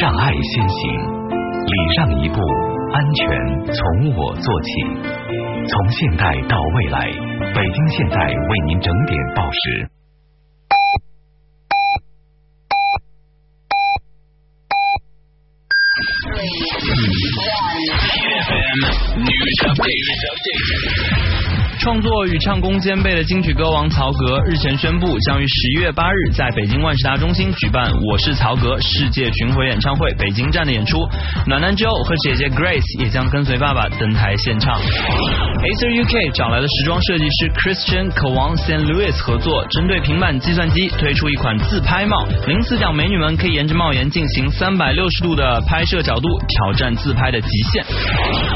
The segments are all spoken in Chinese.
让爱先行，礼让一步，安全从我做起。从现代到未来，北京现代为您整点报时。创作与唱功兼备的金曲歌王曹格日前宣布，将于十一月八日在北京万事达中心举办《我是曹格》世界巡回演唱会北京站的演出。暖男 jo 和姐姐 Grace 也将跟随爸爸登台献唱。Acer UK 找来了时装设计师 Christian k w a n San Luis 合作，针对平板计算机推出一款自拍帽，零死角美女们可以沿着帽檐进行三百六十度的拍摄角度，挑战自拍的极限。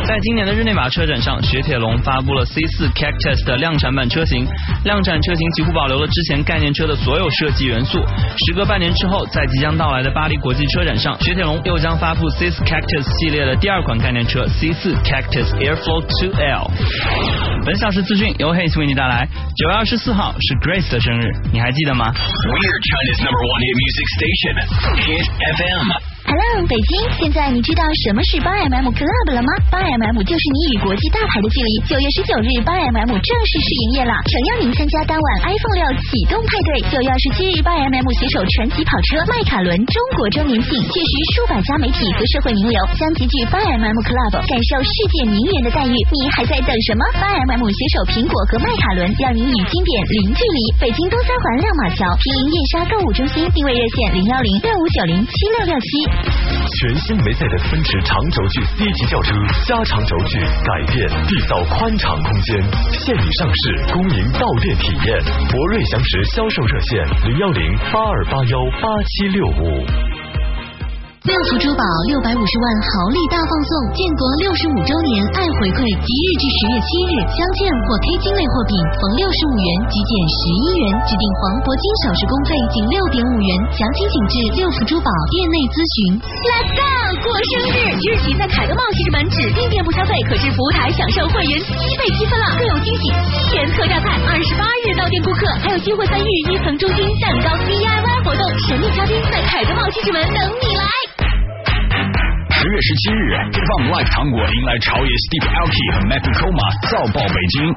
在今年的日内瓦车展上，雪铁龙发布了 C 四 Cactus 的量产版车型，量产车型几乎保留了之前概念车的所有设计元素。时隔半年之后，在即将到来的巴黎国际车展上，雪铁龙又将发布 C 四 Cactus 系列的第二款概念车 C 四 Cactus Airflow 2L。本小时资讯由 Hays 为你带来。九月二十四号是 Grace 的生日，你还记得吗？We're China's number one music station, Hit FM. Hello，北京，现在你知道什么是八 mm Club 了吗？八 mm 就是你与国际大牌的距离。九月十九日，八 mm 正式试营业了，诚邀您参加当晚 iPhone 六启动派对。九月二十七日，八 mm 携手传奇跑车迈卡伦中国周年庆，届时数百家媒体和社会名流将集聚八 mm Club，感受世界名媛的待遇。你还在等什么？八 mm 携手苹果和迈卡伦，让您与经典零距离。北京东三环亮马桥平营夜莎购物中心，定位热线零幺零六五九零七六六七。全新梅赛德斯奔驰长轴距 C 级轿车，加长轴距，改变缔造宽敞空间，现已上市，恭迎到店体验。博瑞祥驰销售热线零幺零八二八幺八七六五。六福珠宝六百五十万豪利大放送，建国六十五周年爱回馈，即日至十月七日，镶嵌或 K 金类货品逢六十五元即减十一元，指定黄铂金首饰工费仅六点五元，详情请至六福珠宝店内咨询。Let's go！过生日，即日起在凯德茂西直门指定店铺消费，可至服务台享受会员七倍积分了，更有惊喜！七元特价菜，二十八日到店顾客还有机会参与一层中心蛋糕 DIY 活动，神秘嘉宾在凯德茂西直门等你来。十月十七日，Hip Live 糖果迎来潮爷 Steve Aoki 和 Matt Coma 造爆北京。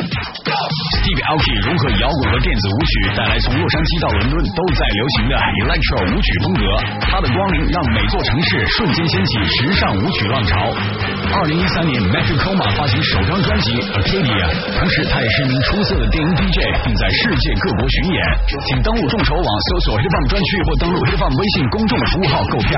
Steve Aoki 融合摇滚和电子舞曲，带来从洛杉矶到伦敦都在流行的 Electro 舞曲风格。他的光临让每座城市瞬间掀起时尚舞曲浪潮。二零一三年，Matt Coma 发行首张专辑 Arcadia，同时他也是一名出色的电音 DJ，并在世界各国巡演。请登录众筹网搜索 Hip Hop 专区或登录 Hip Hop 微信公众服务号购票。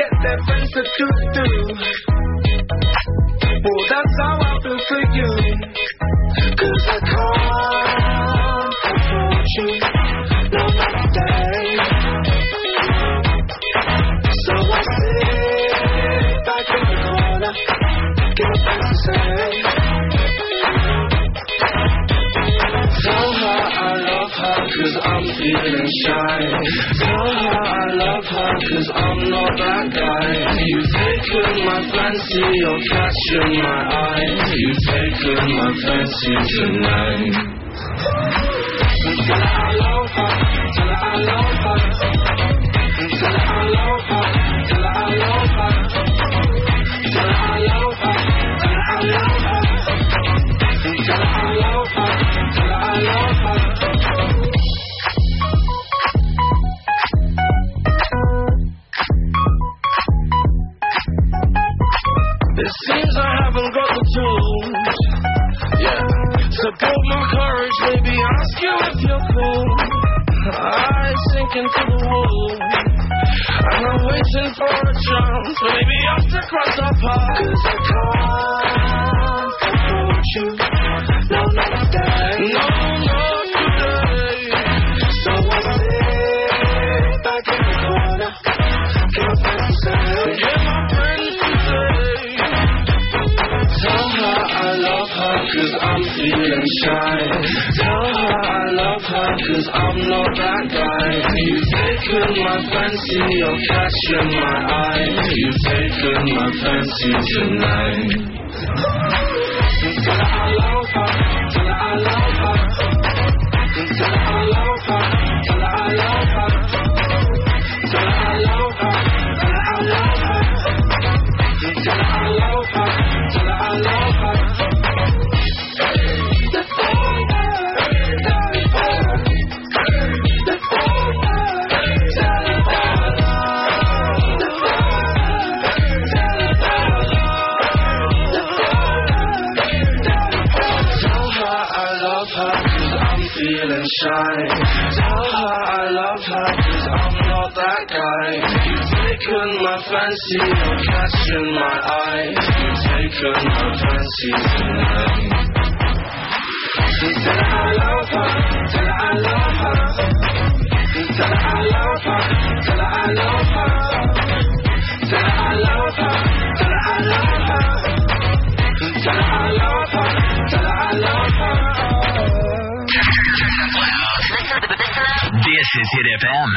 get their friends to do Feeling shy. Tell her I love her cause I'm not that guy. You've taken my fancy, you're catching my eye. You've taken my fancy tonight. Tell her I love her, tell her I love her. Tell her I love her, tell her I love her. Tell her I love her, tell her I love her. Tell her I love her, chance, maybe us to cross our paths. Cause I can't approach you. No, not today. No, not today. So I the corner. Get. Tell her I love her cause I'm feeling shy. Cause I'm not that guy. You've taken my fancy, you're catching my eye. You've taken my fancy tonight. Her I love her, her I love my fancy, you're catching my eye. You've taken my fancy tonight. Tell her I love her, tell her I love her. Tell her I love her, tell her I love her. Tell her I love her, tell her I love her. Tell her I love her, tell her I love her. This is Hit FM.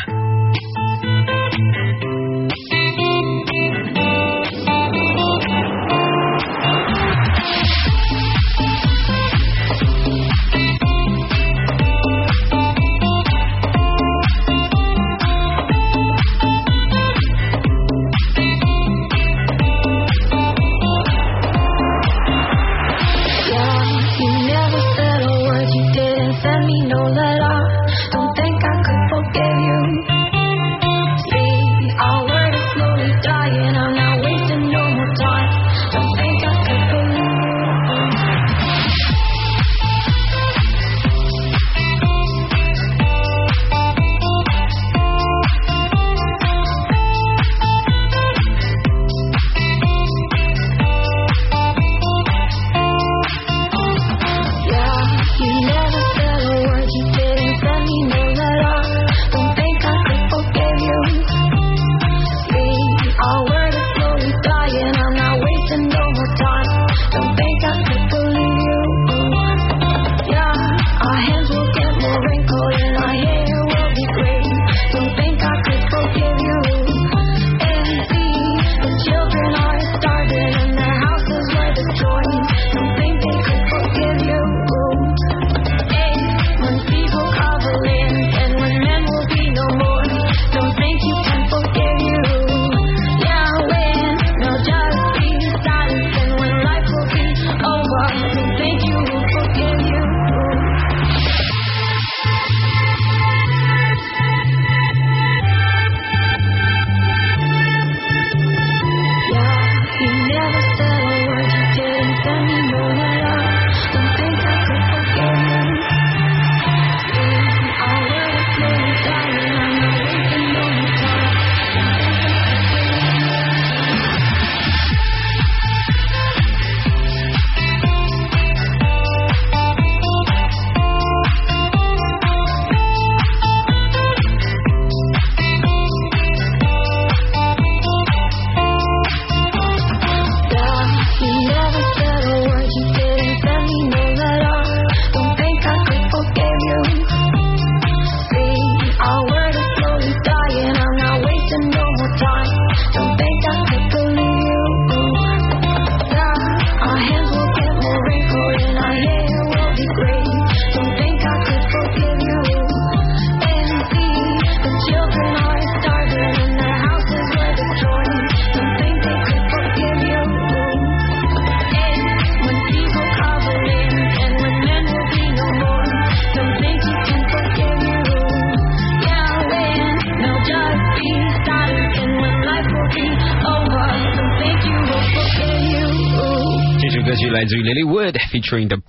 Featuring The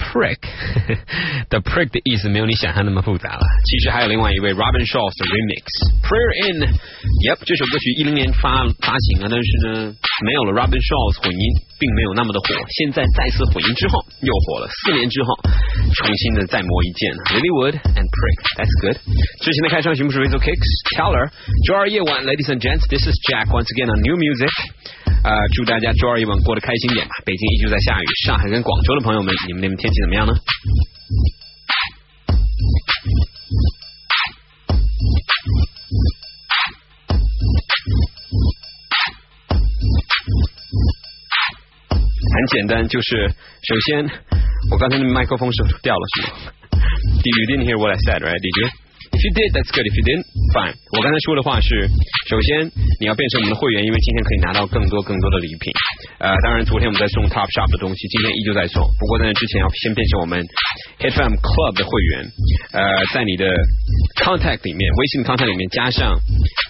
的意思没有你想象那么复杂了。其实还有另外一位 Robin Schulz 的 remix，Prayer In，Yep，这首歌曲一零年发发行了，但是呢没有了 Robin Schulz 混音，并没有那么的火。现在再次混音之后又火了，四年之后重新的再磨一剑，Lilywood and Prick，That's good。之前的开场曲目是 Rizzo Kicks，Teller，周二夜晚，Ladies and Gents，This is Jack once again on New Music。呃，祝大家周二夜晚过得开心点吧。北京依旧在下雨，上海跟广州的朋友们，你们那边天气怎么样呢？很简单，就是首先，我刚才那麦克风是掉了，是吗？You didn't hear what I said, right? Did you? If you did, that's good. If you didn't, fine. 我刚才说的话是，首先你要变成我们的会员，因为今天可以拿到更多更多的礼品。呃，当然昨天我们在送 Top Shop 的东西，今天依旧在送。不过在那之前要先变成我们 Hit FM Club 的会员。呃，在你的 contact 里面，微信 contact 里面加上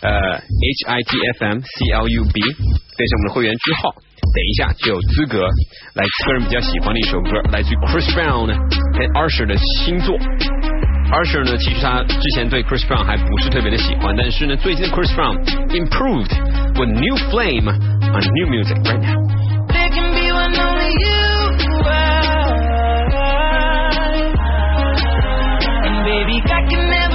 呃 H I T F M C L U B，变成我们的会员之后，等一下就有资格来个人比较喜欢的一首歌，来自于 Chris Brown 和 Usher 的新作。Usher 呢，其实他之前对 Chris Brown 还不是特别的喜欢，但是呢，最近 Chris Brown improved with new flame on new music right now. There can be one only you are. And baby, I can never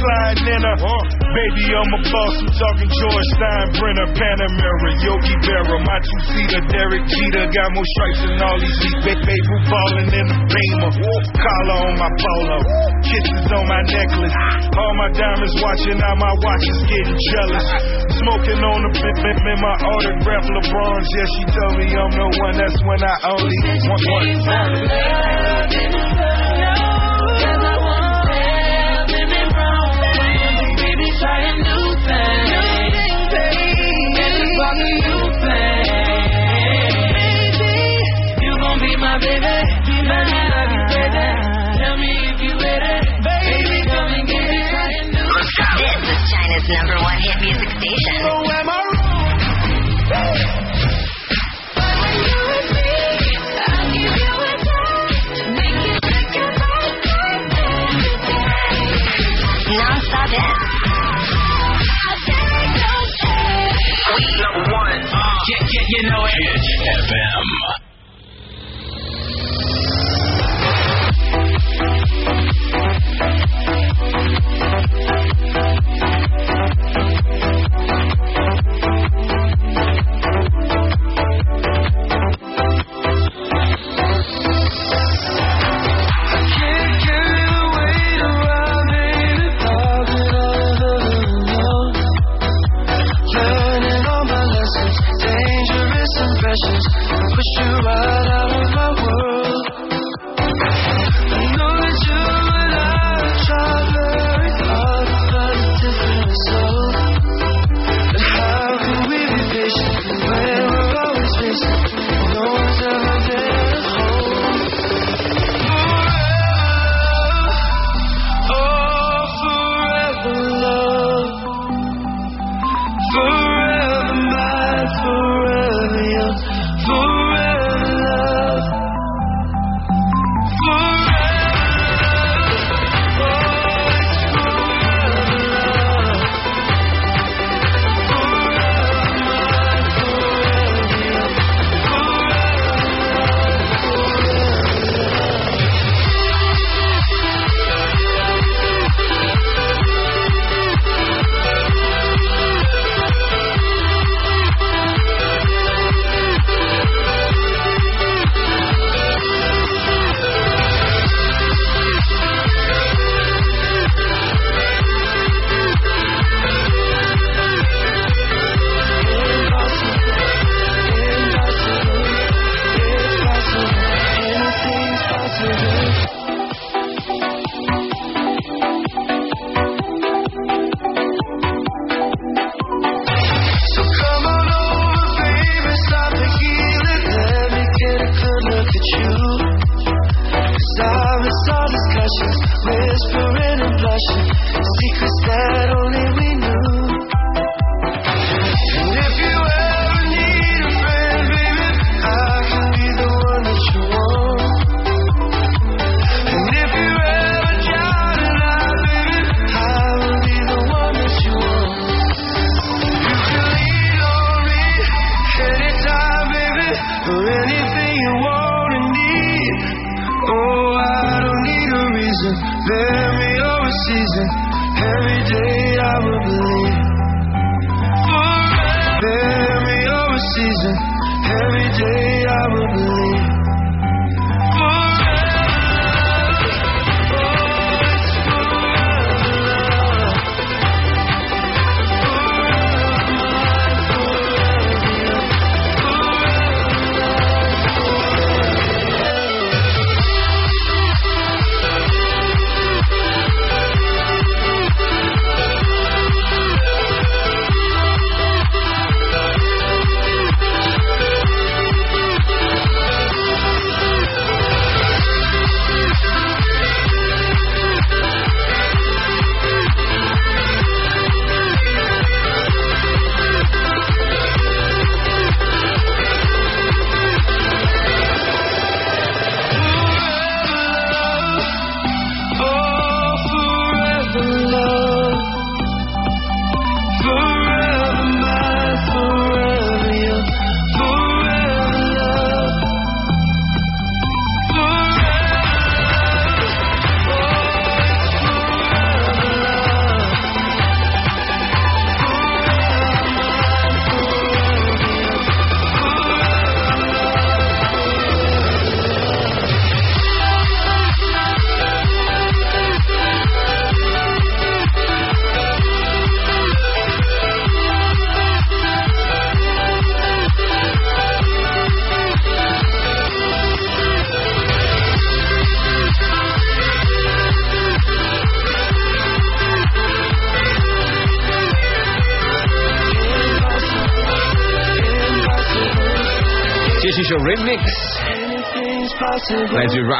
sliding in a baby. I'm a boss. I'm talking George Steinbrenner, Panamera, Yogi Berra, my two seater, Derek Jeter. Got more stripes than all these leagues. Baby, baby, ballin' in the beamer. Collar on my polo, kisses on my necklace. All my diamonds watching, now my watch is getting jealous. Smoking on the bip in my autograph LeBron's. Yeah, she told me I'm the one. That's when I only want one. My baby. Let me love you, baby. Tell me if you ready. Baby, come and get it. Try a new This is China's number one hit music pushed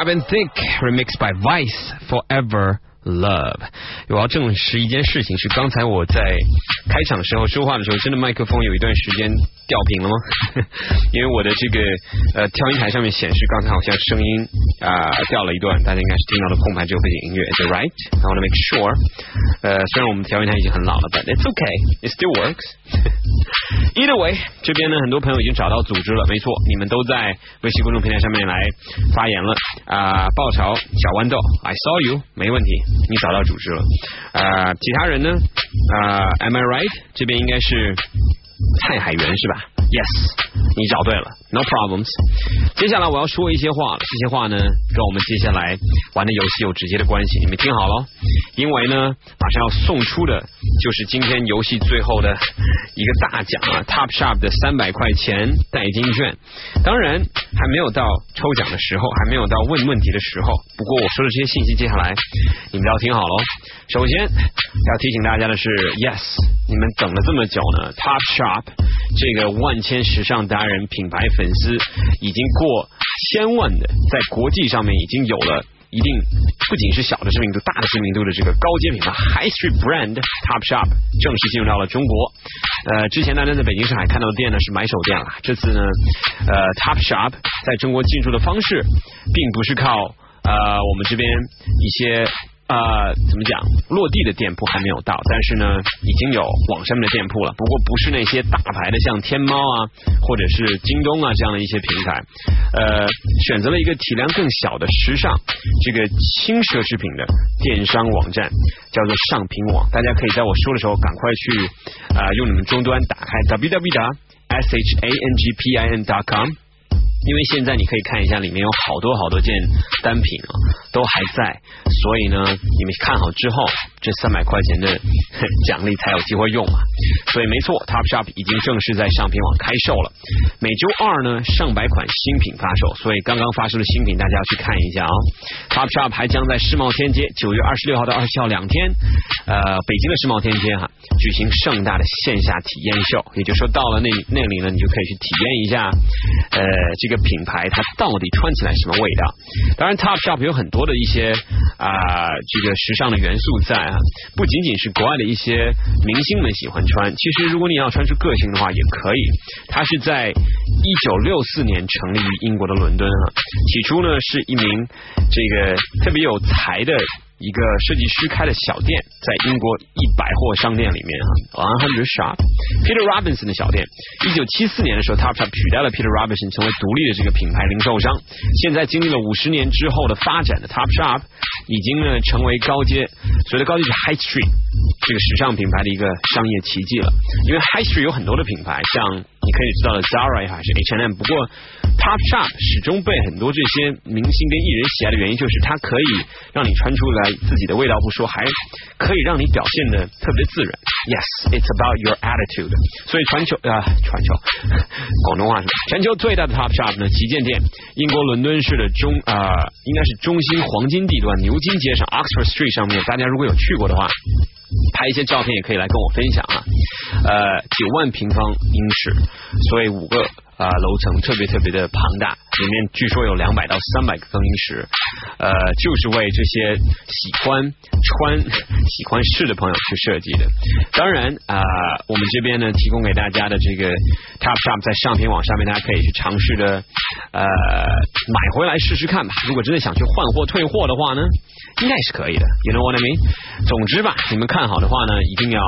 possible. 来自 Robin Thicke，remix by Vice Forever Love。我要证实一件事情，是刚才我在 开场时候说话的时候，真的麦克风有一段时间掉屏了吗？因为我的这个呃调音台上面显示刚才好像声音啊、掉了一段，大家应该是听到了空白这个背景音乐，Is it right? I want to make sure。呃，虽然我们调音台已经很老了，but it's okay, it still works。Either way，这边呢，很多朋友已经找到组织了，没错，你们都在微信公众平台上面来发言了啊、爆炒小豌豆，I saw you，没问题，你找到组织了。啊、其他人呢？啊、a m I right？这边应该是蔡海源是吧？Yes，你找对了，No problems。接下来我要说一些话了，这些话呢跟我们接下来玩的游戏有直接的关系，你们听好了，因为呢马上要送出的就是今天游戏最后的一个大奖啊，Top Shop 的三百块钱代金券。当然还没有到抽奖的时候，还没有到问问题的时候。不过我说的这些信息，接下来你们都要听好喽。首先要提醒大家的是，Yes，你们等了这么久呢，Top Shop 这个万千时尚达人品牌粉丝已经过千万的，在国际上面已经有了。一定不仅是小的知名度，大的知名度的这个高阶品牌 High Street Brand Top Shop 正式进入到了中国。呃，之前大家在北京、上海看到的店呢是买手店了，这次呢，呃，Top Shop 在中国进驻的方式，并不是靠呃我们这边一些。呃，怎么讲？落地的店铺还没有到，但是呢，已经有网上面的店铺了。不过不是那些大牌的，像天猫啊，或者是京东啊这样的一些平台。呃，选择了一个体量更小的时尚这个轻奢侈品的电商网站，叫做上品网。大家可以在我说的时候，赶快去啊，用你们终端打开 www.shanggpin.com。因为现在你可以看一下，里面有好多好多件单品啊，都还在，所以呢，你们看好之后，这三百块钱的 奖励才有机会用嘛。所以没错，Top Shop 已经正式在上品网开售了。每周二呢，上百款新品发售，所以刚刚发售的新品大家要去看一下啊。Top Shop 还将在世贸天阶九月二十六号到二十七号两天，呃，北京的世贸天阶哈，举行盛大的线下体验秀，也就是说到了那那里呢，你就可以去体验一下，呃，这。个品牌它到底穿起来什么味道？当然，Top Shop 有很多的一些啊，这个时尚的元素在啊，不仅仅是国外的一些明星们喜欢穿。其实，如果你要穿出个性的话，也可以。它是在一九六四年成立于英国的伦敦啊，起初呢是一名这个特别有才的。一个设计师开的小店，在英国一百货商店里面啊，One Hundred Shop，Peter Robinson 的小店。一九七四年的时候，Top Shop 取代了 Peter Robinson 成为独立的这个品牌零售商。现在经历了五十年之后的发展的 Top Shop，已经呢成为高阶，所谓的高阶是 High Street 这个时尚品牌的一个商业奇迹了。因为 High Street 有很多的品牌，像你可以知道的 Zara 还是 H&M，不过 Top Shop 始终被很多这些明星跟艺人喜爱的原因，就是它可以让你穿出来。自己的味道不说，还可以让你表现的特别自然。Yes, it's about your attitude。所以全球啊，全球 广东话是全球最大的 Top Shop 呢旗舰店，英国伦敦市的中啊，应该是中心黄金地段牛津街上 Oxford Street 上面，大家如果有去过的话，拍一些照片也可以来跟我分享啊。呃，九万平方英尺，所以五个。啊，楼层特别特别的庞大，里面据说有两百到三百个更衣室，呃，就是为这些喜欢穿、喜欢试的朋友去设计的。当然啊，我们这边呢提供给大家的这个 Top Shop 在上品网上面，大家可以去尝试的呃买回来试试看吧。如果真的想去换货退货的话呢？应该是可以的，You know what I mean？总之吧，你们看好的话呢，一定要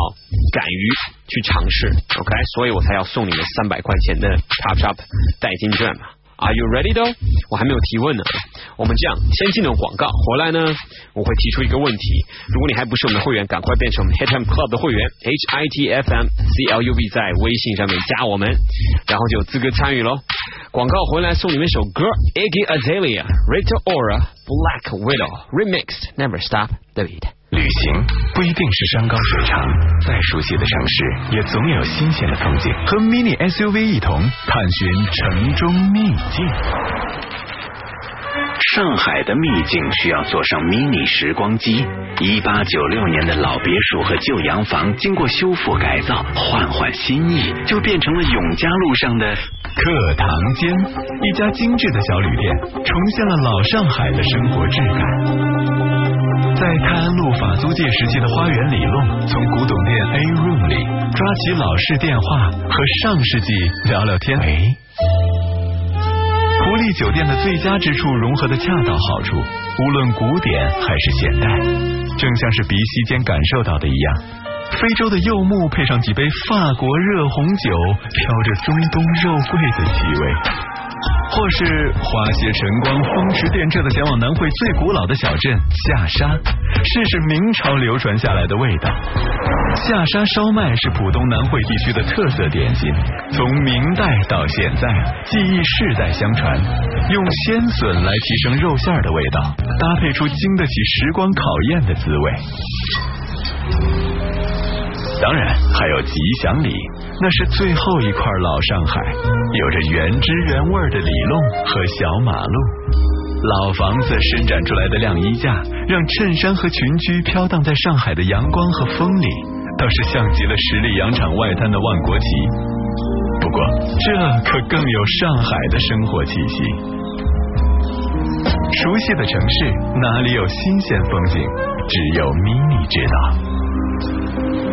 敢于去尝试，OK？所以我才要送你们三百块钱的 Top Shop 代金券嘛。Are you ready though？我还没有提问呢。我们这样，先进段广告，回来呢，我会提出一个问题。如果你还不是我们的会员，赶快变成我们 Hit FM Club 的会员，H I T F M C L U B，在微信上面加我们，然后就有资格参与喽。广告回来送你们一首歌，Iggy Azalea，Rita Ora，Black Widow，Remixed，Never Stop the Beat。旅行不一定是山高水长，再熟悉的城市也总有新鲜的风景。和 Mini SUV 一同探寻城中秘境。上海的秘境需要坐上 Mini 时光机。一八九六年的老别墅和旧洋房，经过修复改造，换换新意，就变成了永嘉路上的。课堂间，一家精致的小旅店，重现了老上海的生活质感。在泰安路法租界时期的花园里弄，从古董店 A Room 里抓起老式电话，和上世纪聊聊天。狐狸酒店的最佳之处融合的恰到好处，无论古典还是现代，正像是鼻息间感受到的一样。非洲的柚木配上几杯法国热红酒，飘着中东肉桂的气味；或是花些晨光，风驰电掣的前往南汇最古老的小镇下沙，试试明朝流传下来的味道。下沙烧麦是浦东南汇地区的特色点心，从明代到现在，技艺世代相传，用鲜笋来提升肉馅的味道，搭配出经得起时光考验的滋味。当然，还有吉祥礼，那是最后一块老上海，有着原汁原味的里弄和小马路。老房子伸展出来的晾衣架，让衬衫和裙裾飘荡在上海的阳光和风里，倒是像极了十里洋场外滩的万国旗。不过，这可更有上海的生活气息。熟悉的城市，哪里有新鲜风景？只有 mini 知道。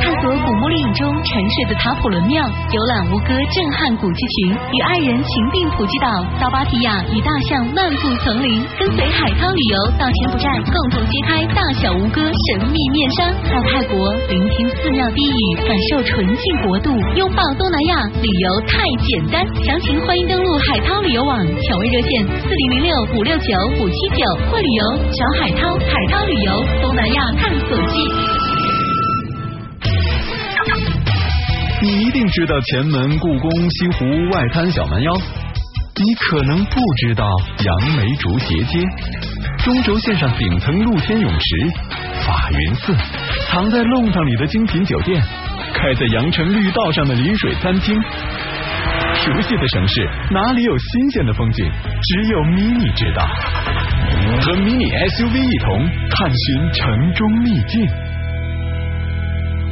探索古墓丽影中沉睡的塔普伦庙，游览吴哥震撼古迹群，与爱人情定普吉岛，到芭提雅与大象漫步丛林，跟随海涛旅游到柬埔寨，共同揭开大小吴哥神秘面纱；到泰国聆听寺庙低语，感受纯净国度，拥抱东南亚，旅游太简单。详情欢迎登录海涛旅游网，抢位热线四零零六五六九五七九，或旅游找海涛，海涛旅游东南亚探索记。你一定知道前门、故宫、西湖、外滩小蛮腰，你可能不知道杨梅竹斜街、中轴线上顶层露天泳池、法云寺，藏在弄堂里的精品酒店，开在羊城绿道上的临水餐厅。熟悉的城市，哪里有新鲜的风景？只有 mini 知道。和 mini SUV 一同探寻城中秘境。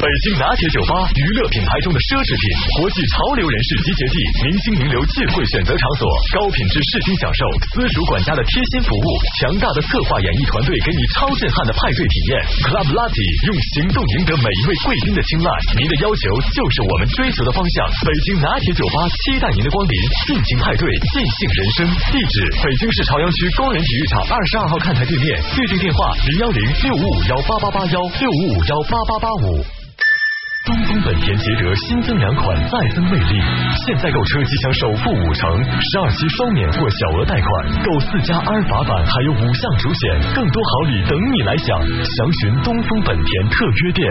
北京拿铁酒吧，娱乐品牌中的奢侈品，国际潮流人士集结地，明星名流尽会选择场所，高品质视听享受，私属管家的贴心服务，强大的策划演艺团队给你超震撼的派对体验。Club Latte 用行动赢得每一位贵宾的青睐，您的要求就是我们追求的方向。北京拿铁酒吧期待您的光临，尽情派对，尽兴人生。地址：北京市朝阳区工人体育场二十二号看台对面，预订电话零幺零六五五幺八八八幺六五五幺八八八五。东风本田捷德新增两款再增魅力，现在购车即享首付五成，十二期双免或小额贷款，购四加阿尔法版还有五项主险，更多好礼等你来享。详询东风本田特约店。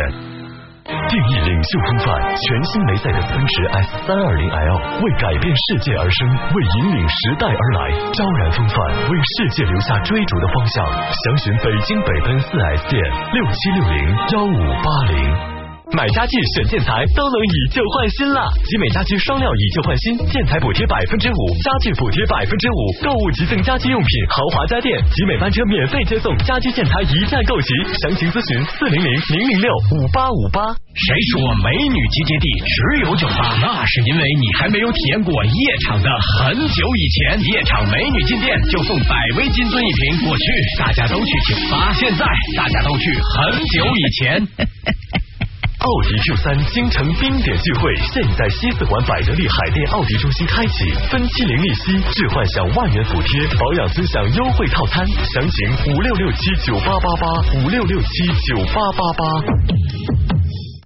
定义领袖风范，全新梅赛德斯奔驰 S 三二零 L 为改变世界而生，为引领时代而来，昭然风范，为世界留下追逐的方向。详询北京北奔四 S 店六七六零幺五八零。买家具选建材都能以旧换新啦，集美家居双料以旧换新，建材补贴百分之五，家具补贴百分之五，购物即赠家居用品，豪华家电，集美班车免费接送，家居建材一站购齐，详情咨询四零零零零六五八五八。谁说美女集结地只有酒吧？那是因为你还没有体验过夜场的很久以前。夜场美女进店就送百威金樽一瓶，过去大家都去酒吧，现在大家都去很久以前。奥迪 Q 三京城冰点聚会现在西四环百得利海淀奥迪中心开启，分期零利息，置换享万元补贴，保养尊享优惠套餐，详情五六六七九八八八五六六七九八八八。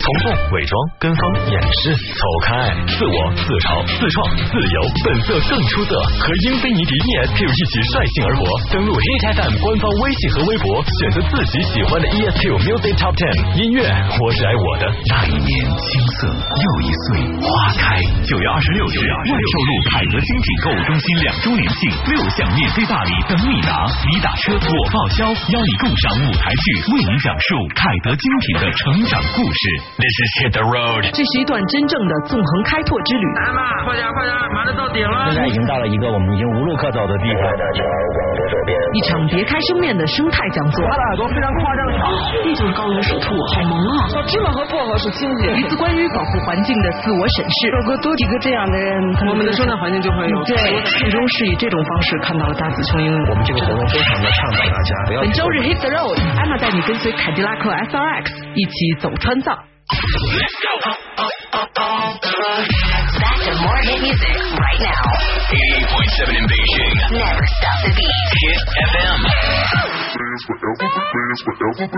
从众、伪装、跟风、掩饰、走开，自我、自嘲、自创、自由，本色更出色。和英菲尼迪 ESQ 一起率性而活，登录 Hit FM 官方微信和微博，选择自己喜欢的 ESQ Music Top Ten 音乐，我是爱我的。那一年青涩又一岁，花开。九月二十六日，万寿路凯德精品购物中心两周年庆，六项免费大礼等你拿，你打车我报销，邀你共赏舞台剧，为你讲述凯德精品的成长故事。This is hit the road。这是一段真正的纵横开拓之旅。来吧，快点快点，马上到顶了。现在已经到了一个我们已经无路可走的地方。一场别开生面的生态讲座。他的耳朵非常夸张长，地就是高原水兔，好萌啊！芝麻和薄荷是亲戚。一次关于保护环境的自我审视。如果多几个这样的人，我们的生态环境就会有。对，最终是以这种方式看到了大紫琼英。我们这个活动非常的倡导大家不要。本周日 Hit the Road，艾玛带你跟随凯迪拉克 SRX 一起走川藏。Let's go. Back to more hit music right now. 88.7 in Beijing. Never stop the beat. Hit FM. Fans forever, fans forever.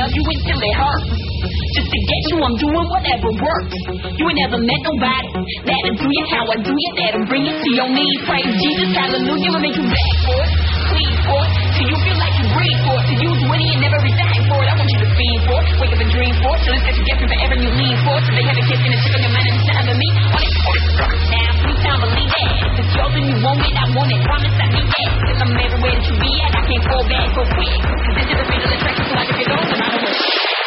Let me love you until it hurts. Just to get you, I'm doing whatever works. You ain't never met nobody that'll do you how I do you, that'll bring you to your knees. Praise Jesus, hallelujah, will make you back for it, plead for it, till you feel like you breathe for it, till you do any and everything for it. I want you to feed for it, wake up and dream for it, till it's got you guessing forever and you lean for it, till they have a kiss and a chip on your mind and it's time me. On it, on it, now, please time believe that. If it's yours and you want it, I want it, promise I need that. Cause I'm everywhere that you be at, I can't fall back so quick. Cause this is the fatal attraction, so I can get on and I don't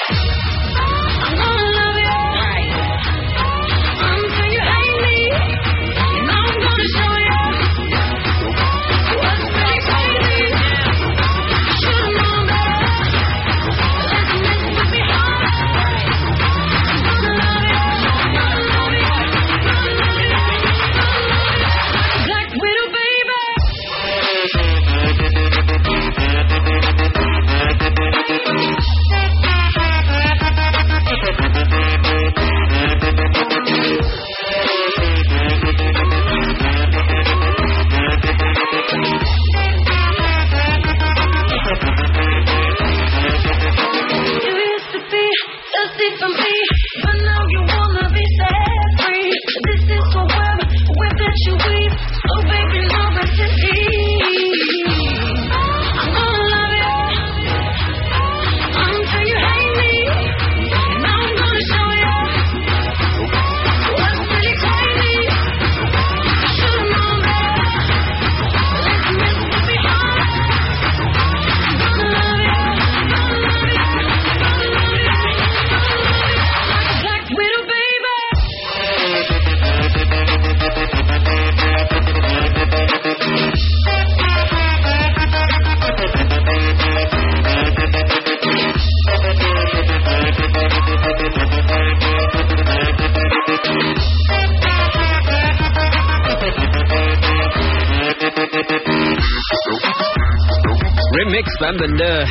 Mix 版本的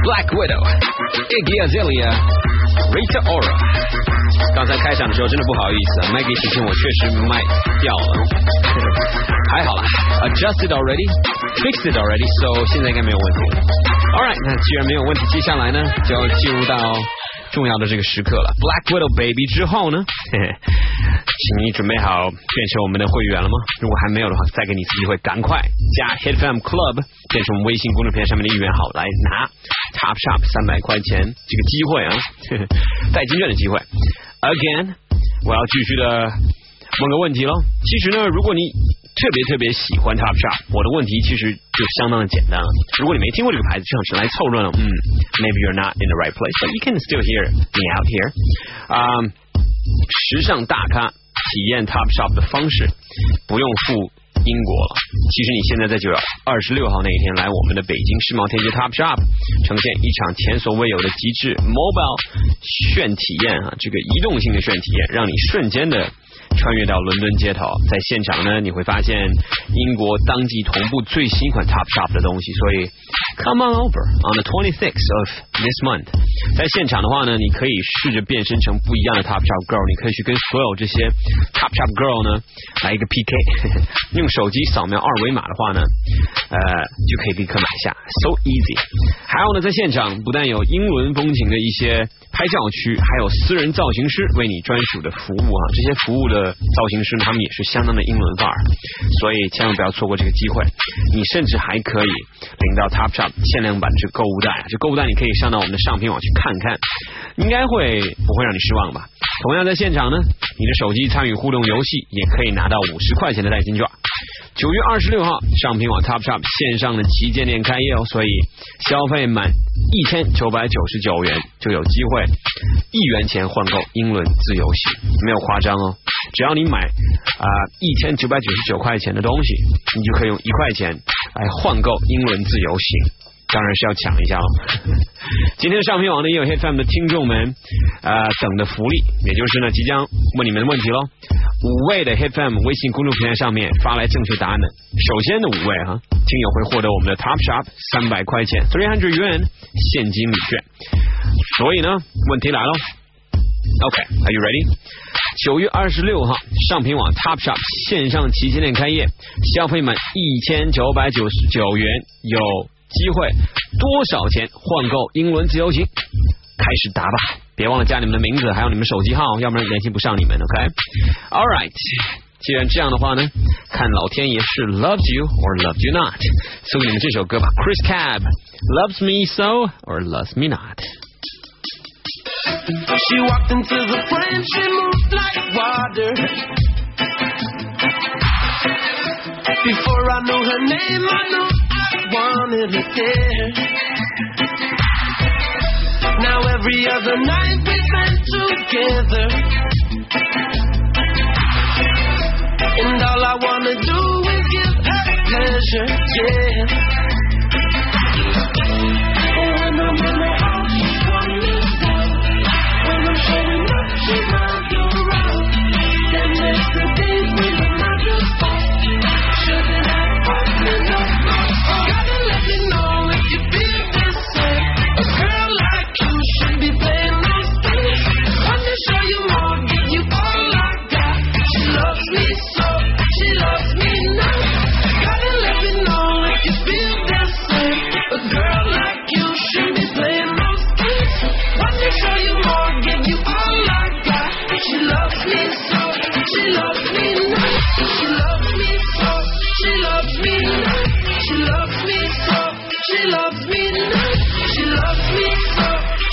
Black Widow Iggy Azalea Rita Ora。刚才开场的时候真的不好意思啊，Maggie 提醒我确实麦掉了，还好啦，adjusted already，fixed it already，so 现在应该没有问题。All right，那既然没有问题，接下来呢就要进入到重要的这个时刻了，Black Widow Baby 之后呢，嘿嘿，请你准备好变成我们的会员了吗？如果还没有的话，再给你一次机会，赶快加 Hit FM Club，变成我们微信公众平台上面的一员好，来拿 Top Shop 三百块钱这个机会啊，代金券的机会。Again，我要继续的问个问题喽。其实呢，如果你特别特别喜欢 Top Shop，我的问题其实就相当的简单了。如果你没听过这个牌子，这样只来凑热闹，嗯，maybe you're not in the right place，but you can still hear me out here。嗯、时尚大咖体验 Top Shop 的方式，不用赴英国了。其实你现在在九月二十六号那一天来我们的北京世贸天阶 Top Shop，呈现一场前所未有的极致 mobile 炫体验啊，这个移动性的炫体验，让你瞬间的。穿越到伦敦街头，在现场呢，你会发现英国当季同步最新款 Top Shop 的东西，所以 Come on over on the 26th of this month。在现场的话呢，你可以试着变身成不一样的 Top Shop Girl，你可以去跟所有这些 Top Shop Girl 呢来一个 PK，用手机扫描二维码的话呢，呃，就可以立刻买下，so easy。还有呢，在现场不但有英伦风情的一些拍照区，还有私人造型师为你专属的服务啊，这些服务的造型师，他们也是相当的英伦范儿，所以千万不要错过这个机会。你甚至还可以领到 Top Shop 限量版这购物袋，这购物袋你可以上到我们的上品网去看看，应该会不会让你失望吧？同样在现场呢，你的手机参与互动游戏也可以拿到五十块钱的代金券。九月二十六号，上品网 Top Shop 线上的旗舰店开业哦，所以消费满一千九百九十九元就有机会一元钱换购英伦自由行，没有夸张哦。只要你买啊一千九百九十九块钱的东西，你就可以用一块钱来换购英伦自由行。当然是要抢一下哦！今天上品网呢也有 Hit FM 的听众们呃等的福利，也就是呢即将问你们的问题喽。五位的 HFM 微信公众平台上面发来正确答案的，首先的五位哈，听友会获得我们的 Top Shop 三百块钱 three hundred yuan 现金礼券。所以呢，问题来喽。OK，Are you ready？九月二十六号，上品网 Top Shop 线上旗舰店开业，消费满一千九百九十九元有。机会多少钱换购英伦自由行？开始答吧，别忘了加你们的名字，还有你们手机号，要不然联系不上你们。OK，All right，既然这样的话呢，看老天爷是 loves you or loves you not，送给你们这首歌吧，Chris Cab loves me so or loves me not。 She walked into the frame, she moved like water. Before I knew her name, I knew I wanted her there. Now every other night we spend together. And all I wanna do is give her pleasure, yeah. Oh, when I'm in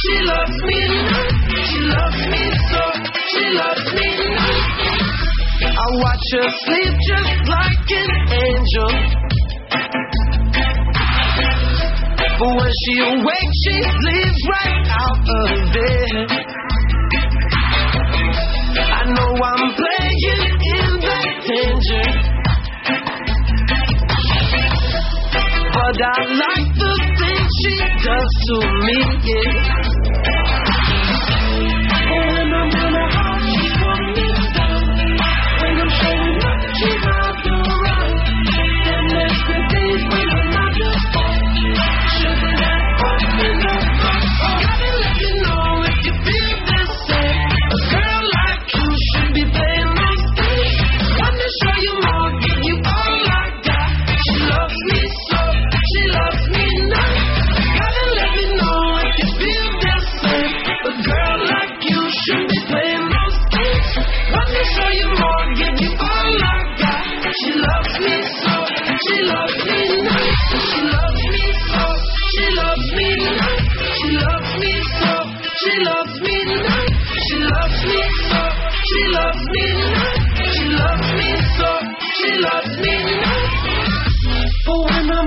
she loves me. She loves me so, she loves me. I watch her sleep just like an angel. But when she awakes, she sleeps right out of bed. I know I'm playing in that danger. But I like does to me, yeah. Oh, but when I'm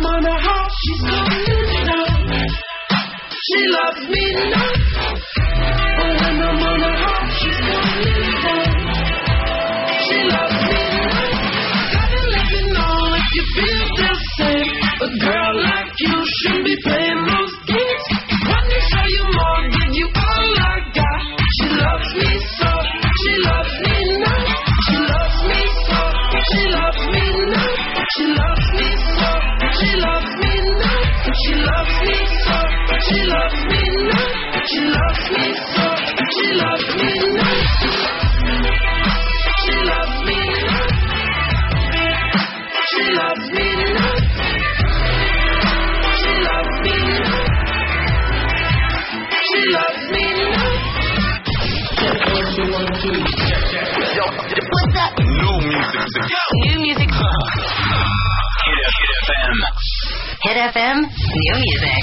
I'm on her house, she's coming down. She loves me now. new music.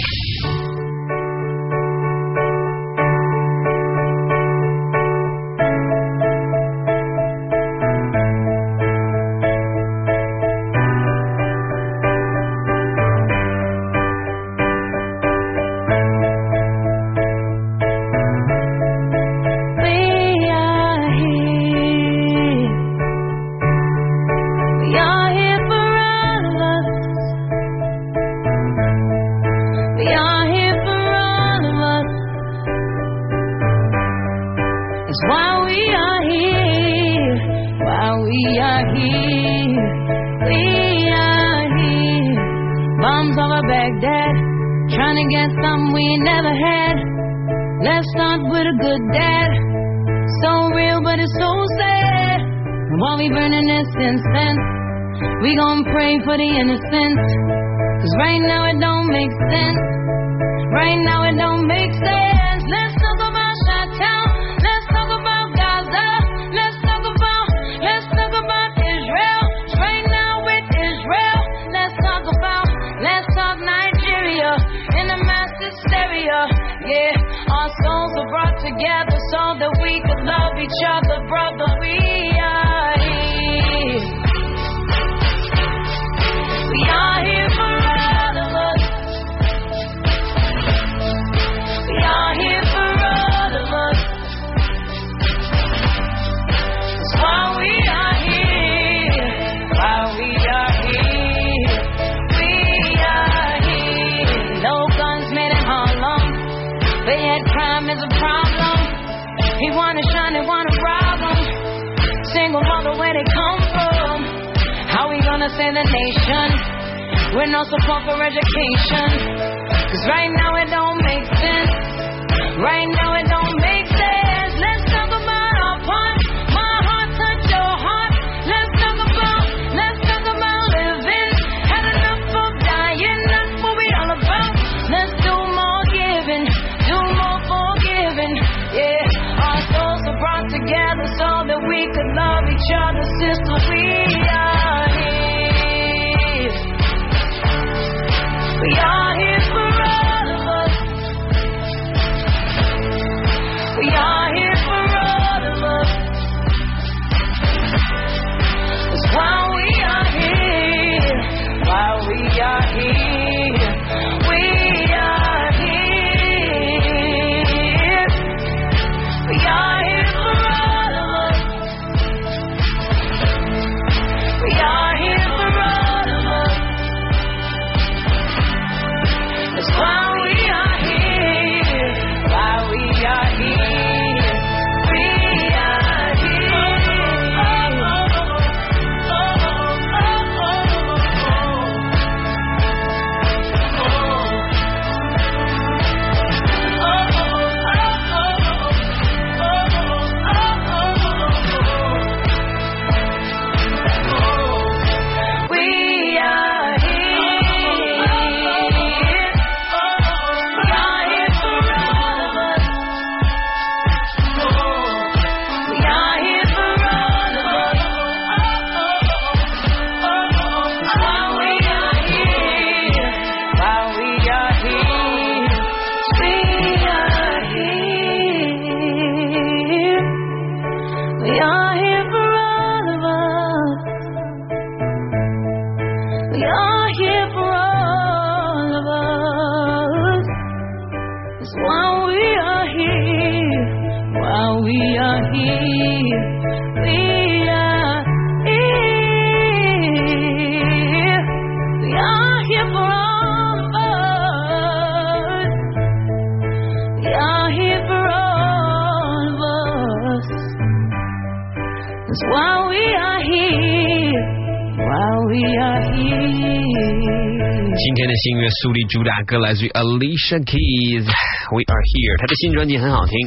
苏丽主打歌来自于 Alicia Keys，《We Are Here》，她的新专辑很好听，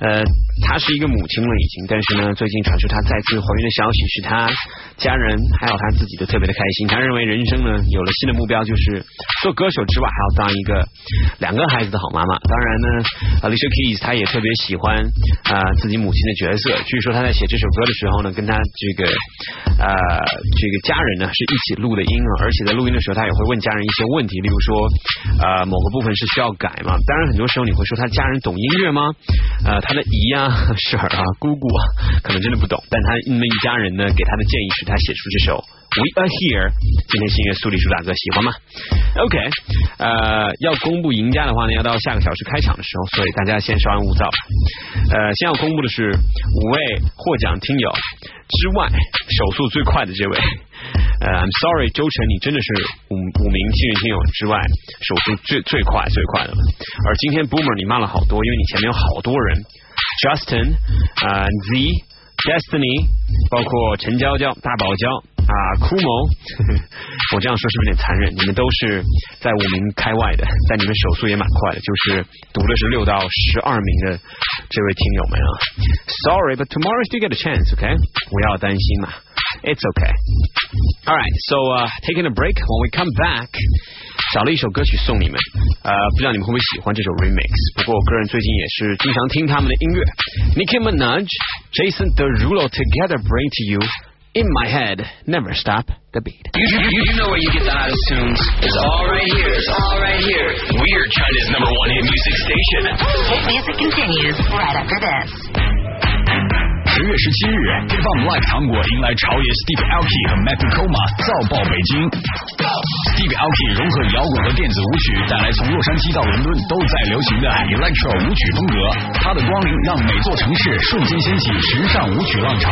呃，她是一个母亲了已经，但是呢，最近传出她再次怀孕的消息，是她家人还有她自己都特别的开心。她认为人生呢有了新的目标，就是做歌手之外，还要当一个两个孩子的好妈妈。当然呢，Alicia Keys 她也特别喜欢啊、自己母亲的角色。据说她在写这首歌的时候呢，跟她这个呃这个家人呢是一起录的音啊，而且在录音的时候，她也会问家人一些问题，例如说呃某个部分是需要改嘛。当然很多时候你会说她家人懂音乐吗？呃，他的姨啊、婶儿啊、姑姑啊，可能真的不懂，但他那么一家人呢，给他的建议是他写出这首。We are here，今天新月苏黎世大哥喜欢吗？OK，呃，要公布赢家的话呢，要到下个小时开场的时候，所以大家先稍安勿躁。呃，先要公布的是五位获奖听友之外，手速最快的这位。呃，I'm sorry，周晨，你真的是五五名幸运听友之外手速最最快最快的。而今天 Boomer 你慢了好多，因为你前面有好多人，Justin 啊、Z。Destiny，包括陈娇娇、大宝娇啊、枯萌，我这样说是不是有点残忍？你们都是在五名开外的，但你们手速也蛮快的，就是读的是六到十二名的这位听友们啊。Sorry, but tomorrow still get a chance, OK？不要担心嘛 ，It's OK。All right, so、uh, taking a break. When we come back. 找了一首歌曲送你们，呃，不知道你们会不会喜欢这首 remix。不过我个人最近也是经常听他们的音乐。Nicki Minaj, Jason Derulo together bring to you In My Head, Never Stop the Beat. You, you, you know where you get the hottest tunes. It's all right here. It's all right here. We're China's number one hit music station. Hit music continues right after this. 十月十七日，Hip Hop Live 糖果迎来潮爷 Steve Aoki 和 Mac Coma 造爆北京。Steve Aoki 融合摇滚和电子舞曲，带来从洛杉矶到伦敦都在流行的 Electro 舞曲风格。他的光临让每座城市瞬间掀起时尚舞曲浪潮。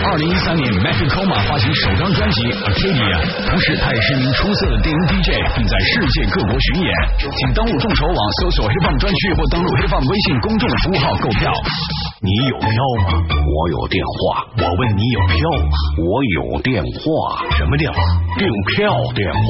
二零一三年，Mac Coma 发行首张专辑 Arcadia，同时他也是一名出色的电音 DJ，并在世界各国巡演。请登录众筹网搜索 Hip Hop 专区或登录 Hip Hop 微信公众服务号购票。你有票吗？我有电话。我问你有票吗？我有电话。什么电话？订票电话。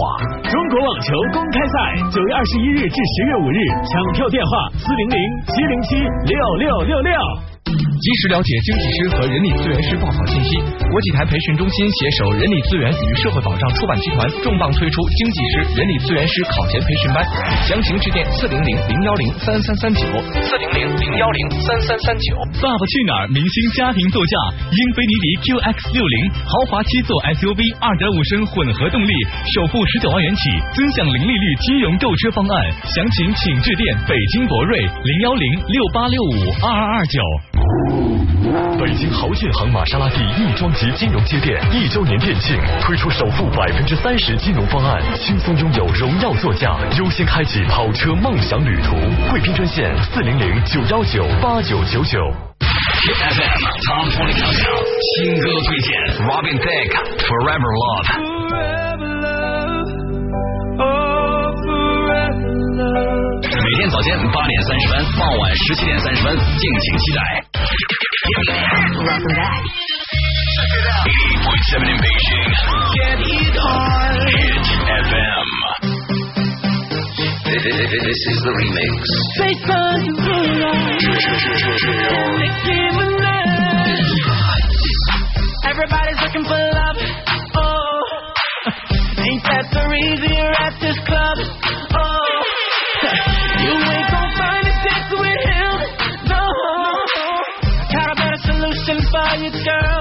中国网球公开赛九月二十一日至十月五日，抢票电话四零零七零七六六六六。及时了解经济师和人力资源师报考信息。国际台培训中心携手人力资源与社会保障出版集团重磅推出经济师、人力资源师考前培训班，详情致电四零零零幺零三三三九四零零零幺零三三三九。爸爸去哪儿？明星家庭座驾，英菲尼迪 QX 六零豪华七座 SUV，二点五升混合动力，首付十九万元起，尊享零利率金融购车方案。详情请致电北京博瑞零幺零六八六五二二二九。北京豪骏行玛莎拉蒂亦庄级金融街店一周年店庆，推出首付百分之三十金融方案，轻松拥有荣耀座驾，优先开启跑车梦想旅途。贵宾专线四零零九幺九八九九九。FM Top 20 Countdown 新歌推荐，Robin Thicke Forever Love。每天早间八点三十分，傍晚十七点三十分，敬请期待。Eighty point seven in Beijing. Hit FM. This is the remix. Everybody's looking for love. Oh, ain't that the reason you're at this club? Oh, you ain't gonna find a with him. No, got a better solution for you, girl.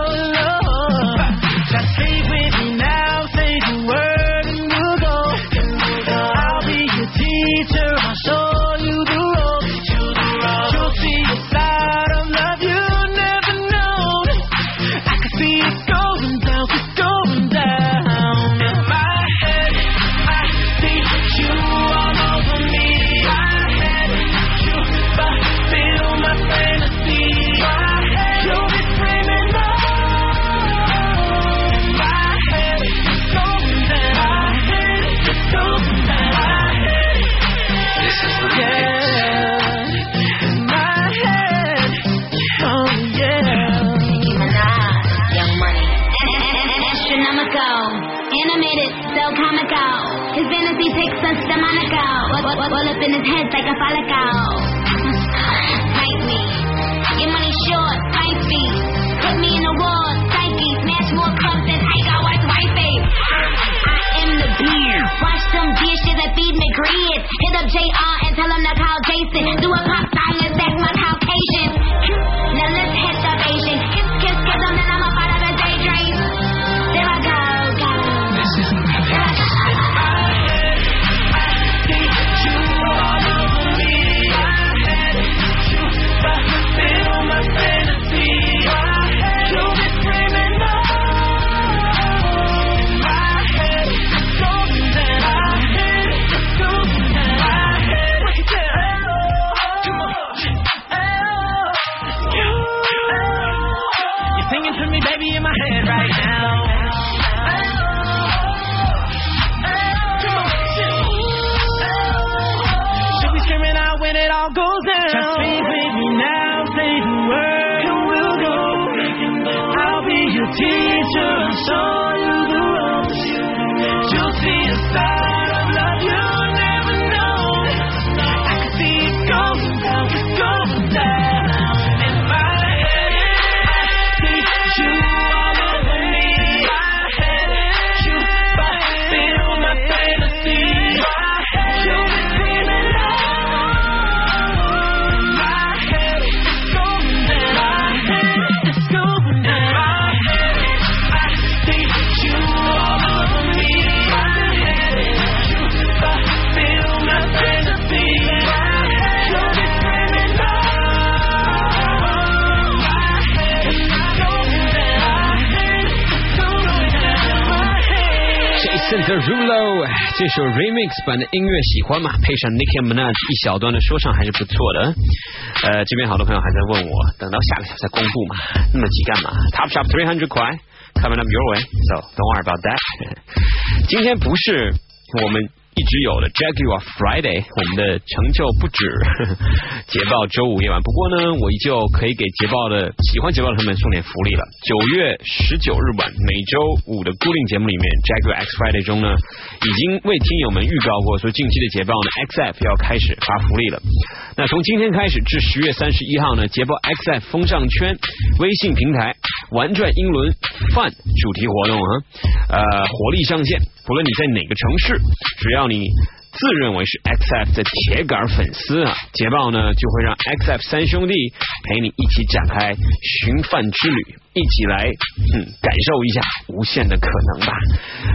all, all up in his head like a falacao. Fight me. get money short, fight me. Put me in the wall, psyche. Smash more clubs than I got white wifey. I am the beard. Wash some dishes and feed me grids. Hit up JR and tell him to call Jason. Do a pop song and stack my Caucasian. 首 remix 版的音乐喜欢吗？配上 Nicki Minaj 一小段的说唱还是不错的。呃，这边好多朋友还在问我，等到下个小时再公布嘛？那么急干嘛？Top Shop three hundred 块，coming up your way，so don't worry about that。今天不是我们。一直有的 Jaguar Friday，我们的成就不止 捷豹周五夜晚。不过呢，我依旧可以给捷豹的喜欢捷豹的朋友们送点福利了。九月十九日晚每周五的固定节目里面，JAGUAX Friday 中呢，已经为听友们预告过，说近期的捷豹呢 XF 要开始发福利了。那从今天开始至十月三十一号呢，捷豹 XF 风尚圈微信平台玩转英伦 Fun 主题活动啊，呃，活力上线。不论你在哪个城市，只要你自认为是 XF 的铁杆粉丝啊，捷豹呢就会让 XF 三兄弟陪你一起展开寻饭之旅，一起来嗯感受一下无限的可能吧。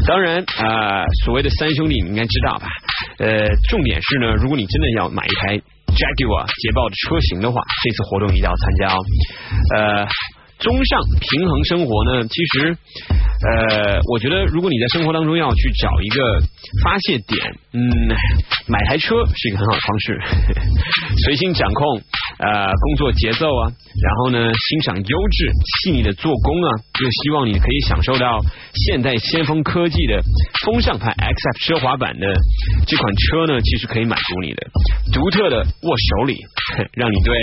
当然啊、所谓的三兄弟你应该知道吧？呃，重点是呢，如果你真的要买一台 Jaguar 捷豹的车型的话，这次活动一定要参加哦。呃。综上平衡生活呢，其实呃，我觉得如果你在生活当中要去找一个发泄点，嗯，买台车是一个很好的方式，随心掌控呃工作节奏啊，然后呢欣赏优质细腻的做工啊，又希望你可以享受到现代先锋科技的风尚牌 XF 奢华版的这款车呢，其实可以满足你的独特的握手里，让你对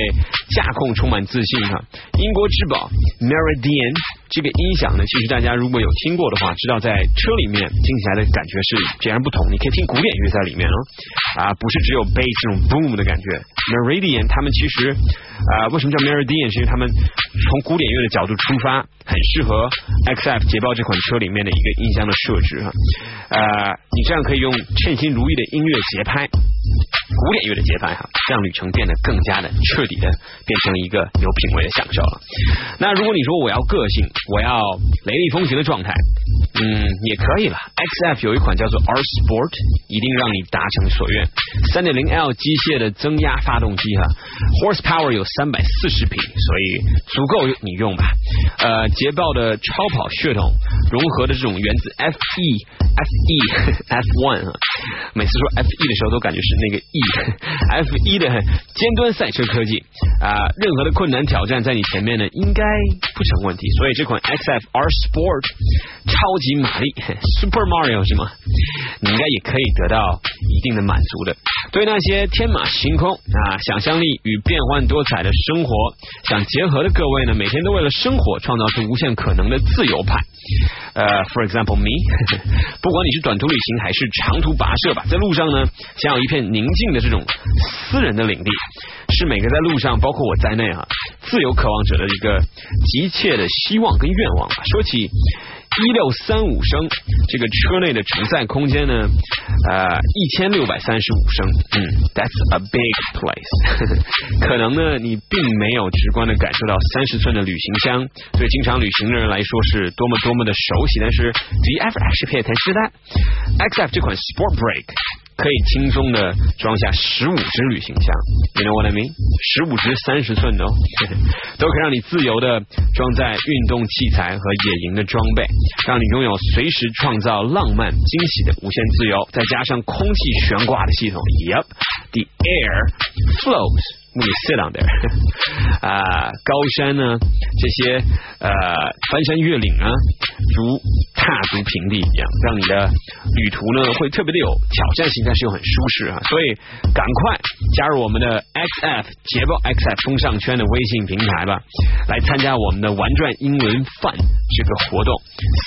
驾控充满自信哈。英国之宝。Meridian 这个音响呢，其实大家如果有听过的话，知道在车里面听起来的感觉是截然不同。你可以听古典乐在里面哦，啊，不是只有 bass 这种 boom 的感觉。Meridian 他们其实啊，为什么叫 Meridian？是因为他们从古典乐的角度出发，很适合 XF 捷豹这款车里面的一个音箱的设置哈。呃，你这样可以用称心如意的音乐节拍。古典乐的节拍哈，让旅程变得更加的彻底的变成一个有品味的享受了。那如果你说我要个性，我要雷厉风行的状态，嗯，也可以了。XF 有一款叫做 R Sport，一定让你达成所愿。三点零 L 机械的增压发动机哈，horsepower 有三百四十匹，所以足够你用吧。呃，捷豹的超跑血统融合的这种源自 FE、FE、F1 啊，每次说 FE 的时候都感觉是那个 E。F 一的尖端赛车科技啊，任何的困难挑战在你前面呢，应该不成问题。所以这款 XF R Sport 超级玛丽 Super Mario 是吗？你应该也可以得到一定的满足的。对那些天马行空啊、想象力与变幻多彩的生活想结合的各位呢，每天都为了生活创造出无限可能的自由派。呃，For example me，不管你是短途旅行还是长途跋涉吧，在路上呢，想有一片宁静的这种私人的领地，是每个在路上，包括我在内啊，自由渴望者的一个急切的希望跟愿望。说起一六三五升，这个车内的承载空间呢，呃，一千六百三十五升，嗯，That's a big place。可能呢，你并没有直观的感受到三十寸的旅行箱，对经常旅行的人来说是多么多么的熟悉。但是，Do you ever actually pay attention to that？XF 这款 Sport Break。可以轻松的装下十五只旅行箱，You know what I mean？十五只三十寸的哦，都可以让你自由的装载运动器材和野营的装备，让你拥有随时创造浪漫惊喜的无限自由。再加上空气悬挂的系统，Yep，the air flows。When you sit on there 啊，高山呢，这些呃翻山越岭啊，如踏足平地一样，让你的旅途呢会特别的有挑战性，但是又很舒适啊。所以赶快加入我们的 XF 捷豹 XF 风尚圈的微信平台吧，来参加我们的玩转英文饭这个活动。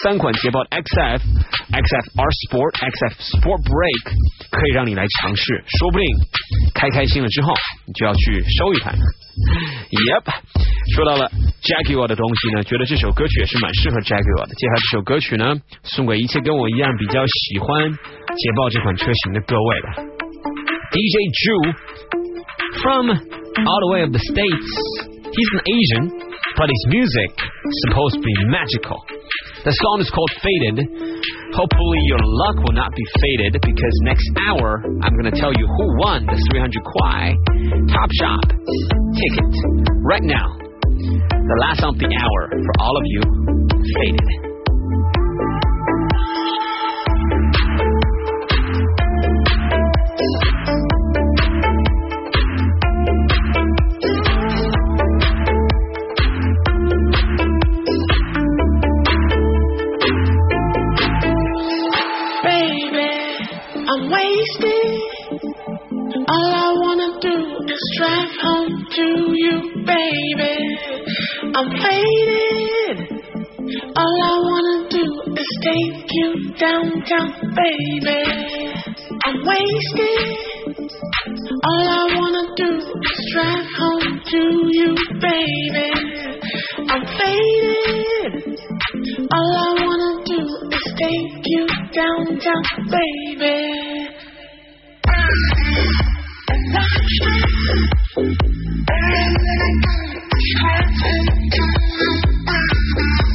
三款捷豹 XF、XF R Sport、XF Sport Break 可以让你来尝试，说不定开开心了之后，你就要去。收一台，Yep，说到了 Jaguar 的东西呢，觉得这首歌曲也是蛮适合 Jaguar 的。接下来这首歌曲呢，送给一切跟我一样比较喜欢捷豹这款车型的各位吧。DJ Jew from all the way of the states, he's an Asian, but his music supposed to be magical. The song is called Faded. Hopefully your luck will not be faded because next hour I'm going to tell you who won the 300 Kwai Top Shop ticket. Right now, the last of the hour for all of you, Faded. I'm faded. All I wanna do is take you downtown, baby. I'm wasted. All I wanna do is drive home to you, baby. I'm faded. All I wanna do is take you downtown, baby. All I wanna Thank you.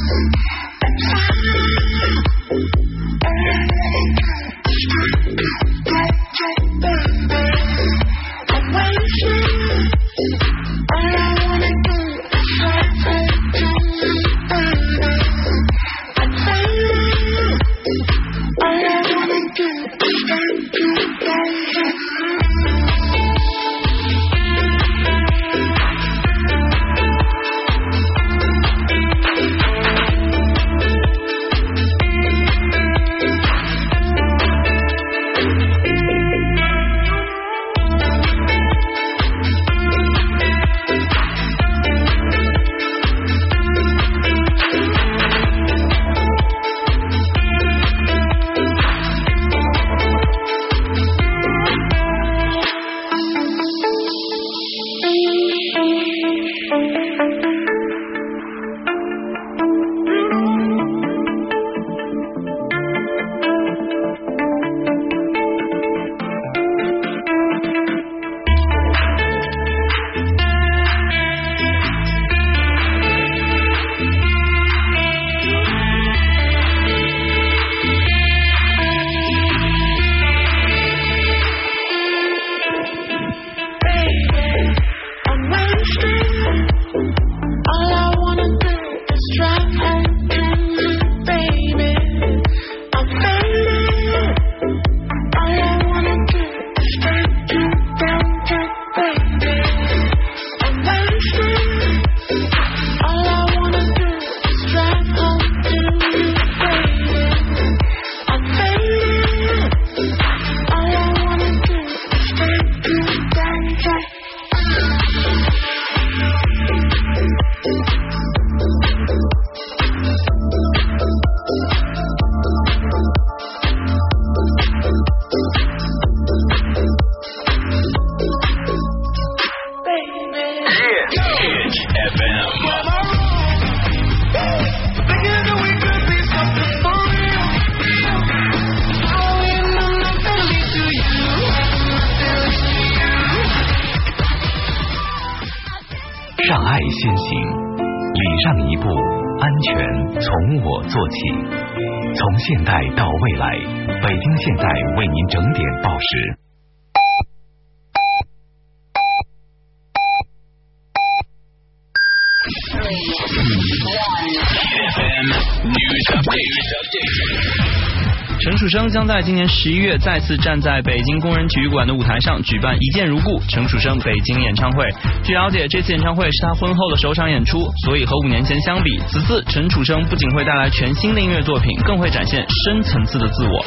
将在今年十一月再次站在北京工人体育馆的舞台上举办《一见如故》陈楚生北京演唱会。据了解，这次演唱会是他婚后的首场演出，所以和五年前相比，此次陈楚生不仅会带来全新的音乐作品，更会展现深层次的自我。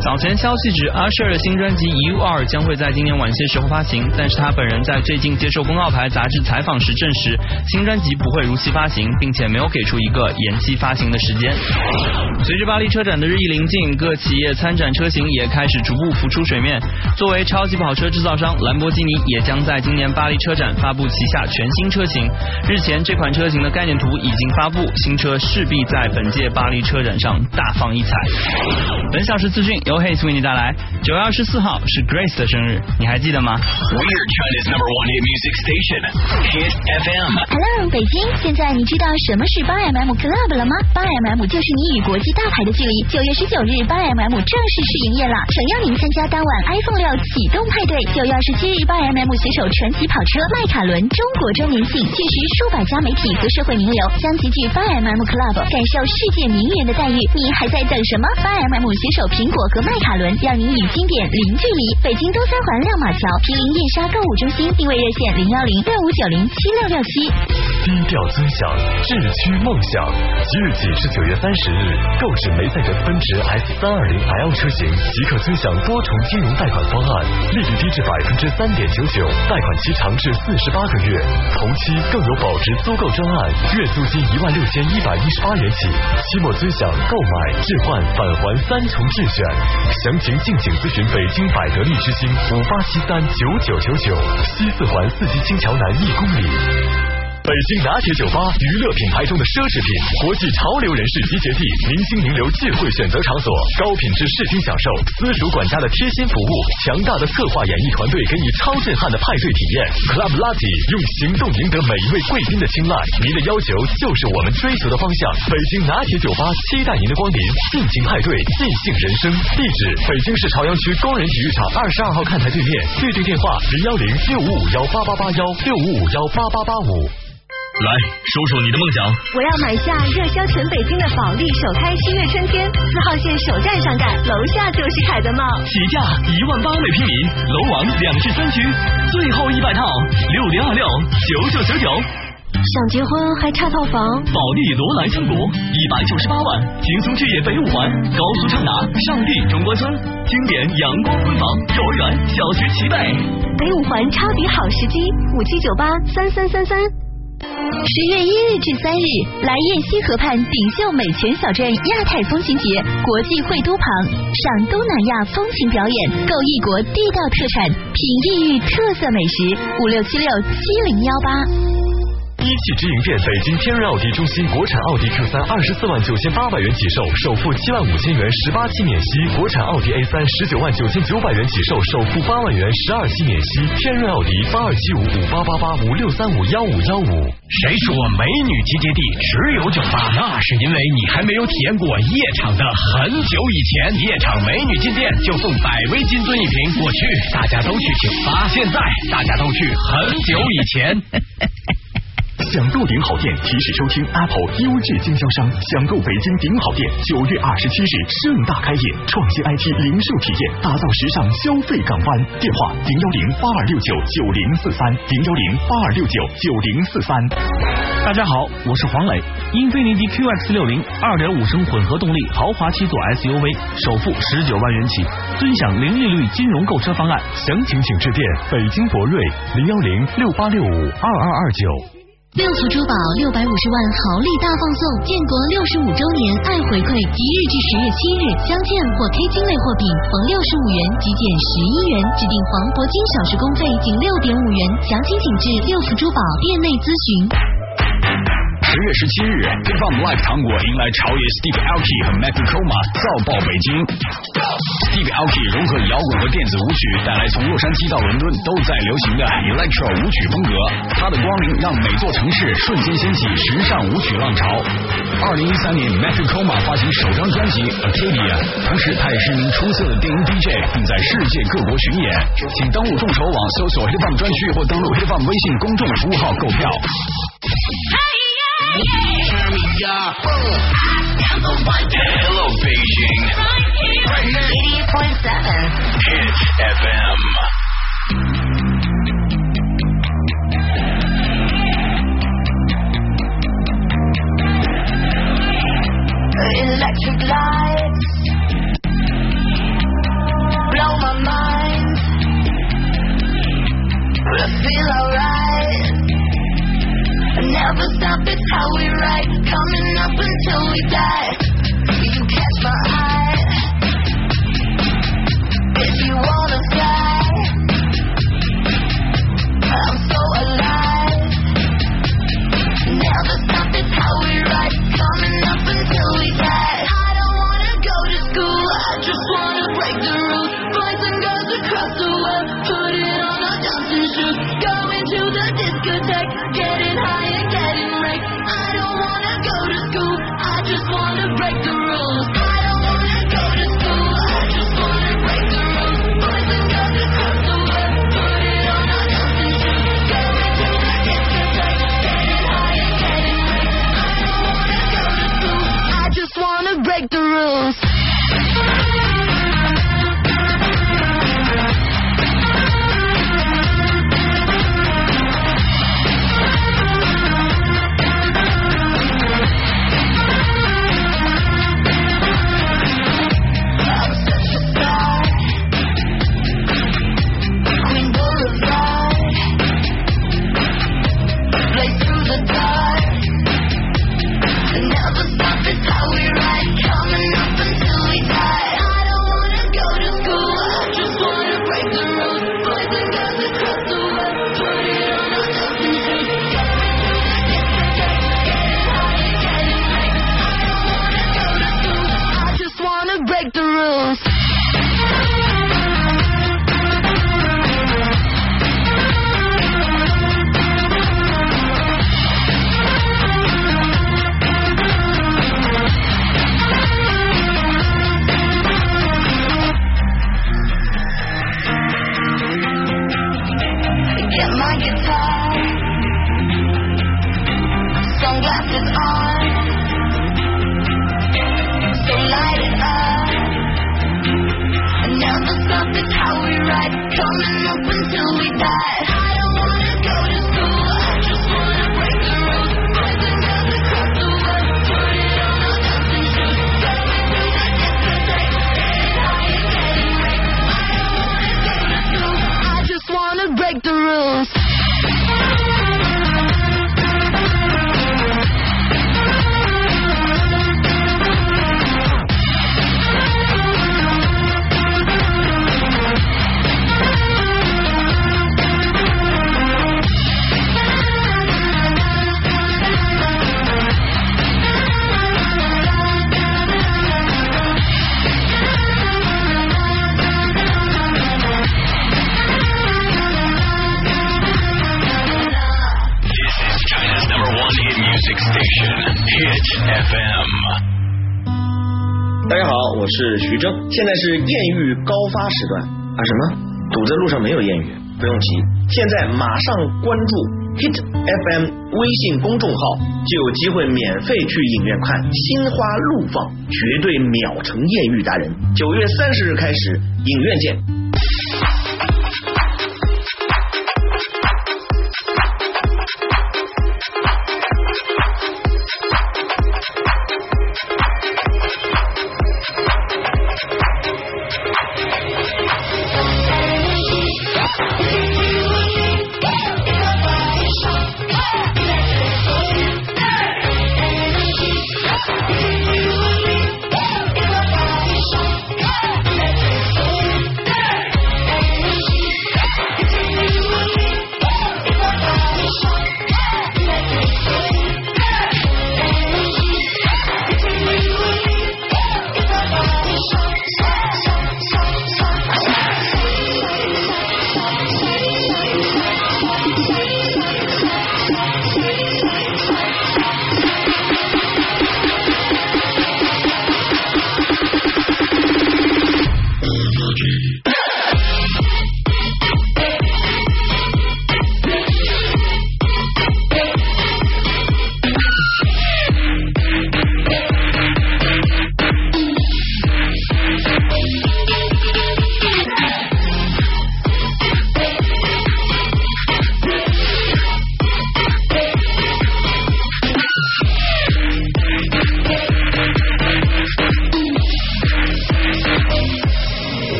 早前消息指阿 Sher 的新专辑《You Are》将会在今年晚些时候发行，但是他本人在最近接受公告牌杂志采访时证实，新专辑不会如期发行，并且没有给出一个延期发行的时间。随着巴黎车展的日益临近，各企业参展车型也开始逐步浮出水面。作为超级跑车制造商，兰博基尼也将在今年巴黎车展发布旗下全新车型。日前，这款车型的概念图已经发布，新车势必在本届巴黎车展上大放异彩。本小时资讯由 Haze 为你带来。九月二十四号是 Grace 的生日，你还记得吗 We're China's number one hit music station, Hit FM. Hello，北京，现在你知道什么是八 mm Club 了吗？八 mm 就是你与国际大牌的距离。九月十九日，八 mm 正式试营业了，诚邀您参加当晚 iPhone 六启动派对。九月二十七日，八 mm 携手传奇跑车迈卡伦中国周年庆，届时数百家媒体和社会名流将集聚八 mm Club，感受世界名人的待遇。你还在等什么？八 mm 携手苹果和迈卡伦，让您与经典零距离。北京东三环亮马桥毗邻燕莎购物中心，定位热线零幺零六五九零七六六七。低调尊享，智驱梦想。即日起至九月三十日，购置梅赛德斯奔驰 S 三二零 L 车型，即可尊享多重金融贷款方案，利率低至百分之三点九九，贷款期长至四十八个月，同期更有保值租购专案，月租金一万六千一百一十八元起，期末尊享购买、置换、返还三重质选。详情敬请咨询北京百得利之星五八七三九九九九，西四环四季青桥南一公里。北京拿铁酒吧，娱乐品牌中的奢侈品，国际潮流人士集结地，明星名流尽会选择场所，高品质视听享受，私属管家的贴心服务，强大的策划演艺团队给你超震撼的派对体验。Club Latte 用行动赢得每一位贵宾的青睐，您的要求就是我们追求的方向。北京拿铁酒吧期待您的光临，尽情派对，尽兴人生。地址：北京市朝阳区工人体育场二十二号看台对面，预订电话零幺零六五五幺八八八幺六五五幺八八八五。来，说说你的梦想。我要买下热销全北京的保利首开新月春天，四号线首站上盖，楼下就是凯德茂，起价一万八每平米，楼王两室三居，最后一百套，六零二六九九九九。想结婚还差套房？保利罗兰香谷一百九十八万，轻松置业北五环，高速畅达上地中关村，经典阳光婚房，幼儿园、小学齐备。北五环抄底好时机，五七九八三三三三。十月一日至三日，来雁西河畔锦绣美泉小镇亚太风情节国际会都旁，赏东南亚风情表演，购异国地道特产，品异域特色美食。五六七六七零幺八。一汽直营店北京天润奥迪中心国产奥迪 Q 三二十四万九千八百元起售，首付七万五千元十八期免息；国产奥迪 A 三十九万九千九百元起售，首付八万元十二期免息。天润奥迪八二七五五八八八五六三五幺五幺五。谁说美女集结地只有酒吧？那是因为你还没有体验过夜场的很久以前。夜场美女进店就送百威金樽一瓶，过去大家都去酒吧，现在大家都去很久以前。享购顶好店提示收听 Apple 优质经销商，享购北京顶好店九月二十七日盛大开业，创新 IT 零售体验，打造时尚消费港湾。电话零幺零八二六九九零四三零幺零八二六九九零四三。大家好，我是黄磊。英菲尼迪 QX 六零二点五升混合动力豪华七座 SUV，首付十九万元起，尊享零利率金融购车方案。详情请致电北京博瑞零幺零六八六五二二二九。六福珠宝六百五十万豪利大放送，建国六十五周年爱回馈，即日至十月七日，镶嵌或 K 金类货品逢六十五元即减十一元，指定黄铂金首饰工费仅六点五元，详情请至六福珠宝店内咨询。十月十七日，Hip Hop Live 糖果迎来潮爷 Steve Aoki 和 Mac Coma 造爆北京。Steve Aoki 融合摇滚和电子舞曲，带来从洛杉矶到伦敦都在流行的 Electro 舞曲风格。他的光临让每座城市瞬间掀起时尚舞曲浪潮。二零一三年，Mac Coma 发行首张专辑 Acadia，同时他也是一名出色的电音 DJ，并在世界各国巡演。请登录众筹网搜索 Hip Hop 专区或登录 Hip Hop 微信公众服务号购票。Hello, Beijing. Right here. 88.7 Hit FM. Electric lights blow my mind. But I feel alright. Never stop, it's how we ride. Coming up until we die. You catch my eye. If you wanna break the rules. 现在是艳遇高发时段啊？什么？堵在路上没有艳遇？不用急，现在马上关注 Hit FM 微信公众号，就有机会免费去影院看《心花怒放》，绝对秒成艳遇达人。九月三十日开始，影院见。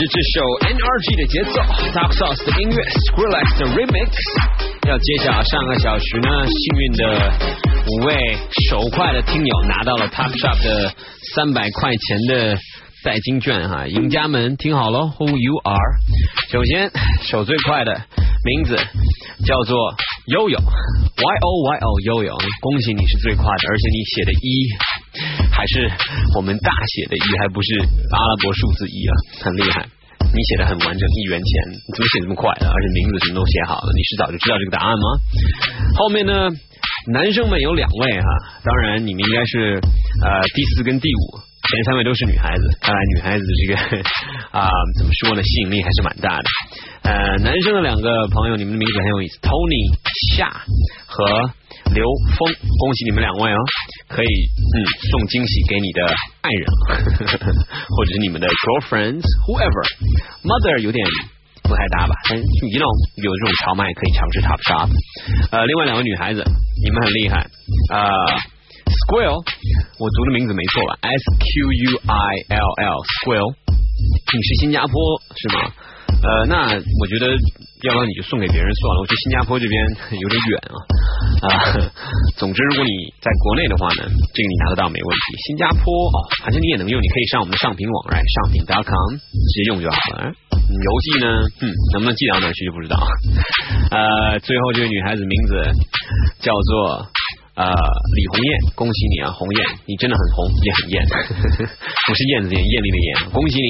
伴着这首 NRG 的节奏，Dark Sauce 的音乐，Skrillex 的 Remix，要揭晓上个小时呢，幸运的五位手快的听友拿到了 Top Shop 的三百块钱的代金券哈，赢家们听好喽，Who you are？首先手最快的名字叫做悠悠，Y O Y O 悠悠，恭喜你是最快的，而且你写的一还是我们大写的一，还不是阿拉伯数字一啊，很厉害。你写的很完整，一元钱，怎么写这么快的？而且名字什么都写好了，你是早就知道这个答案吗？后面呢，男生们有两位哈，当然你们应该是呃第四跟第五。前三位都是女孩子，看来女孩子这个啊、怎么说呢，吸引力还是蛮大的。呃，男生的两个朋友，你们的名字很有意思，Tony 夏和刘峰，恭喜你们两位哦，可以嗯送惊喜给你的爱人，或者是你们的 girlfriends whoever。Mother 有点不太搭吧，但是你知道有这种荞麦可以尝试 Top Shop。呃，另外两位女孩子，你们很厉害啊。Squirrel，我读的名字没错吧？S Q U I L L，Squirrel，你是新加坡是吗？呃，那我觉得要不然你就送给别人算了，我觉得新加坡这边有点远啊啊。总之，如果你在国内的话呢，这个你拿得到没问题。新加坡哦，反正你也能用，你可以上我们的上品网来上品 .com 直接用就好了。邮寄呢，嗯，能不能寄到哪去就不知道。呃，最后这个女孩子名字叫做。呃，李红艳，恭喜你啊，红艳，你真的很红，也很艳，不是燕子艳，艳丽的艳，恭喜你。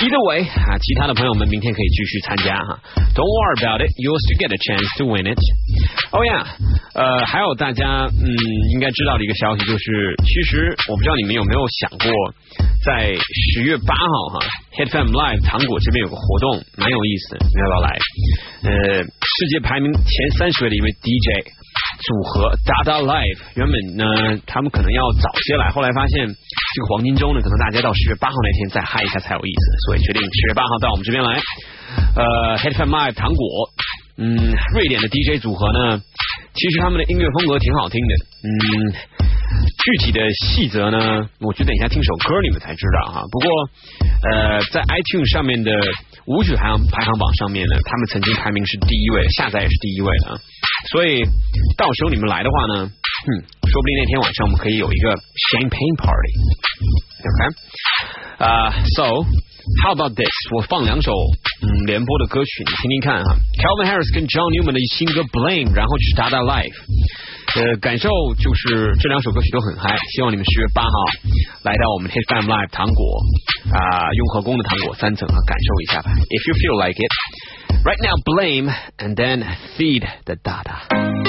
Either way 啊，其他的朋友们明天可以继续参加哈，Don't worry about it, you'll still get a chance to win it. Oh yeah，呃，还有大家嗯应该知道的一个消息就是，其实我不知道你们有没有想过，在十月八号哈，Hit FM Live 糖果这边有个活动，蛮有意思的，你要不要来？呃，世界排名前三十位的一位 DJ。组合 Dada Live 原本呢，他们可能要早些来，后来发现这个黄金周呢，可能大家到十月八号那天再嗨一下才有意思，所以决定十月八号到我们这边来。呃，Head Fan Live 糖果，嗯，瑞典的 DJ 组合呢，其实他们的音乐风格挺好听的，嗯，具体的细则呢，我觉得等一下听首歌你们才知道哈。不过呃，在 iTunes 上面的舞曲排行排行榜上面呢，他们曾经排名是第一位，下载也是第一位的。所以到时候你们来的话呢，嗯，说不定那天晚上我们可以有一个 champagne party，OK？啊、uh,，So how about this？我放两首嗯联播的歌曲，你听听看哈。Calvin Harris 跟 John Newman 的新歌 Blame，然后就是 Dada Live。呃，感受就是这两首歌曲都很嗨，希望你们十月八号来到我们 Hit FM Live 糖果啊、雍和宫的糖果三层啊，感受一下吧。If you feel like it。Right now, blame and then feed the data.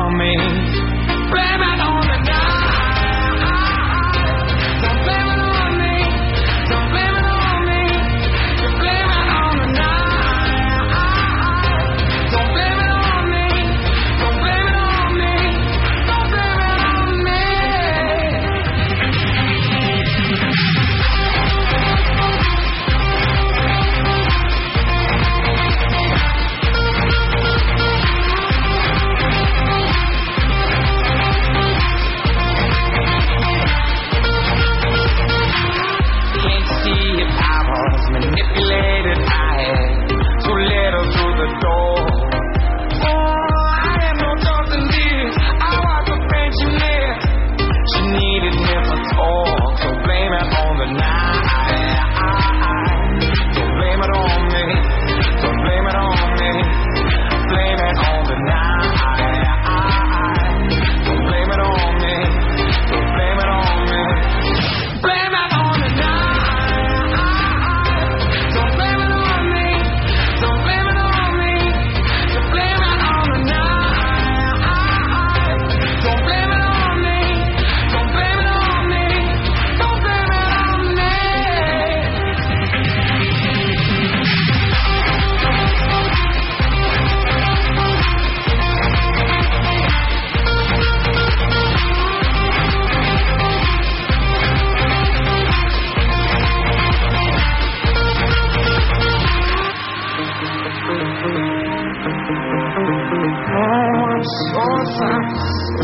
dreaming on the night.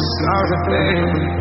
it's not a thing.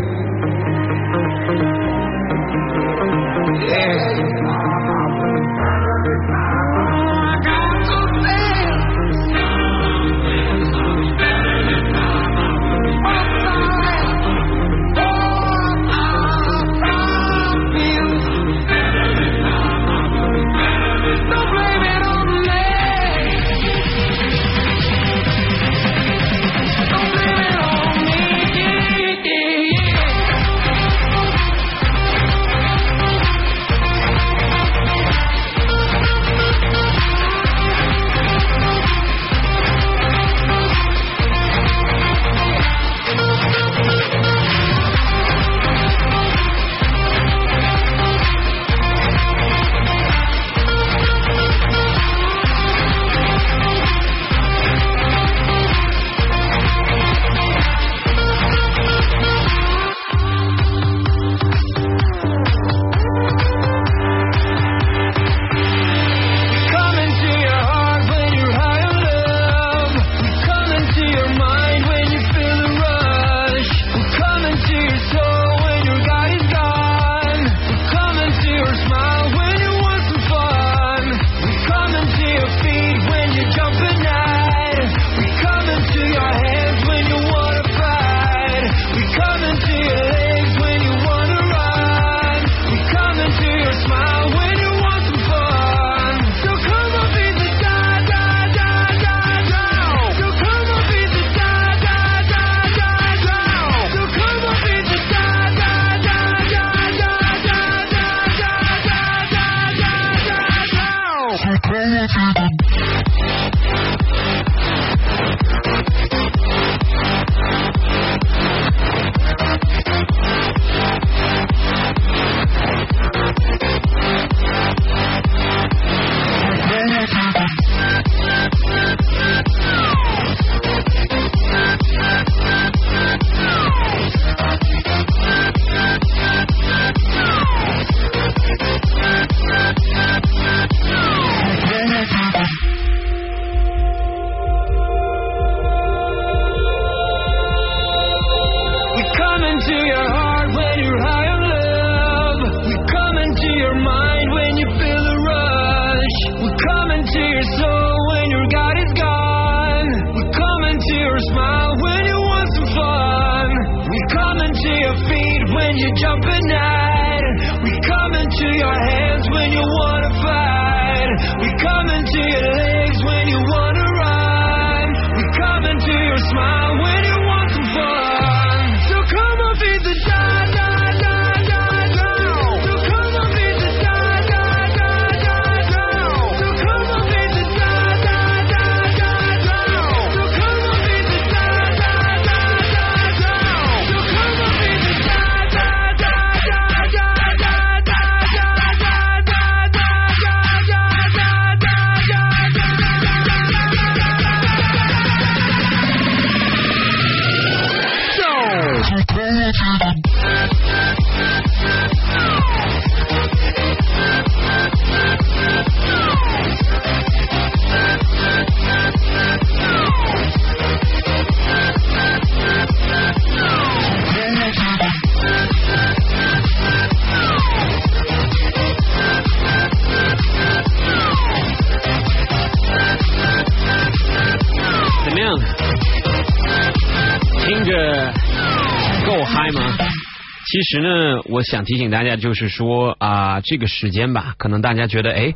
其实呢，我想提醒大家，就是说啊、这个时间吧，可能大家觉得，哎，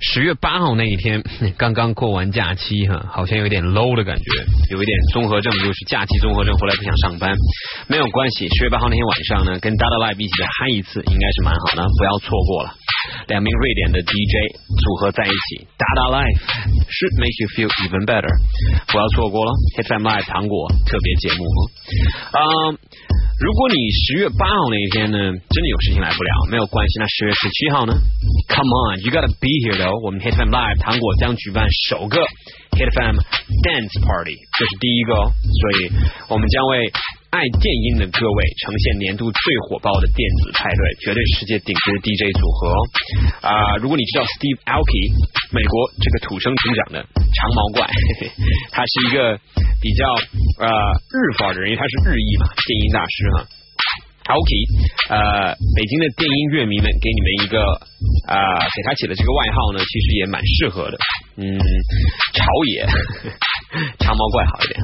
十月八号那一天 刚刚过完假期哈，好像有点 low 的感觉，有一点综合症，就是假期综合症，后来不想上班。没有关系，十月八号那天晚上呢，跟 Dada Live 一起来嗨一次，应该是蛮好的，不要错过了。两名瑞典的 DJ 组合在一起，Dada Live should make you feel even better，不要错过了 hfmi 糖果特别节目啊。如果你十月八号那一天呢，真的有事情来不了，没有关系。那十月十七号呢？Come on，you gotta be here 我们 Hit FM Live 糖果将举办首个 Hit FM Dance Party，这是第一个哦。所以我们将为爱电音的各位，呈现年度最火爆的电子派对，绝对世界顶级的 DJ 组合哦。啊、如果你知道 Steve Alki，美国这个土生土长的长毛怪，嘿嘿他是一个比较呃日范的人，因为他是日裔嘛，电音大师哈。OK，呃，北京的电音乐迷们给你们一个啊、呃给他起的这个外号呢，其实也蛮适合的，嗯，朝野，长毛怪好一点。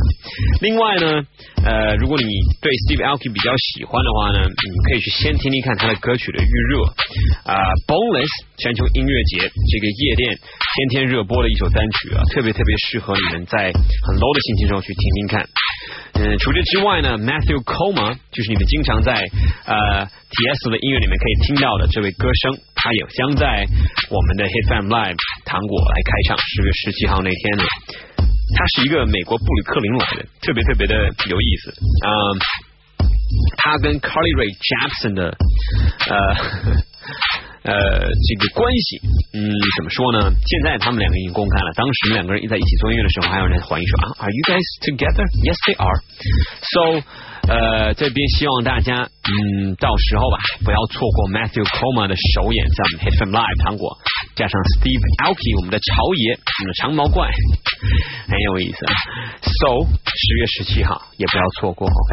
另外呢，呃，如果你对 Steve Aoki 比较喜欢的话呢，你可以去先听听看他的歌曲的预热啊、，Boneless 全球音乐节这个夜店天天热播的一首单曲啊，特别特别适合你们在很 low 的心情中去听听看。嗯，除这之外呢，Matthew Coma 就是你们经常在呃 TS 的音乐里面可以听到的这位歌声，他也将在我们的 Hit FM Live 糖果来开唱，十月十七号那天呢。他是一个美国布鲁克林老人，特别特别的有意思啊、他跟 Carly Rae Jepsen 的呃 呃这个关系，嗯，怎么说呢？现在他们两个已经公开了。当时两个人在一起做音乐的时候，还有人怀疑说啊，Are you guys together? Yes, they are. So 呃，这边希望大家嗯，到时候吧，不要错过 Matthew Coma 的首演，在我们 Hit FM Live 糖果，加上 Steve Alki 我们的朝爷，我们的长毛怪，很有意思。So 十月十七号也不要错过，OK。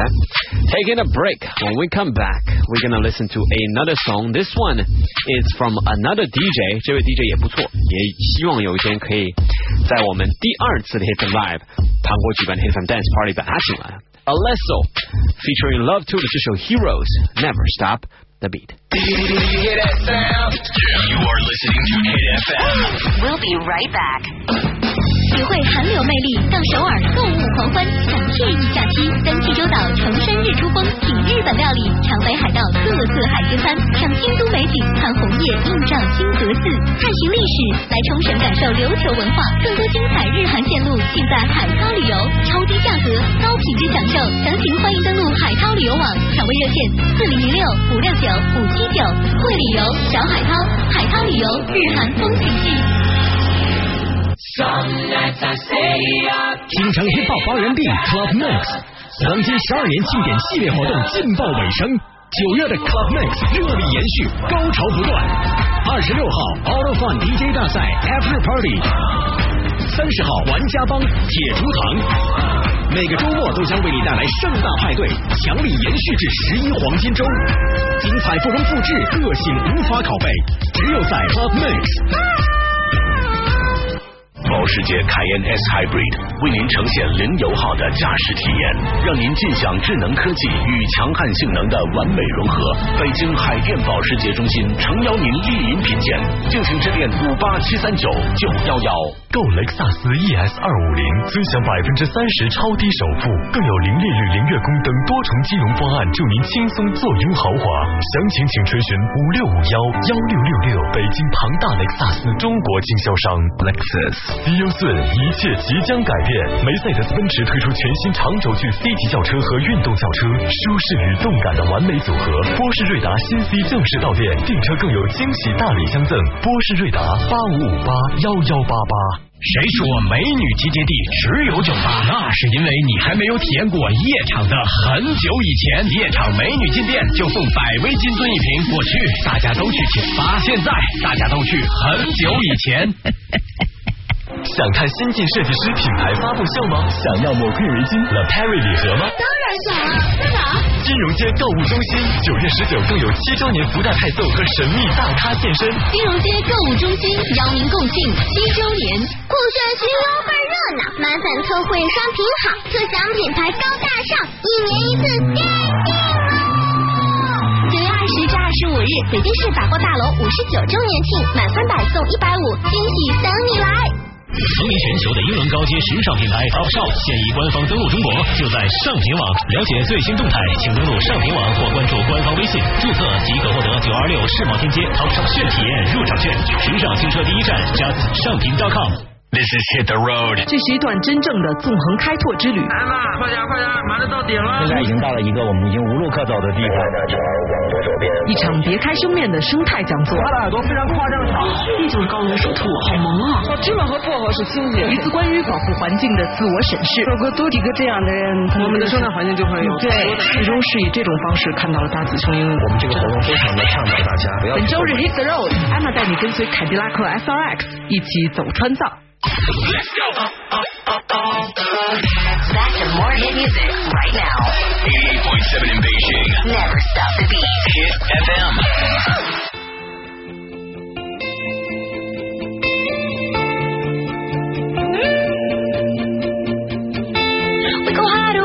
Taking a break. When we come back, we're gonna listen to another song. This one is from another DJ. 这位 DJ 也不错，也希望有一天可以在我们第二次的 Hit FM Live 糖果举办的 Hit FM Dance Party 把他请来。Alesso, featuring Love to the show Heroes Never Stop the Beat. You are listening to We'll be right back. 体会韩流魅力，到首尔购物狂欢，享惬意假期，登济州岛乘山日出峰，品日本料理，尝北海道特色海鲜餐，赏京都美景，看红叶映照金阁寺，探寻历史，来冲绳感受琉球文化，更多精彩日韩线路尽在海涛旅游，超低价格，高品质享受，详情欢迎登录海涛旅游网，抢位热线四零零六五六九五七九，会旅游找海涛，海涛旅游日韩风情记。京城 hiphop 发源地 Club Mix，黄金十二年庆典系列活动劲爆尾声，九月的 Club Mix 热力延续，高潮不断。二十六号 Auto Fun DJ 大赛 After Party，三十号玩家帮铁竹堂，每个周末都将为你带来盛大派对，强力延续至十一黄金周，精彩不容复制，个性无法拷贝，只有在 Club Mix。保时捷凯宴 S Hybrid 为您呈现零油耗的驾驶体验，让您尽享智能科技与强悍性能的完美融合。北京海淀保时捷中心诚邀您莅临品鉴，敬请致电五八七三九九幺幺。购雷克萨斯 ES 二五零，尊享百分之三十超低首付，更有零利率、零月供等多重金融方案，助您轻松坐拥豪华。详情请垂询五六五幺幺六六六。北京庞大雷克萨斯中国经销商 Lexus。Feel soon，一切即将改变。梅赛德斯奔驰推出全新长轴距 C 级轿车和运动轿车，舒适与动感的完美组合。波士瑞达新 C 正式到店，订车更有惊喜大礼相赠。波士瑞达八五五八幺幺八八。谁说美女集结地只有酒吧？那是因为你还没有体验过夜场的很久以前。夜场美女进店就送百威金樽一瓶，过去大家都去酒吧，现在大家都去很久以前。想看新晋设计师品牌发布秀吗？想要抹黑围巾 La Perry 礼盒吗？当然想啊，在哪？金融街购物中心九月十九更有七周年福袋派送和神秘大咖现身。金融街购物中心邀您共庆七周年，酷炫新优惠热闹，满返特惠商品好，特享品牌高大上，一年一次限定哦！九月二十至二十五日，北京市百货大楼五十九周年庆，满三百送一百五，惊喜等你来！风靡全球的英伦高阶时尚品牌 Top Shop 现已官方登陆中国，就在上品网。了解最新动态，请登录上品网或关注官方微信，注册即可获得九二六世贸天阶 Top Shop 炫体验入场券。时尚新车第一站，just 上品 .com。This is Hit the Road。这是一段真正的纵横开拓之旅。来嘛，快点快点，马上到顶了。现在已经到了一个我们已经无路可走的地方。一场别开生面的生态讲座。他的耳朵非常夸张长，这就是高原水兔，好萌啊！哦，芝麻和薄荷是亲戚。一次关于保护环境的自我审视。如果多几个这样的人，我们的生态环境就会有对，最终是以这种方式看到了大紫琼英。我们这个活动非常的倡导大家不要。本周日 Hit the Road，安娜带你跟随凯迪拉克 SRX 一起走川藏。Back to more hit music right now. 88.7 in Beijing. Never stop the beat. Hit FM. We go hide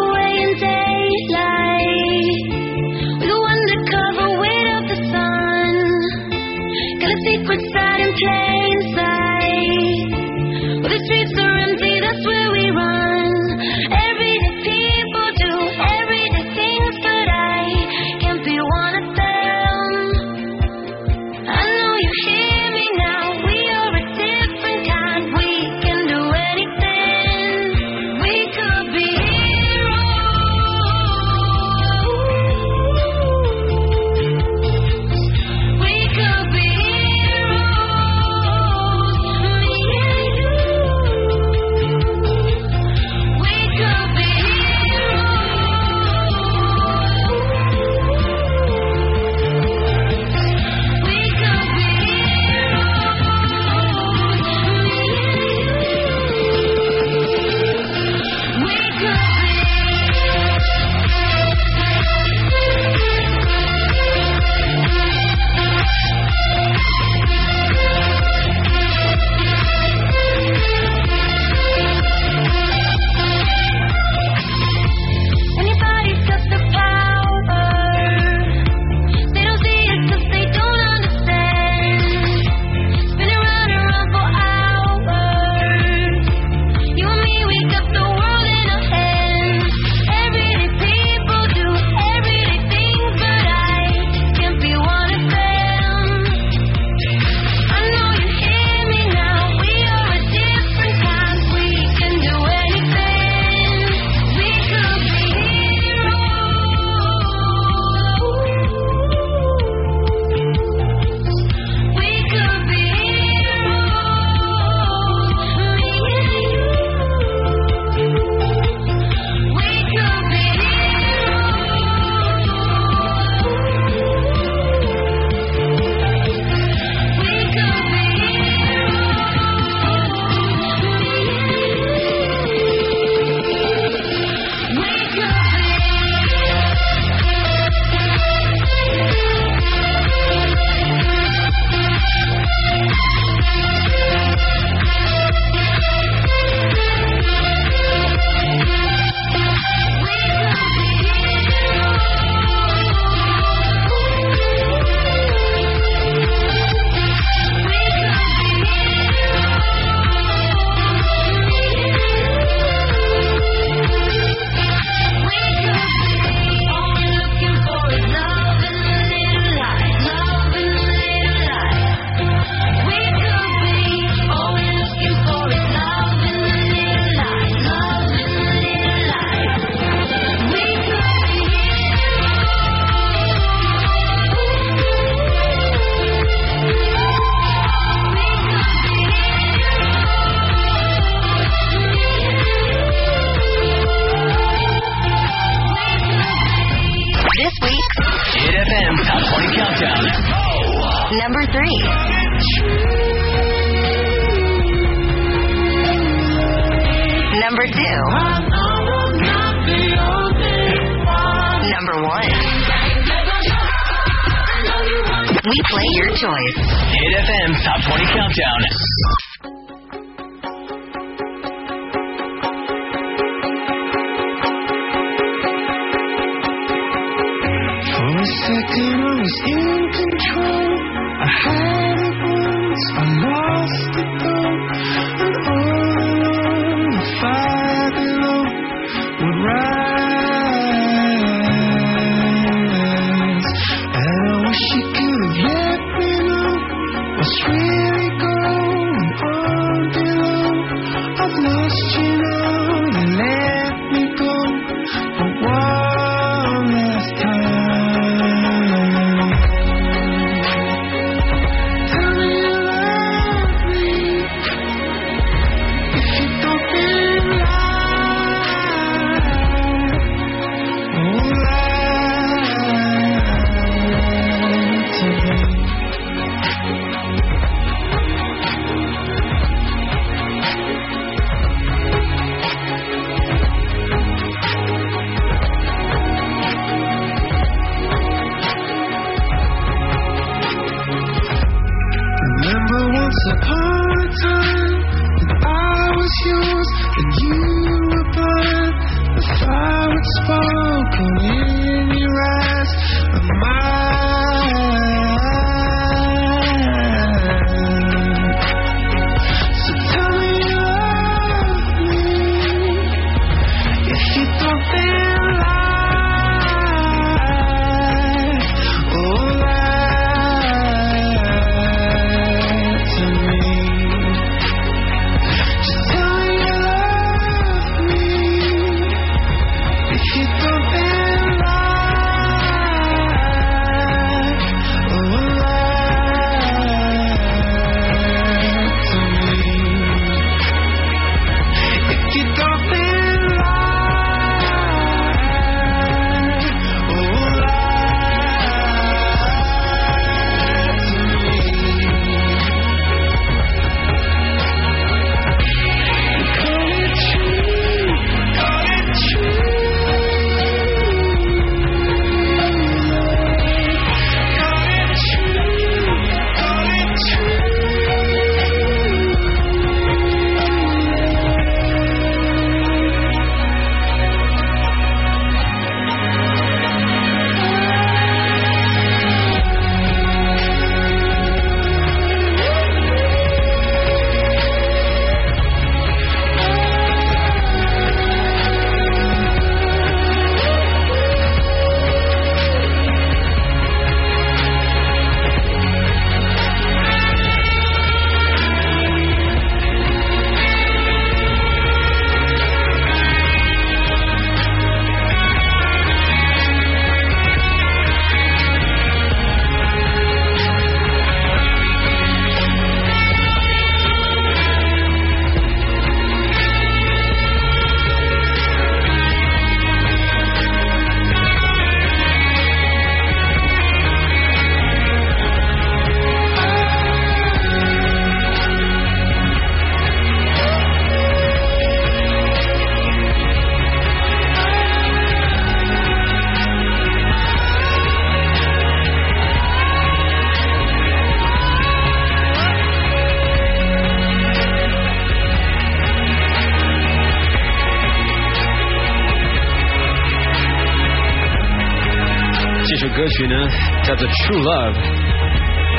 True Love》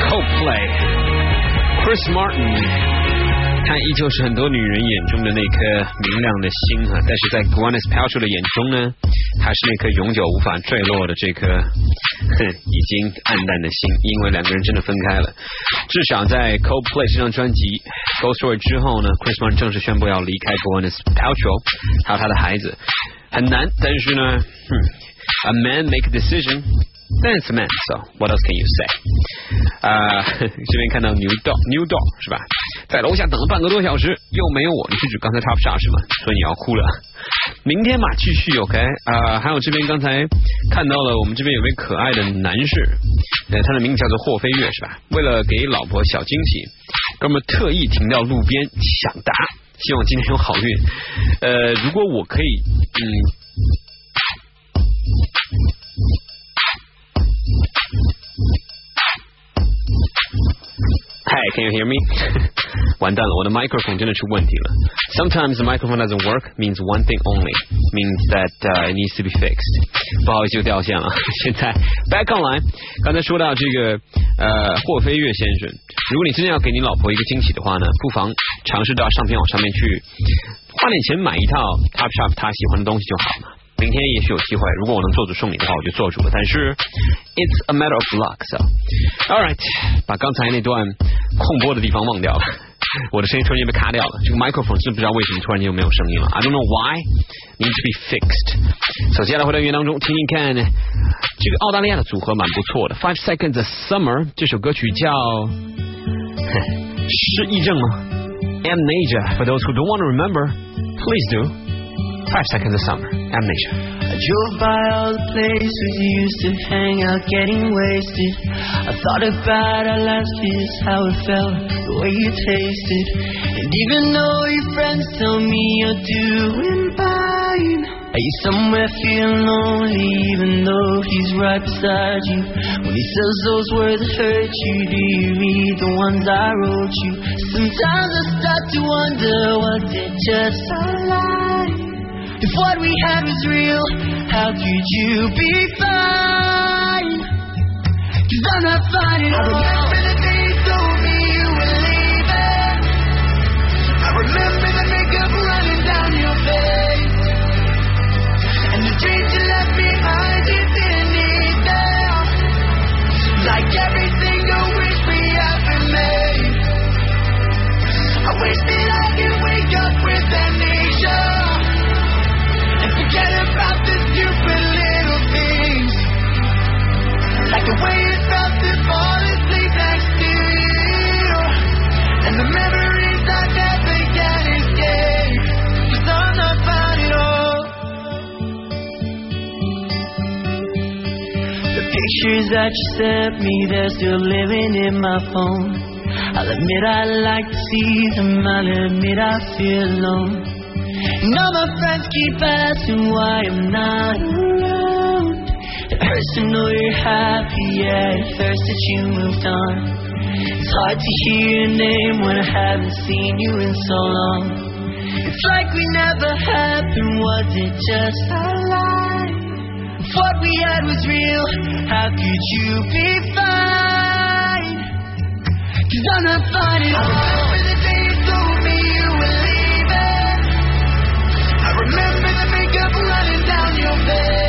，Coldplay，Chris Martin。他依旧是很多女人眼中的那颗明亮的星哈，但是在 Gwyneth Paltrow 的眼中呢，他是那颗永久无法坠落的这颗已经暗淡的心，因为两个人真的分开了。至少在 Coldplay 这张专辑《Ghost Story》之后呢，Chris Martin 正式宣布要离开 Gwyneth Paltrow，还有他的孩子，很难，但是呢，，A man make a decision。That's man, so what else can you say？啊、这边看到 New Dog New Dog 是吧？在楼下等了半个多小时，又没有我，你是指刚才 TOPS 2是吗？所以你要哭了。明天嘛，继续 OK 啊、还有这边刚才看到了，我们这边有位可爱的男士，呃，他的名字叫做霍飞跃是吧？为了给老婆小惊喜，哥们特意停到路边抢答，希望今天有好运。呃，如果我可以，嗯。Hi, can you hear me? 完蛋了，我的 microphone 真的出问题了。Sometimes the microphone doesn't work means one thing only, means that it needs to be fixed. 不好意思，又掉线了。现在 back online，刚才说到这个呃霍飞跃先生，如果你真的要给你老婆一个惊喜的话呢，不妨尝试到唱片网上面去花点钱买一套 Top Shop 他喜欢的东西就好了。明天也许有机会，如果我能做主送你的话，我就做主了。但是 it's a matter of luck. So, all right，把刚才那段空播的地方忘掉了。我的声音突然间被卡掉了，这个 microphone 是不知道为什么突然间又没有声音了。I don't know why. Needs to be fixed. 首先来回到音乐当中，听听看，这个澳大利亚的组合蛮不错的。Five Seconds of Summer 这首歌曲叫失忆症吗？Amnesia. For those who don't want to remember, please do. Five Seconds of Summer. Amnesia. I drove by all the places you used to hang out, getting wasted. I thought about our last kiss, how it felt, the way you tasted. And even though your friends tell me you're doing fine, are you somewhere feeling lonely, even though he's right beside you? When he says those words that hurt you, do you read the ones I wrote you? Sometimes I start to wonder, was it just a lie? If what we had was real, how could you be fine? Cause I'm not fine at all. I remember the day you told me you were leaving. I remember the makeup running down your face. And the dreams you left behind, you didn't need them. Like wish we ever made. I wish Like the way it felt to fall asleep next to you. And the memories I never can escape. Cause I'm not fine at all. The pictures that you sent me, they're still living in my phone. I'll admit I like to see them, I'll admit I feel alone. All my friends keep asking why I'm not around. Hurts to know you're happy, it hurts that you moved on. It's hard to hear your name when I haven't seen you in so long. It's like we never happened, was it just a lie? If what we had was real, how could you be fine? Cause I'm not fine at all. Remember the were leaving. I remember the makeup running down your face.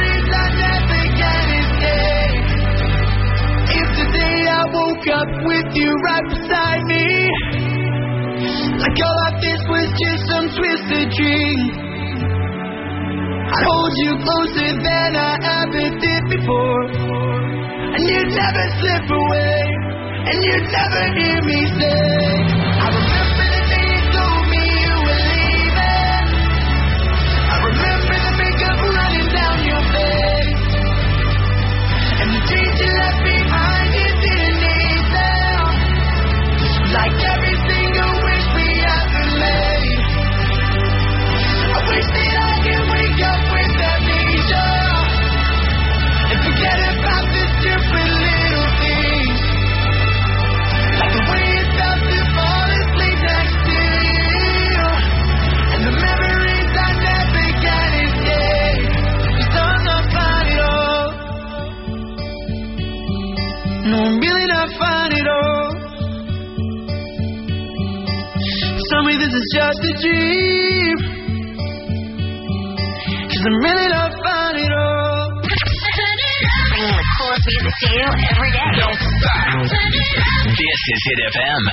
I woke up with you right beside me. Like all of this was just some twisted dream. I'd hold you closer than I ever did before. And you'd never slip away. And you'd never hear me Hit FM.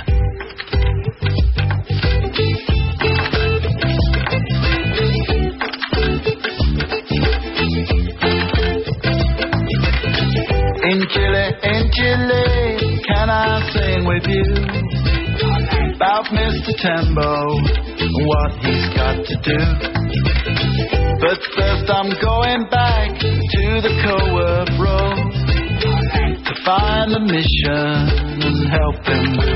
In Chile, in Chile, can I sing with you about Mr. Tembo what he's got to do? And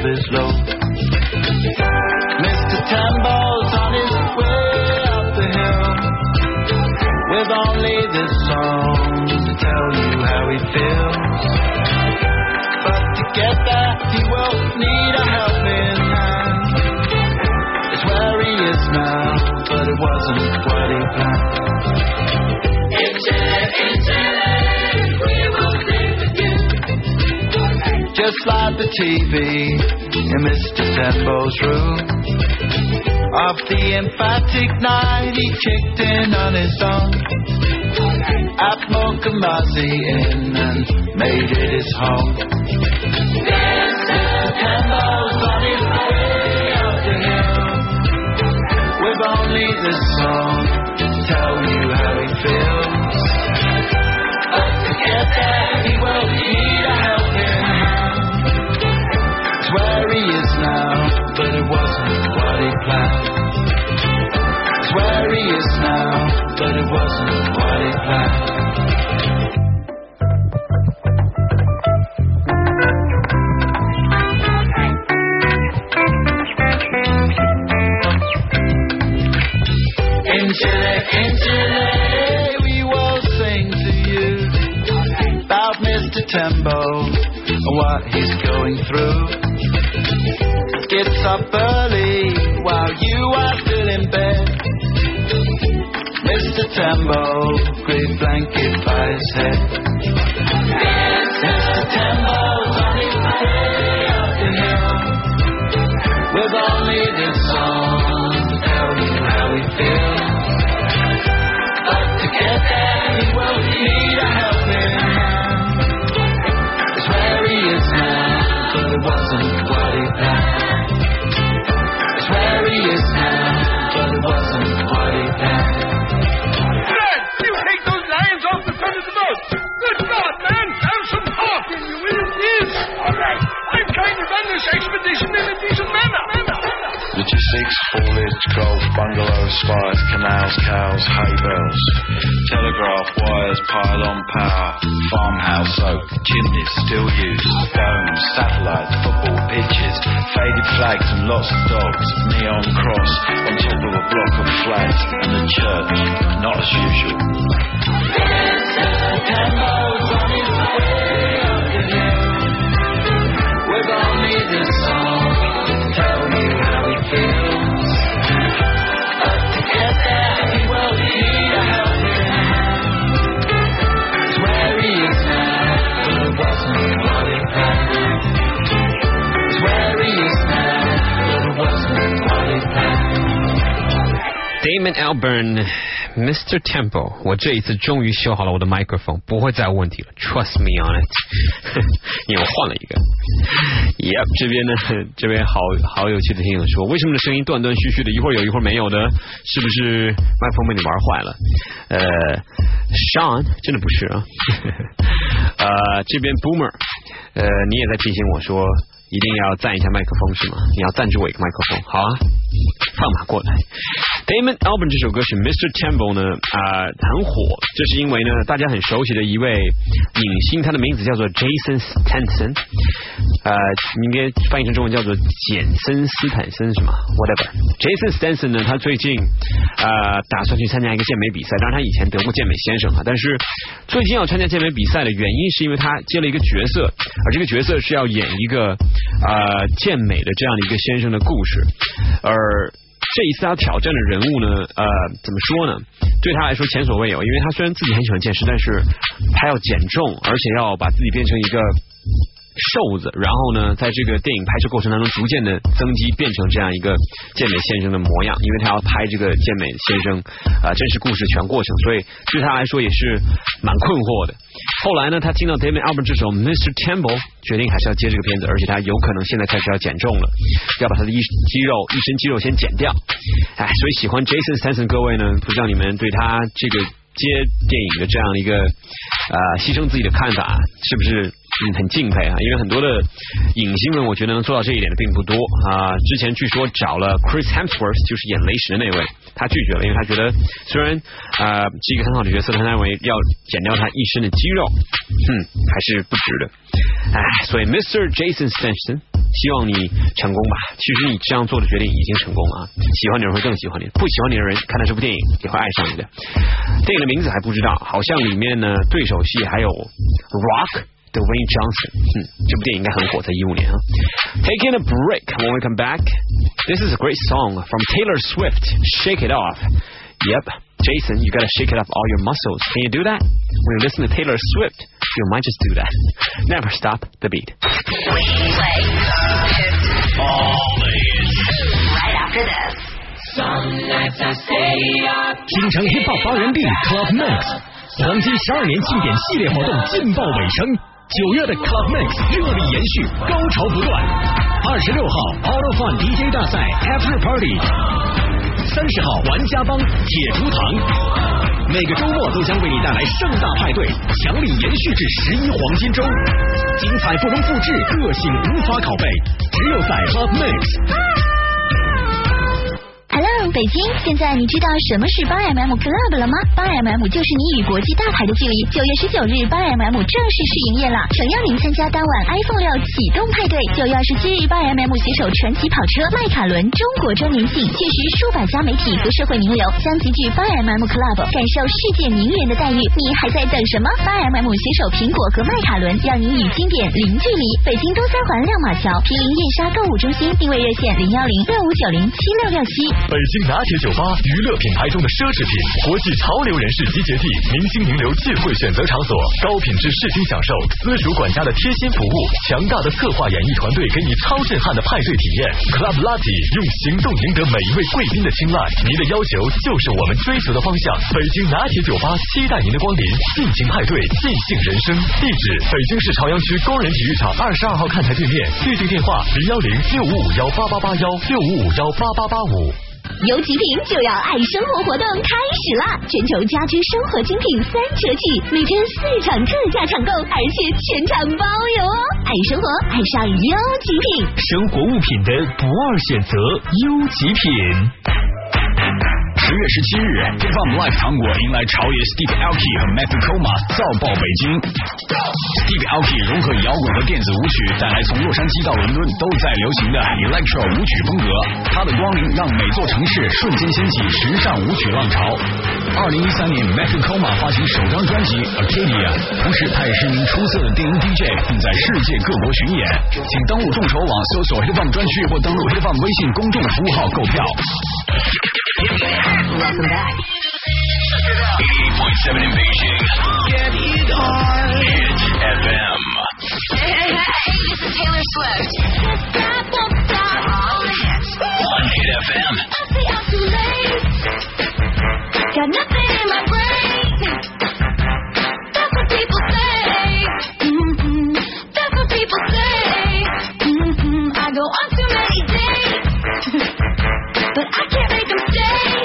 TV in Mr. Tembo's room. Of the emphatic night, he kicked in on his own. At Mokumazi Inn and made it his home. Mr. Tembo's on his way up the hill. With only this song to tell you how he feels. But to get there, he will he planned. It's where he is now, but it wasn't what he planned. Mr. Temple，我这一次终于修好了我的麦克风，不会再有问题了。Trust me on it，因为我换了一个。Yep，这边呢，这边好好有趣的听友说，为什么这声音断断续续的，一会儿有一会儿没有的？是不是麦克风被你玩坏了？呃，Sean 真的不是啊。呃，这边 Boomer，呃，你也在提醒我说。一定要赞一下麦克风是吗？你要赞助我一个麦克风，好啊，放马过来。Damon Albarn 这首歌是 Mr. Temple 呢啊、很火，这是因为呢大家很熟悉的一位影星，他的名字叫做 Jason Stanton，呃，应该翻译成中文叫做简森斯坦森是吗？Whatever。Jason Stanton 呢，他最近呃打算去参加一个健美比赛，当然他以前得过健美先生啊，但是最近要参加健美比赛的原因是因为他接了一个角色，而这个角色是要演一个呃健美的这样的一个先生的故事，而这一次他挑战的人物呢，呃，怎么说呢？对他来说前所未有，因为他虽然自己很喜欢健身，但是他要减重，而且要把自己变成一个瘦子，然后呢，在这个电影拍摄过程当中，逐渐的增肌，变成这样一个健美先生的模样。因为他要拍这个健美先生啊、真实故事全过程，所以对他来说也是蛮困惑的。后来呢，他听到 David Albarn 这首 Mr. Temple，决定还是要接这个片子，而且他有可能现在开始要减重了，要把他的一肌肉一身肌肉先减掉。哎，所以喜欢 Jason s t a n s o n 各位呢，不知道你们对他这个接电影的这样一个呃牺牲自己的看法，是不是嗯很敬佩啊？因为很多的影星们，我觉得能做到这一点的并不多啊。之前据说找了 Chris Hemsworth，就是演雷神的那位，他拒绝了，因为他觉得虽然呃是一个很好的角色，他认为要减掉他一身的肌肉，嗯，还是不值的。哎，所以 Mr. Jason s t a n s o n。希望你成功吧。其实你这样做的决定已经成功了！喜欢你的人会更喜欢你，不喜欢你的人看到这部电影也会爱上你的。电影的名字还不知道，好像里面呢对手戏还有 Rock。Dwayne Johnson，嗯，这部电影应该很火，在一五年啊。Taking a break when we come back. This is a great song from Taylor Swift. Shake it off. Yep, Jason, you gotta shake it off all your muscles. Can you do that? When you listen to Taylor Swift, you might just do that. Never stop the beat. Right after this. Some nights I stay up. 京城 Hip Hop 发源地 Club Mix 黄金十二年庆典系列活动劲爆尾声， 九月的 Club Mix 热力延续，高潮不断。二十六号 Auto Fun DJ 大赛 After Party，三十号玩家帮铁竹堂，每个周末都将为你带来盛大派对，强力延续至十一黄金周，精彩不容复制，个性无法拷贝，只有在 Club Mix。Hello，北京，现在你知道什么是八 mm Club 了吗？八 mm 就是你与国际大牌的距离。九月十九日，八 mm 正式试营业了，诚邀您参加当晚 iPhone 六启动派对。九月二十七日，八 mm 携手传奇跑车迈凯伦中国周年庆，届时数百家媒体和社会名流将集聚八 mm Club，感受世界名人的待遇。你还在等什么？八 mm 携手苹果和迈凯伦，让你与经典零距离。北京东三环亮马桥毗邻燕莎购物中心，定位热线零幺零六五九零七六六七。北京拿铁酒吧，娱乐品牌中的奢侈品，国际潮流人士集结地，明星名流尽会选择场所，高品质视听享受，私属管家的贴心服务，强大的策划演艺团队给你超震撼的派对体验。Club Latte 用行动赢得每一位贵宾的青睐，您的要求就是我们追求的方向。北京拿铁酒吧期待您的光临，尽情派对，尽兴人生。地址：北京市朝阳区工人体育场二十二号看台对面，预订电话零幺零六五五幺八八八幺六五五幺八八八五。优极品就要爱生活活动开始啦！全球家居生活精品三折起，每天四场特价抢购，而且全场包邮哦！爱生活，爱上优极品。生活物品的不二选择，优极品。十月十七日，Hip Hop Live 糖果迎来潮爷 Steve Alki 和 Matthew Koma 造爆北京。Steve Alki 融合摇滚和电子舞曲，带来从洛杉矶到伦敦都在流行的 Electro 舞曲风格。他的光临让每座城市瞬间掀起时尚舞曲浪潮。二零一三年，Matthew Koma 发行首张专辑 Arcadia，同时他也是一名出色的电音 DJ，并在世界各国巡演。请登录众筹网搜索 Hip Hop 专区或登录 Hip Hop 微信公众服务号购票。Welcome back. 88.7 in Beijing. Get it on. Hit FM. Hey, hey, hey, this is Taylor Swift. Stop, won't stop. All the hits. On Hit FM. I say I'm too late. Got nothing in my brain. That's what people say. Mm-hmm. That's what people say. Mm-hmm. I go on too many dates. but I can't make them stay.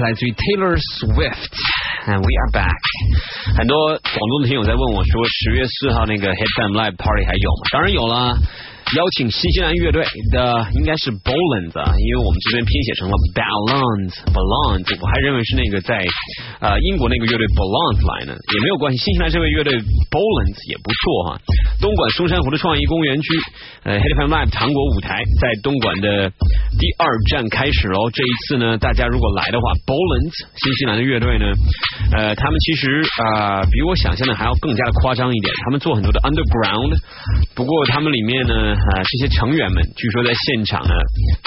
来自于 Taylor Swift，and we are back。很多广东的听友在问我说，十月四号那个 Headband Live Party 还有吗？当然有啦。邀请新西兰乐队的应该是 Bolands，啊，因为我们这边拼写成了 Balance，Balance，我还认为是那个在呃英国那个乐队 Balance 来呢，也没有关系。新西兰这位乐队 Bolands 也不错哈。东莞松山湖的创意公园区，呃 Headband Live 糖果舞台在东莞的第二站开始喽。这一次呢，大家如果来的话，Bolans 新西兰的乐队呢，呃，他们其实啊、比我想象的还要更加的夸张一点，他们做很多的 Underground，不过他们里面呢。啊，这些成员们据说在现场呢，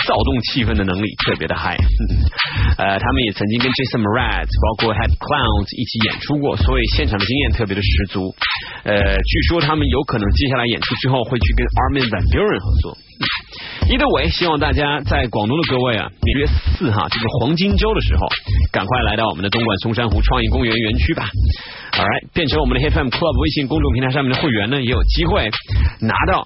躁动气氛的能力特别的 high。呃，他们也曾经跟 Jason Mraz 包括 Head Clowns 一起演出过，所以现场的经验特别的十足。呃，据说他们有可能接下来演出之后会去跟 Armin van Buuren 合作。Either way，希望大家在广东的各位啊，十月四号这个黄金周的时候，赶快来到我们的东莞松山湖创意公园园区吧。All right，变成我们的 HFM Club 微信公众平台上面的会员呢，也有机会拿到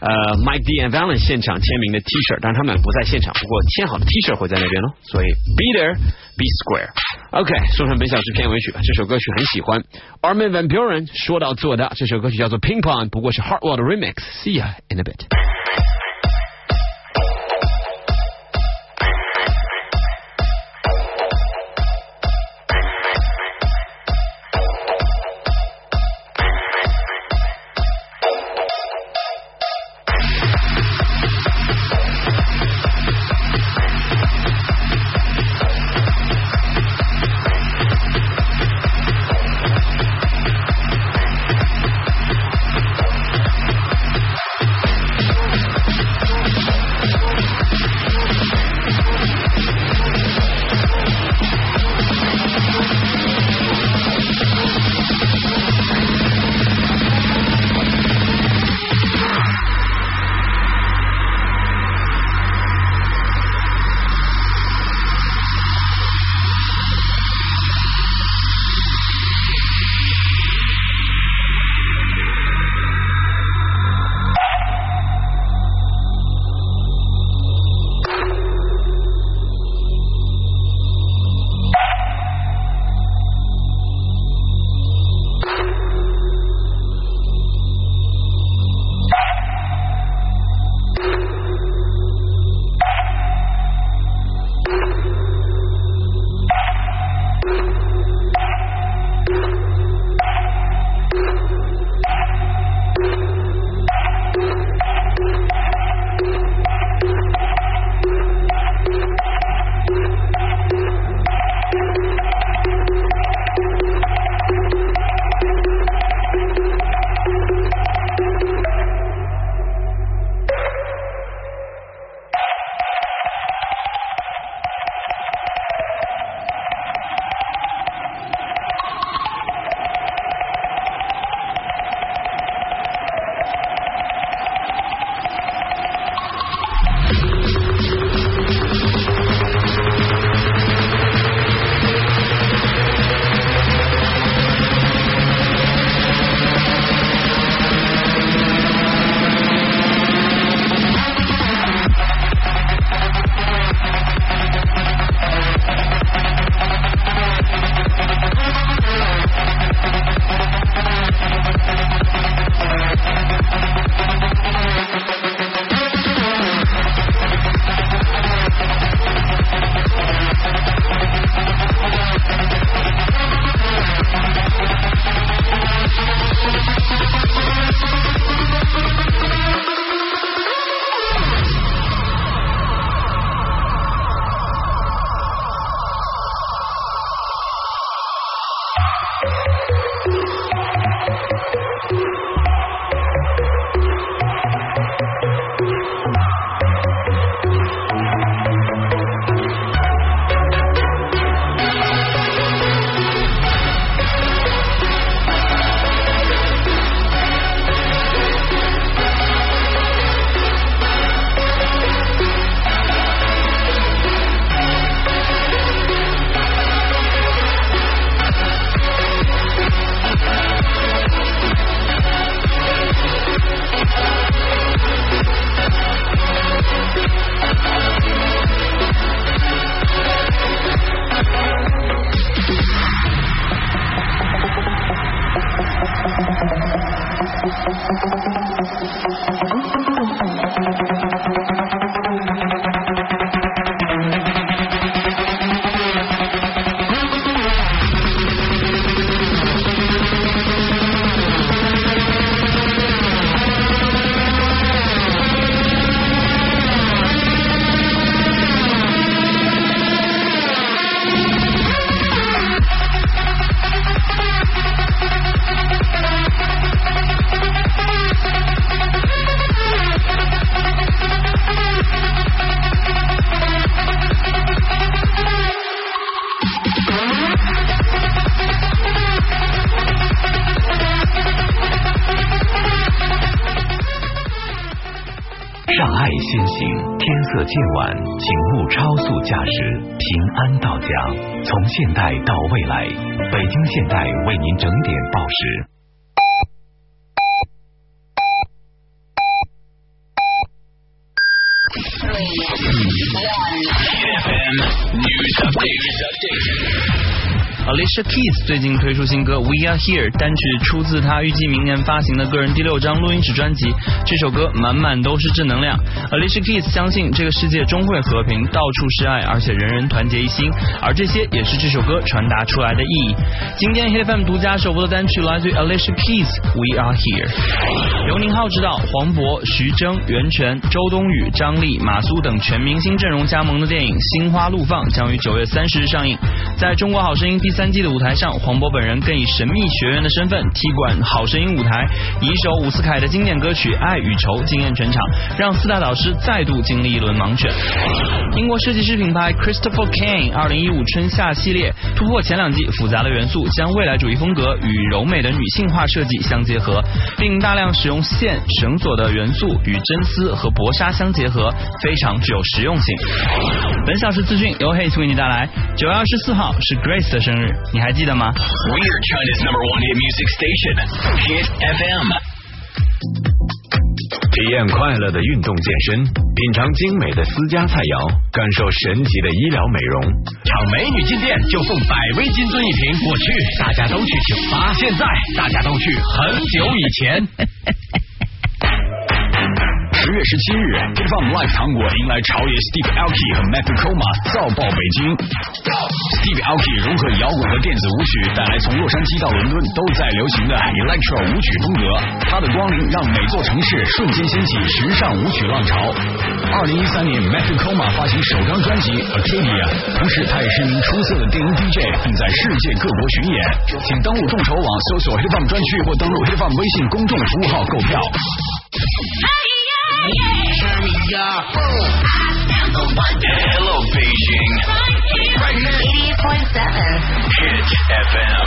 呃 Mike D and Valen 现场签名的 T 恤，但是他们不在现场，不过签好的 T 恤会在那边喽。所以 Be there, be square。OK，说说本小时片尾曲吧，这首歌曲很喜欢。Armin Van Buren 说到做到，这首歌曲叫做 Ping Pong，不过是 Hardwell 的 Remix。See ya in a bit。代到未来，北京现代为您整点报时。Alicia Keys 最近推出新歌《We Are Here》，单曲出自她预计明年发行的个人第六张录音室专辑。这首歌满满都是正能量。Alicia Keys 相信这个世界终会和平，到处是爱，而且人人团结一心。而这些也是这首歌传达出来的意义。今天 Hit FM 独家首播的单曲来自于 Alicia Keys，《We Are Here》。由宁浩执导，黄渤、徐峥、袁泉、周冬雨、张丽、马苏等全明星阵容加盟的电影《心花怒放》将于九月三十日上映。在中国好声音第三季的舞台上，黄渤本人更以神秘学员的身份踢馆好声音舞台，以一首伍思凯的经典歌曲《爱与愁》惊艳全场，让四大导师再度经历一轮盲选。英国设计师品牌 Christopher Kane 二零一五春夏系列突破前两季复杂的元素，将未来主义风格与柔美的女性化设计相结合，并大量使用线、绳索的元素与真丝和薄纱相结合，非常具有实用性。本小时资讯由 Haze 为你带来。九月二十四号是 Grace 的生日，你还记得吗？We are China's number one hit music station, Hit FM. 体验快乐的运动健身，品尝精美的私家菜肴，感受神奇的医疗美容。场美女进店就送百威金樽一瓶，我去大家都去酒吧，现在大家都去很久以前。十月十七日，Hit FM Live 糖果迎来朝野 Steve Alki 和 Matthew Koma 造爆北京。Steve Alki 融合摇滚和电子舞曲，带来从洛杉矶到伦敦都在流行的 Electro 舞曲风格。他的光临让每座城市瞬间掀起时尚舞曲浪潮。二零一三年，Matthew Koma 发行首张专辑 Acadia，同时他也是一名出色的电音 DJ，并在世界各国巡演。请登录众筹网搜索 Hit FM 专区或登录 Hit FM 微信公众服务号购票。Turn me up. I'm the one. Hello, Beijing. Right here. 88.7. Hit FM.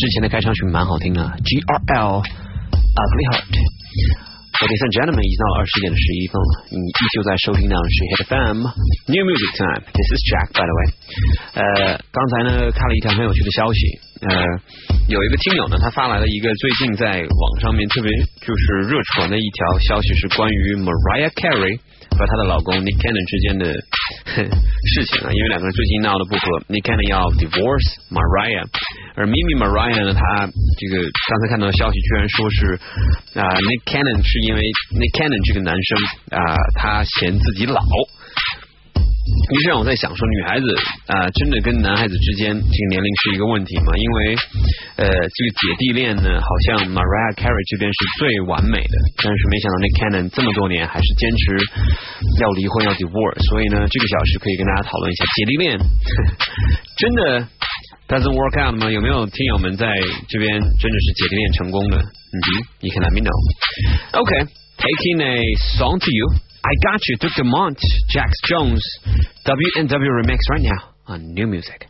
之前的开场曲蛮好听的，GRL Ugly Heart。Ladies and gentlemen，已经到了二十点的十一分了，你依旧在收听的是 Hit FM New Music Time。This is Jack，by the way。呃，刚才呢，看了一条很有趣的消息。呃，有一个听友呢，他发来了一个最近在网上面特别就是热传的一条消息，是关于 Mariah Carey 和她的老公 Nick Cannon 之间的事情啊，因为两个人最近闹得不和，Nick Cannon 要 divorce Mariah。而 mimi maria 呢她这个刚才看到的消息居然说是啊 nick cannon 是因为 nick cannon 这个男生啊他嫌自己老。于是让我在想说女孩子啊真的跟男孩子之间这个年龄是一个问题吗？因为呃这个姐弟恋呢好像 mariah carey 这边是最完美的但是没想到 nick cannon 这么多年还是坚持要离婚要 divorce 所以呢这个小时可以跟大家讨论一下姐弟恋。真的 doesn't work out 吗？有没有听友们在这边真的是姐弟恋成功的？嗯哼，you can let me know. Okay, taking a song to you. I got you, Duke Dumont, Jax Jones, W and W remix right now on New Music.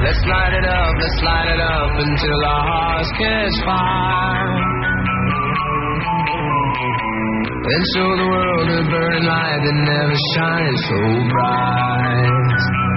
Let's light it up, let's light it up until our hearts catch fire. And show the world a burning light that never shines so bright.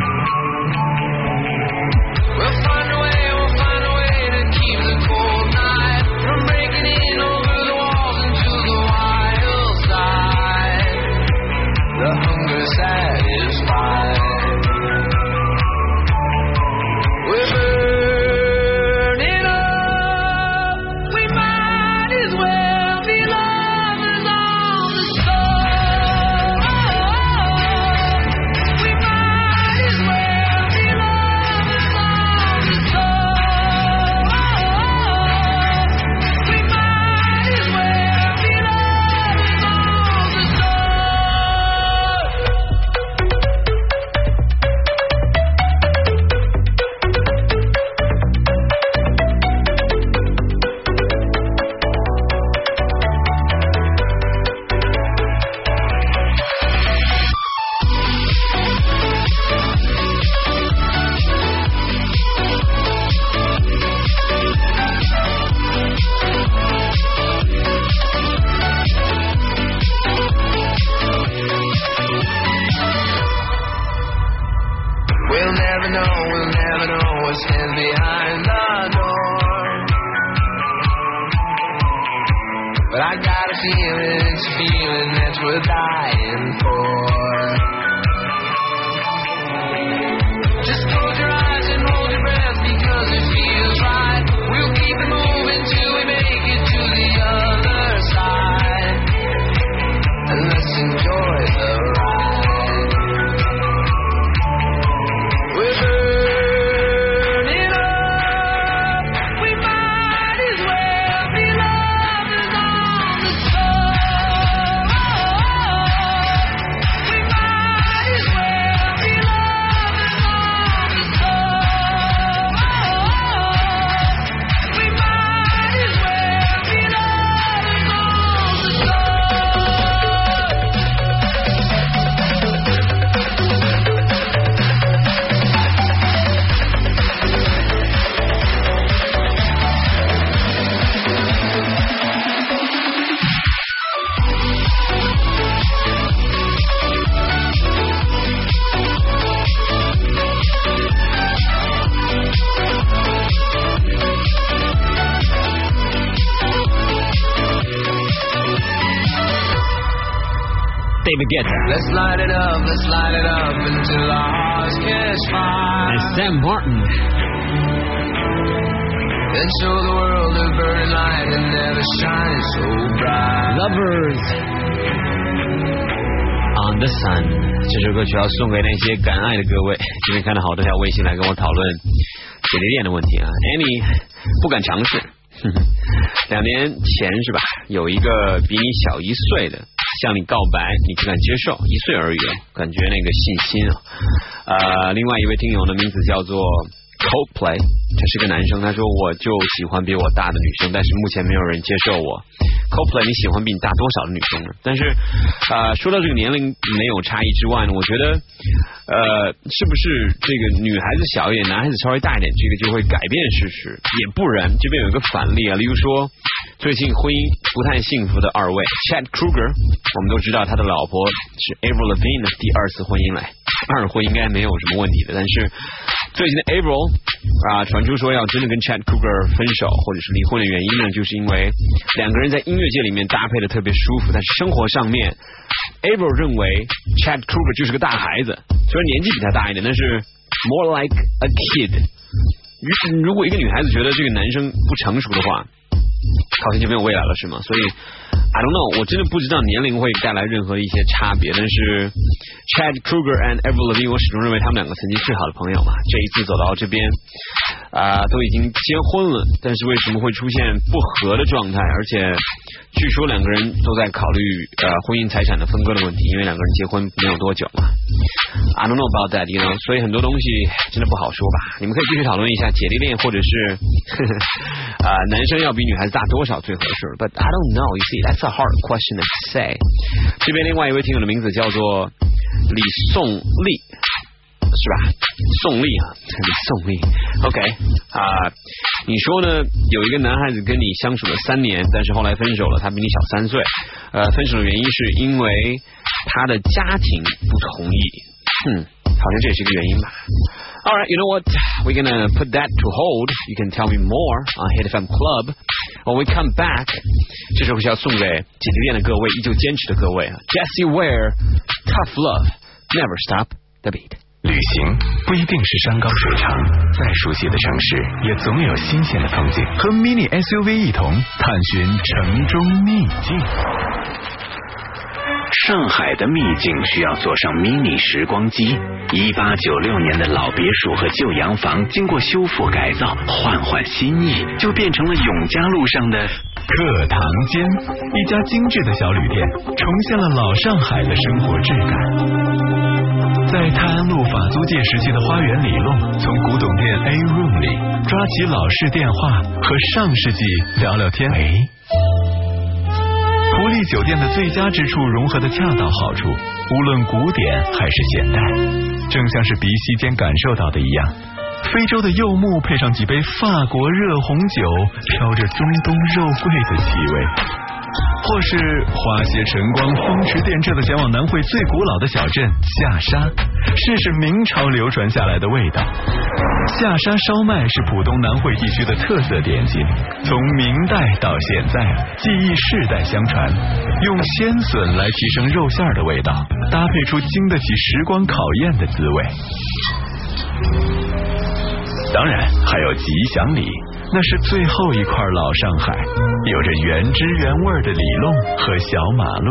送给那些敢爱的各位。今天看到好多条微信来跟我讨论姐弟恋的问题啊，any 不敢尝试。两年前是吧，有一个比你小一岁的向你告白，你不敢接受，一岁而已，感觉那个信心啊。呃，另外一位听友的名字叫做 Coldplay，这是个男生，他说我就喜欢比我大的女生，但是目前没有人接受我。Coldplay，你喜欢比你大多少的女生呢？但是呃，说到这个年龄没有差异之外呢，我觉得呃，是不是这个女孩子小一点，男孩子稍微大一点，这个就会改变事实？也不然，这边有一个反例啊，例如说最近婚姻不太幸福的二位 Chad Kruger，我们都知道他的老婆是 Ava Levine 的第二次婚姻来，二婚应该没有什么问题的，但是最近的 April 啊，传出说要真的跟 Chad Kruger 分手或者是离婚的原因呢，就是因为两个人在音乐界里面搭配的特别舒服，但是生活上面，April 认为 Chad Kruger 就是个大孩子，虽然年纪比他大一点，但是 more like a kid。如如果一个女孩子觉得这个男生不成熟的话，好像就没有未来了，是吗？所以 I don't know，我真的不知道年龄会带来任何一些差别。但是 Chad Kruger and Evolvin，我始终认为他们两个曾经最好的朋友嘛。这一次走到这边啊、都已经结婚了，但是为什么会出现不和的状态？而且据说两个人都在考虑呃婚姻财产的分割的问题，因为两个人结婚没有多久嘛。I don't know about that，you know，所以很多东西真的不好说吧。你们可以继续讨论一下姐弟恋，或者是啊、男生要比女孩子大多少最合适。But I don't know, you see, that's a hard question to say。这边另外一位听友的名字叫做李颂丽。是吧？宋丽啊，李宋丽。OK 啊、你说呢？有一个男孩子跟你相处了三年，但是后来分手了，他比你小三岁。呃，分手的原因是因为他的家庭不同意。嗯，好像这也是一个原因吧。All right, you know what? We're gonna put that to hold. You can tell me more on Hit FM Club. When we come back，这首歌是要送给姐弟恋的各位，依旧坚持的各位啊。Jessie Ware, Tough Love, Never Stop the Beat。 旅行不一定是山高水长，再熟悉的城市也总有新鲜的风景。和 mini SUV 一同探寻城中秘境。上海的秘境需要坐上 mini 时光机。一八九六年的老别墅和旧洋房，经过修复改造，换换新意，就变成了永嘉路上的课堂间，一家精致的小旅店，重现了老上海的生活质感。在泰安路法租界时期的花园里弄，从古董店 A Room 里抓起老式电话，和上世纪聊聊天。喂，福利酒店的最佳之处融合的恰到好处，无论古典还是现代，正像是鼻息间感受到的一样。非洲的柚木配上几杯法国热红酒，飘着中东肉桂的气味。或是花些晨光、风驰电掣的前往南汇最古老的小镇下沙，试试明朝流传下来的味道。下沙烧麦是浦东南汇地区的特色点心，从明代到现在，技艺世代相传，用鲜笋来提升肉馅的味道，搭配出经得起时光考验的滋味。当然还有吉祥里，那是最后一块老上海，有着原汁原味的里弄和小马路。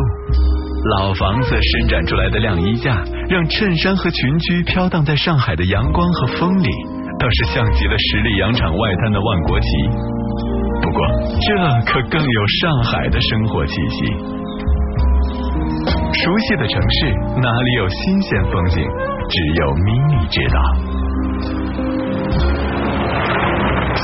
老房子伸展出来的晾衣架，让衬衫和裙裾飘荡在上海的阳光和风里，倒是像极了十里洋场外滩的万国旗。不过，这可更有上海的生活气息。熟悉的城市，哪里有新鲜风景？只有咪咪知道。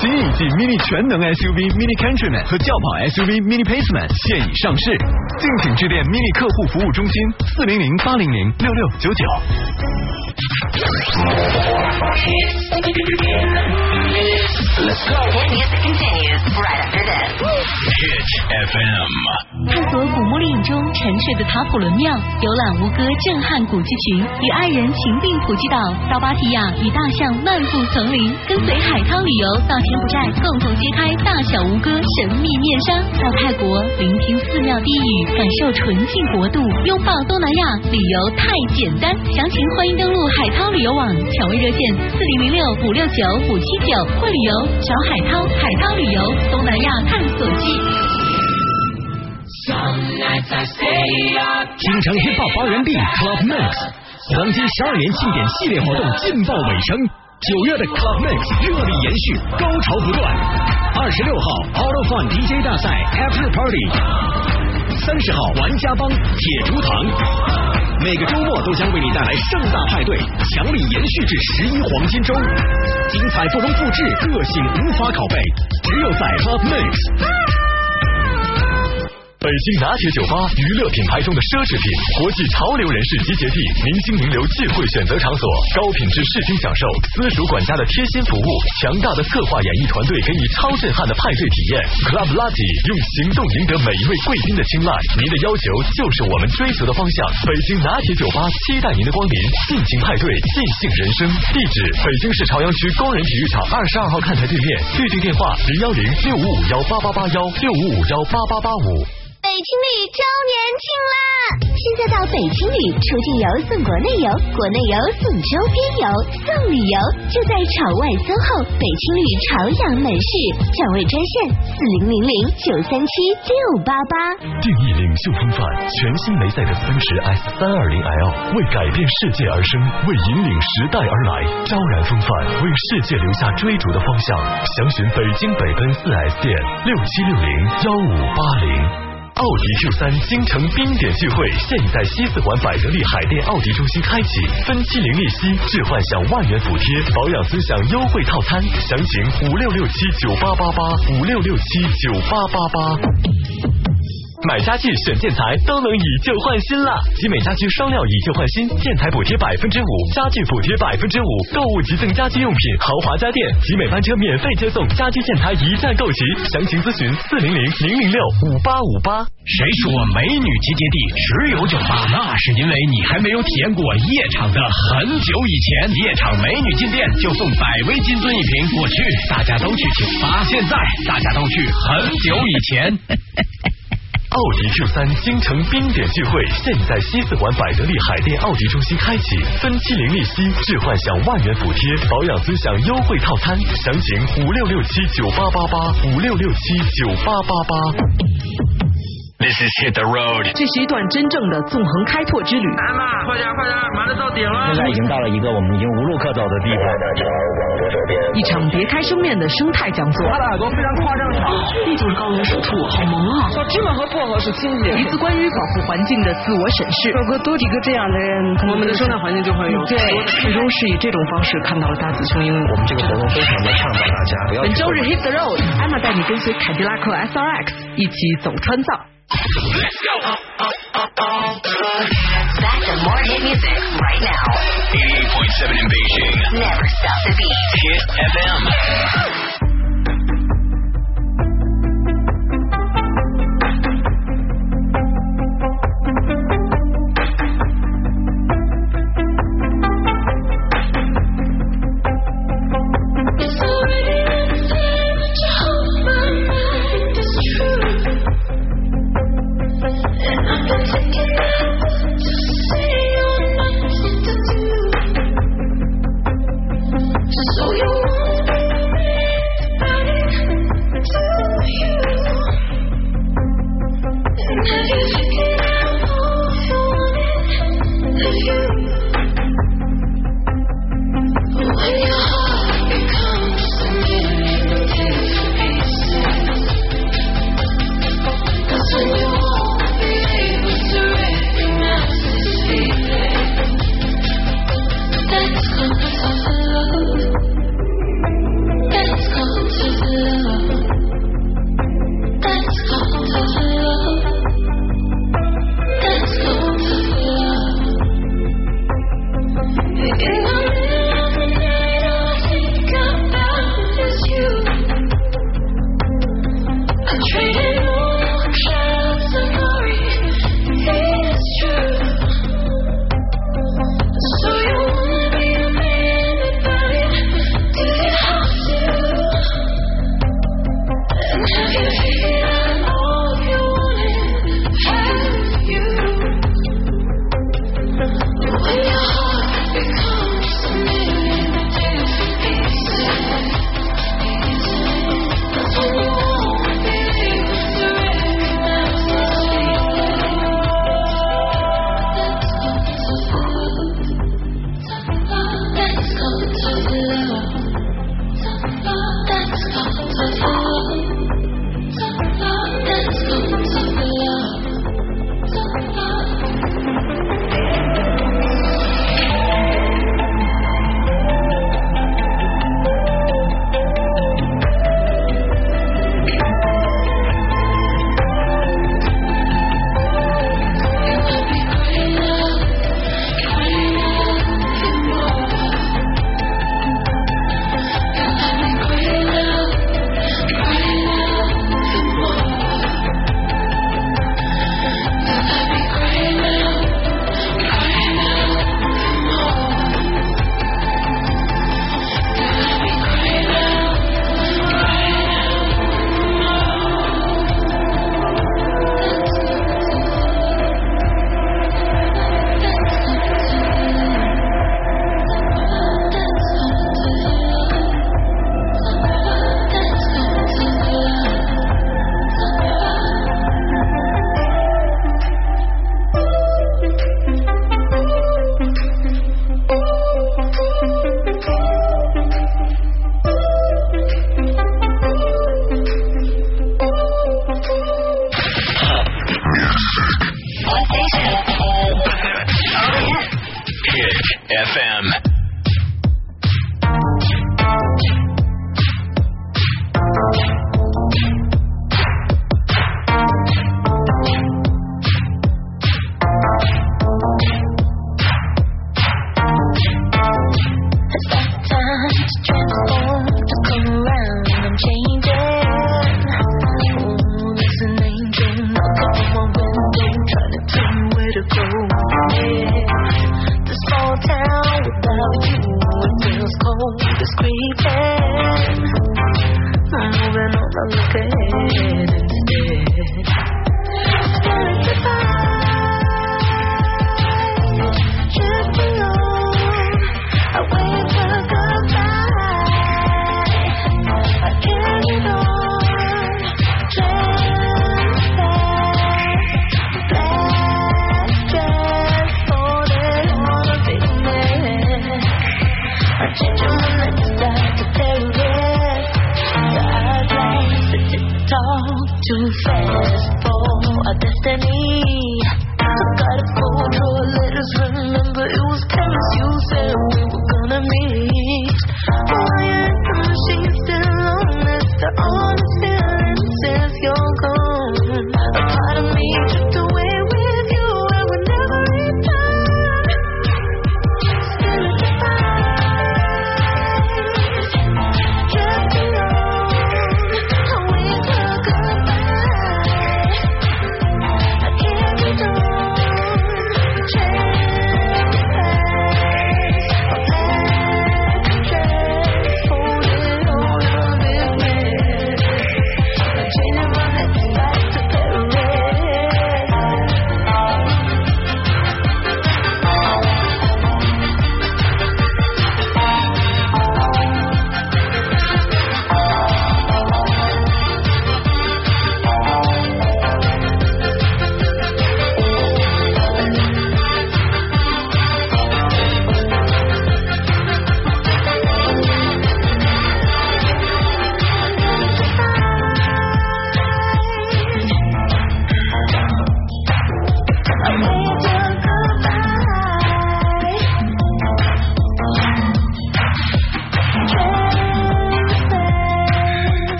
新一季 mini 全能 SUV mini Countryman 和轿跑 SUV mini Paceman 现已上市，敬请致电 mini 客户服务中心四零零八零零六六九九。Let's go. Music continues right after this. Hit FM。探索古墓丽影中沉睡的塔普伦庙，游览吴哥震撼古迹群，与爱人情定普吉岛，到芭提雅与大象漫步丛林，跟随海涛旅游到柬埔寨，共同揭开大小吴哥神秘面纱；到泰国聆听寺庙低语，感受纯净国度，拥抱东南亚，旅游太简单。详情欢迎登录海涛旅游网，抢位热线四零零六五六九五七九，会旅游找海涛，海涛旅游东南亚探索记。京城 hip hop 发源地 Club Mix 黄金十二年庆典系列活动劲爆尾声，九月的 Club Mix 热力延续，高潮不断。二十六号 Auto Fun DJ 大赛 After Party，三十号玩家帮铁竹堂，每个周末都将为你带来盛大派对，强力延续至十一黄金周，精彩不容复制，个性无法拷贝，只有在 Club Mix。北京拿铁酒吧，娱乐品牌中的奢侈品，国际潮流人士集结地，明星名流聚会选择场所，高品质视听享受，私属管家的贴心服务，强大的策划演艺团队给你超震撼的派对体验。Club Lucky 用行动赢得每一位贵宾的青睐，您的要求就是我们追求的方向。北京拿铁酒吧期待您的光临，尽情派对，尽兴人生。地址：北京市朝阳区工人体育场二十二号看台对面，预订电话零幺零六五五幺八八八幺六五五幺八八八五。北青旅周年庆啦！现在到北青旅，出境游送国内游，国内游送周边游，送旅游，就在朝外 SOHO 北青旅朝阳门市，抢位专线四零零零九三七六八八。定义领袖风范，全新梅赛德斯奔驰 S 三二零 L 为改变世界而生，为引领时代而来，昭然风范，为世界留下追逐的方向。详询北京北奔四 S 店六七六零幺五八零。奥迪 Q 三京城冰点聚会现已在西四环百得利海淀奥迪中心开启，分期零利息，置换享万元补贴，保养尊享优惠套餐，详情五六六七九八八八五六六七九八八八。买家具选建材都能以旧换新啦，集美家居双料以旧换新，建材补贴百分之五，家具补贴百分之五，购物即赠家居用品，豪华家电，集美班车免费接送，家居建材一站购齐，详情咨询四零零零零六五八五八。谁说美女集结地只有酒吧？那是因为你还没有体验过夜场的很久以前。夜场美女进店就送百威金樽一瓶，过去大家都去酒吧，现在大家都去很久以前。奥迪 Q 三京城冰点聚会现在西四环百得利海淀奥迪中心开启，分期零利息，置换享万元补贴，保养尊享优惠套餐，详情五六六七九八八八五六六七九八八八。This is Hit the Road。这是一段真正的纵横开拓之旅。来嘛，快点快点，马上到顶了。现在已经到了一个我们已经无路可走的地方。一场别开生面的生态讲座。他的耳朵非常夸张长，地就是高原属土，好萌啊！小芝麻和薄荷是亲戚。一次关于保护环境的自我审视。有个多几个这样的人，我们的生态环境就会有对，最终是以这种方式看到了大紫琼英。我们这个活动非常的倡导大家不要。本周日 Hit the Road，艾玛带你跟随凯迪拉克 SRX 一起走川藏。Back to more hit music right now. 88.7 in Beijing. Never stop the beat. Hit FM.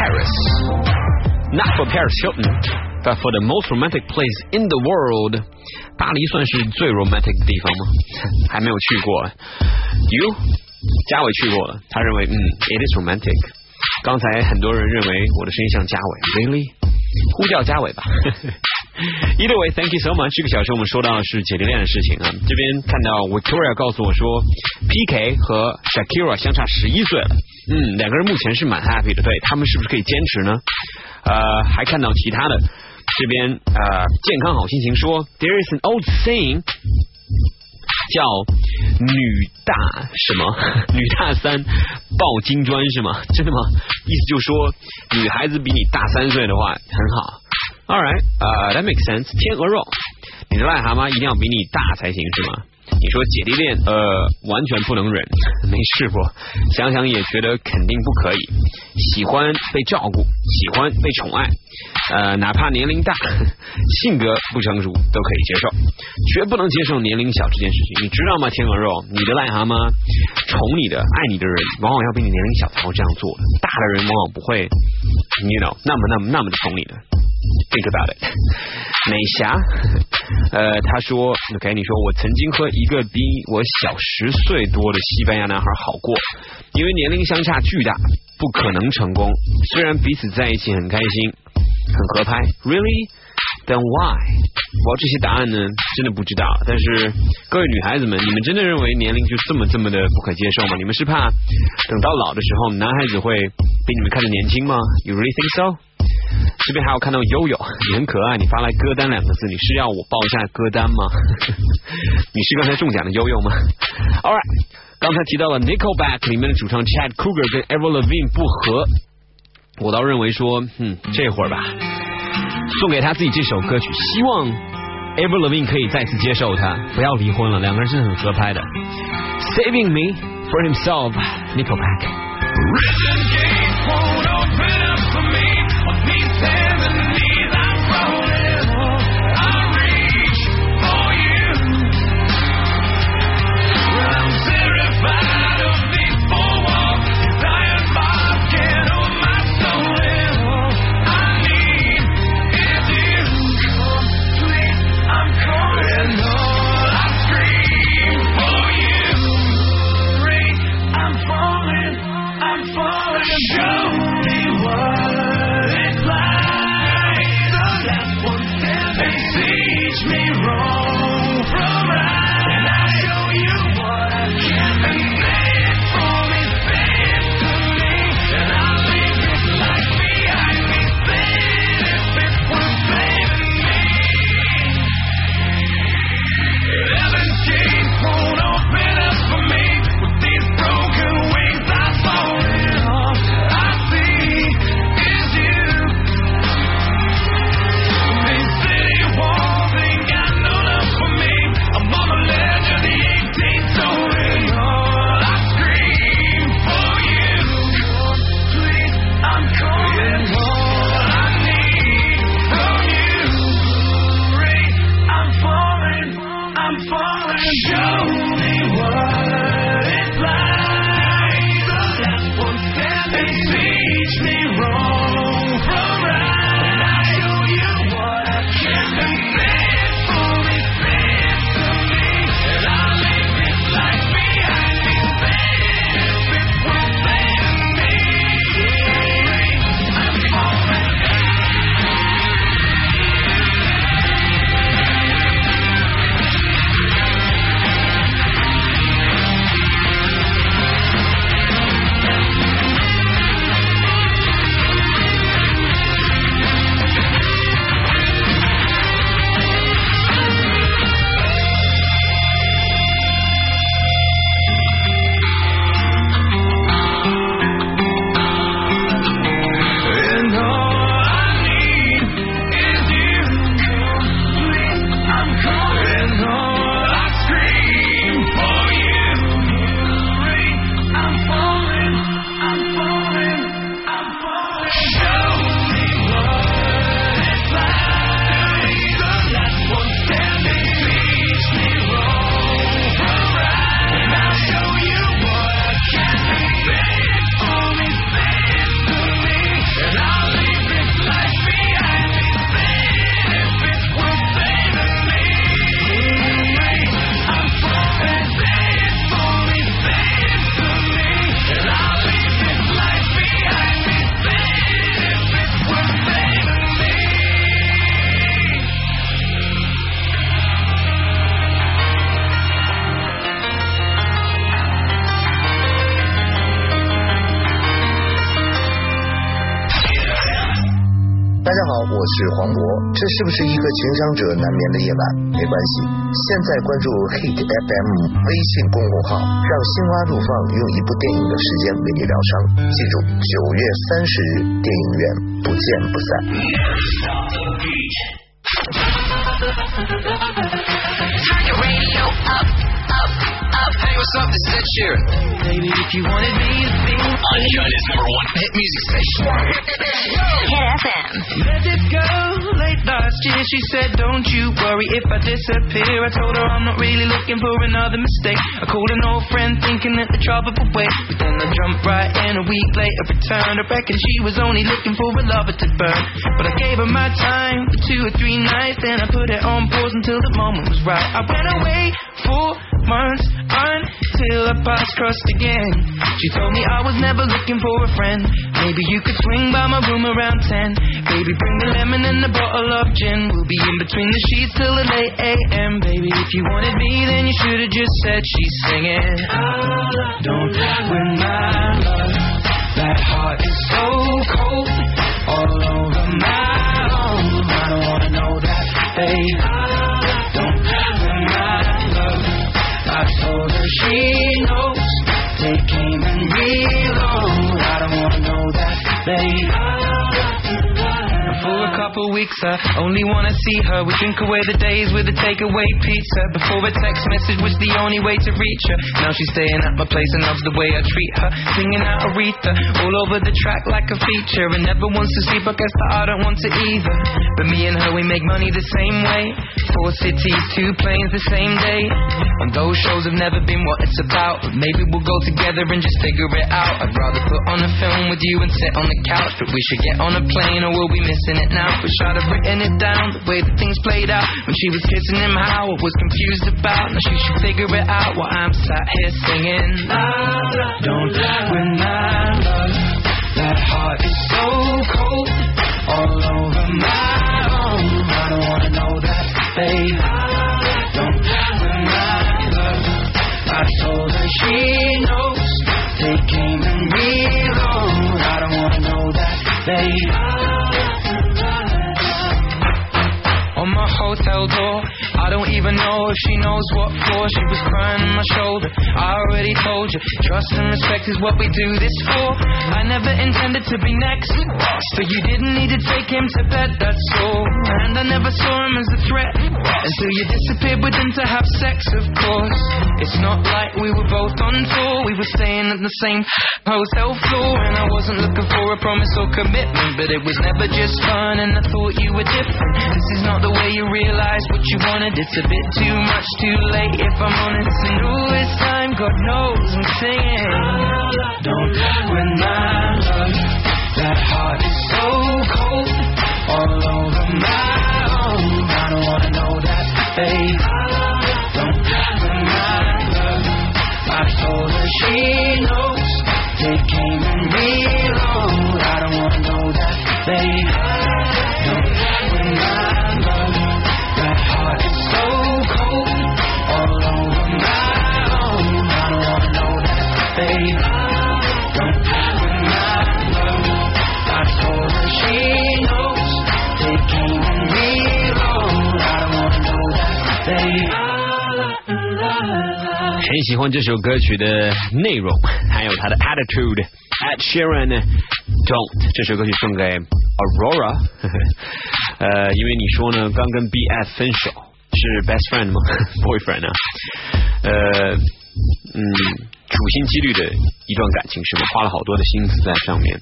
Paris，Not for Paris Hilton。But for the most romantic place in the world，巴黎算是最 romantic 的地方吗？还没有去过。You，嘉伟去过了，他认为嗯，it is romantic。刚才很多人认为我的声音像嘉伟，really？呼叫嘉伟吧。Either way, thank you so much。这个小时我们说到的是姐弟恋的事情啊。这边看到 Victoria 告诉我说，PK 和 Shakira 相差十一岁了。嗯，两个人目前是蛮 happy 的，对他们是不是可以坚持呢？呃，还看到其他的，这边呃健康好心情说，There is an old saying。叫女大什么？女大三抱金砖是吗？真的吗？意思就是说，女孩子比你大三岁的话很好。All right，uh,，that makes sense。天鹅肉，你的癞蛤蟆一定要比你大才行是吗？你说姐弟恋，呃，完全不能忍，没试过，想想也觉得肯定不可以。喜欢被照顾，喜欢被宠爱，呃，哪怕年龄大，性格不成熟都可以接受，绝不能接受年龄小这件事情。你知道吗？天鹅肉，你的癞蛤蟆宠你的、爱你的人，往往要比你年龄小才会这样做。大的人往往不会，you know，那么那么那么的宠你的。Think about it。美霞，呃，他说，OK，你说我曾经和一个比我小十岁多的西班牙男孩好过，因为年龄相差巨大，不可能成功。虽然彼此在一起很开心，很合拍，Really？但 why？我这些答案呢，真的不知道。但是各位女孩子们，你们真的认为年龄就这么这么的不可接受吗？你们是怕等到老的时候，男孩子会比你们看着年轻吗？You really think so？这边还有看到悠悠，你很可爱，你发来歌单两个字，你是要我报一下歌单吗？你是刚才中奖的悠悠吗？All right，刚才提到了 Nickelback 里面的主唱 Chad Kruger 跟 Avril Lavigne 不和，我倒认为说，嗯，这会儿吧，送给他自己这首歌曲，希望 eva lavine 可以再次接受他，不要离婚了，两个人是很合拍的。Saving me for himself, Nickelback. 是不是一个情商者难眠的夜晚？没关系，现在关注 Hit FM 微信公众号，让心花怒放用一部电影的时间为你疗伤。记住，九月三十日电影院不见不散。Hey, what's up? This is Ed Sheeran. Baby, if you wanted me to be on China's number one hit music station. Hit FM. Let it go. Late last year, she said, Don't you worry if I disappear. I told her I'm not really looking for another mistake. I called an old friend thinking that the trouble would wait. But then I jumped right in a week later, returned. I reckon she was only looking for a lover to burn. But I gave her my time for two or three nights. and I put it on pause until the moment was right. I went away for months until our paths crossed again. She told me I was never looking for a friend. Maybe you could swing by my room around 10. Baby, bring the lemon and the bottle of gin. We'll be in between the sheets till the late AM. Baby, if you wanted me, then you should have just said she's singing. Don't win my love. That heart is so cold. All over my own. I don't wanna know that, babe. I told her she knows. Take aim and reload. I don't wanna know that, babe. For weeks, I only wanna see her. We drink away the days with a takeaway pizza. Before a text message was the only way to reach her. Now she's staying at my place and loves the way I treat her. Singing out Aretha all over the track like a feature. And never wants to sleep, I guess that I don't want to either. But me and her, we make money the same way. Four cities, two planes the same day. And those shows have never been what it's about. But maybe we'll go together and just figure it out. I'd rather put on a film with you and sit on the couch. But we should get on a plane or we'll be missing it now. Wish I'd have written it down the way that things played out. When she was kissing him, how I was confused about. Now she should figure it out while I'm sat here singing. Don't win my love. That heart is so cold. All over my own. I don't wanna know that, babe. Don't win my love. I told her she knows. Take aim and reload. I don't wanna know that, babe. Hotel door, I don't even know if she knows what for. She was crying on my shoulder. I already told you, trust and respect is what we do this for. I never intended to be next, so you didn't need to take him to bed. That's all. And I never saw him as a threat until you disappeared with him to have sex. Of course, it's not like we were both on tour. We were staying at the same hotel floor, and I wasn't looking for a promise or commitment, but it was never just fun. And I thought you were different. This is not the way you realize what you wanted. It's a bit too much, too late if I'm honest. And all this time, God knows I'm singing. Don't win my love. That heart is so cold. All over my own. I don't wanna know that, babe. Don't win my love. I told her she knows. 很喜欢这首歌曲的内容，还有它的 attitude。At Sharon，Don't 这首歌曲送给 Aurora，呃，因为你说呢，刚跟 BF 分手是 best friend 吗？boyfriend 啊，呃，嗯，处心积虑的一段感情是吗？花了好多的心思在上面。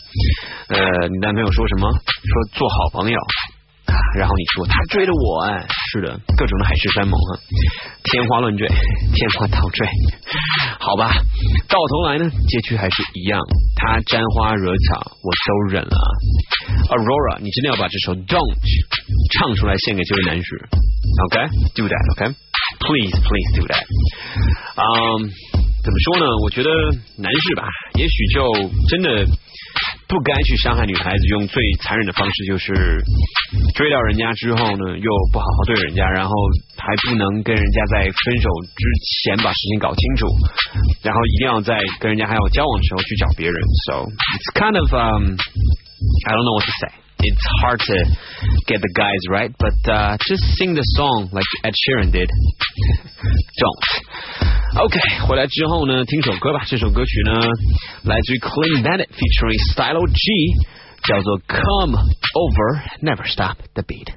呃，你男朋友说什么？说做好朋友。然后你说他追的我，哎，是的，各种的海誓山盟啊，天花乱坠，天花倒坠，好吧，到头来呢，结局还是一样，他沾花惹草，我都忍了。Aurora，你真的要把这首 Don't 唱出来献给这位男士，OK，do、that，OK，please please do that，嗯、怎么说呢？我觉得男士吧，也许就真的不该去伤害女孩子，用最残忍的方式，就是追到人家之后呢，又不好好对人家，然后还不能跟人家在分手之前把事情搞清楚，然后一定要在跟人家还有交往的时候去找别人。So it's kind of um I don't know what to say. it's hard to get the guys right, but just sing the song like Ed Sheeran did. Don't. OK，回来之后呢，听首歌吧。这首歌曲呢，来自于 Clean Bandit featuring Stylo G，叫做 Come Over Never Stop the Beat。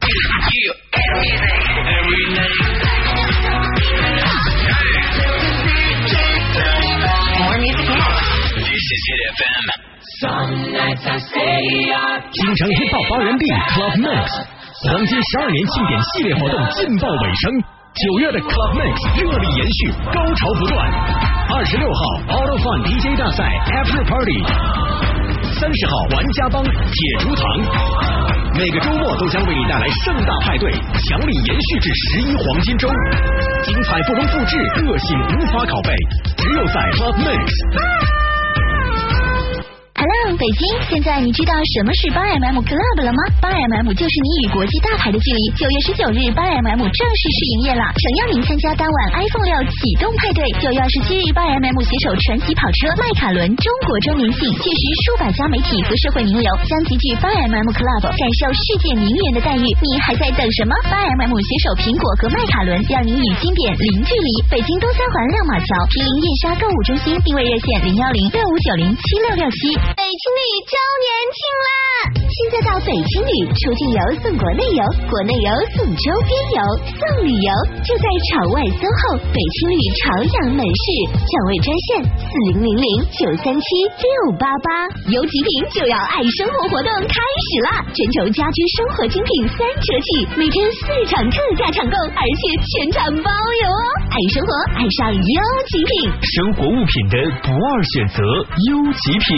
More music now. This is Hit FM. Some nights I stay up. 京城 Hip Hop 发源地 Club Mix 黄金十二年庆典系列活动劲爆尾声， 九月的 Club Mix 热力延续，高潮不断。二十六号 Auto Fun DJ 大赛 After Party，三十号玩家帮铁竹堂，每个周末都将为你带来盛大派对，强力延续至十一黄金周，精彩不容复制，个性无法拷贝，只有在 Club Mix。Hello，北京，现在你知道什么是八 mm Club 了吗？八 mm 就是你与国际大牌的距离。九月十九日，八 mm 正式试营业了，诚邀您参加当晚 iPhone 六启动派对。九月二十七日，八 mm 携手传奇跑车迈卡伦中国周年庆，届时数百家媒体和社会名流将集聚八 mm Club，感受世界名媛的待遇。你还在等什么？八 mm 携手苹果和迈卡伦，让您与经典零距离。北京东三环亮马桥毗邻燕莎购物中心，定位热线零幺零六五九零七六六七。北青旅周年庆啦！现在到北青旅，出境游送国内游，国内游送周边游，送旅游就在朝外 SOHO 北青旅朝阳门市，抢位专线四零零零九三七六八八。有极品就要爱生活活动开始啦！全球家居生活精品三折起，每天四场特价抢购，而且全场包邮哦！爱生活，爱上优极品。生活物品的不二选择，优极品。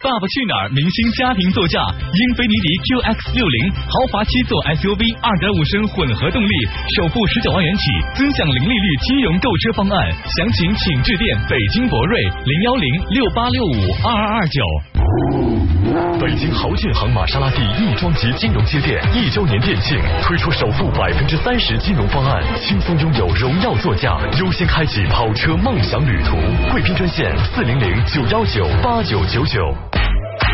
爸爸去哪儿》明星家庭座驾英菲尼迪 QX 六零豪华七座 SUV，二点五升混合动力，首付十九万元起，尊享零利率金融购车方案。详情请致电北京博瑞零幺零六八六五二二二九。北京豪骏航玛莎拉蒂亦庄级金融街店一周年店庆，推出首付百分之三十金融方案，轻松拥有荣耀座驾，优先开启跑车梦想旅途。贵宾专线四零零九幺九八九九九。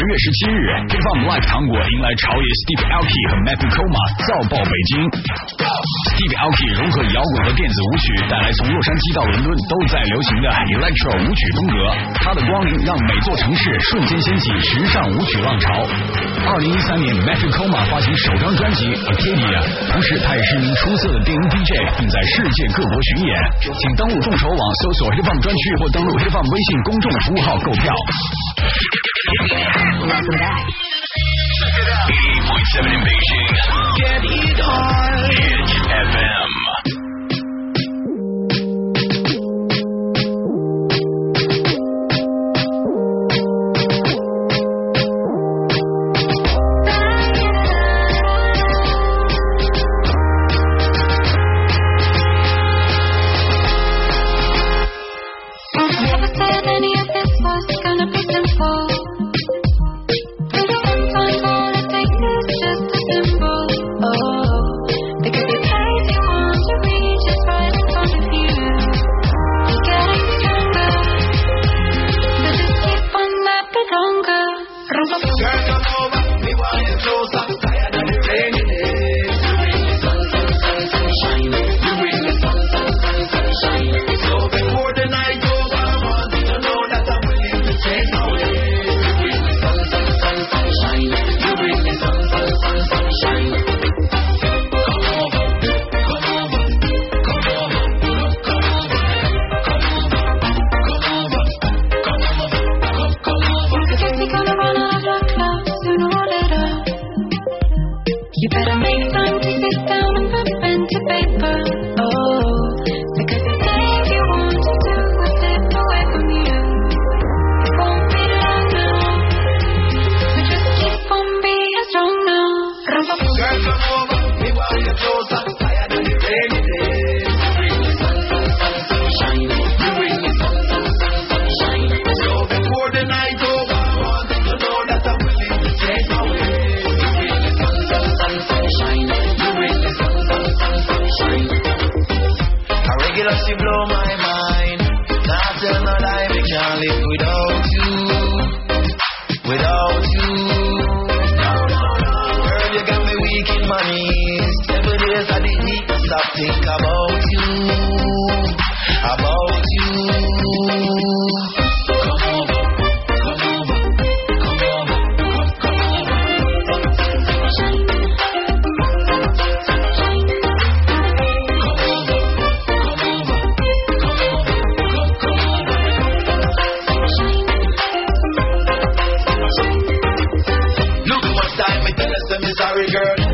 十月十七日，Hip Hop Live 糖果迎来朝野 Steve Aoki 和 Matthew Koma 造爆北京。Steve Aoki 融合摇滚和电子舞曲，带来从洛杉矶到伦敦都在流行的 Electro 舞曲风格。他的光临让每座城市瞬间掀起时尚舞曲浪潮。二零一三年，Matthew Koma 发行首张专辑 Acadia，同时他也是一名出色的电音 DJ，并在世界各国巡演。请登录众筹网搜索 Hip Hop 专区或登录 Hip Hop 微信公众服务号购票。Welcome back. 88.7 in Beijing. Get it on. Hit FM.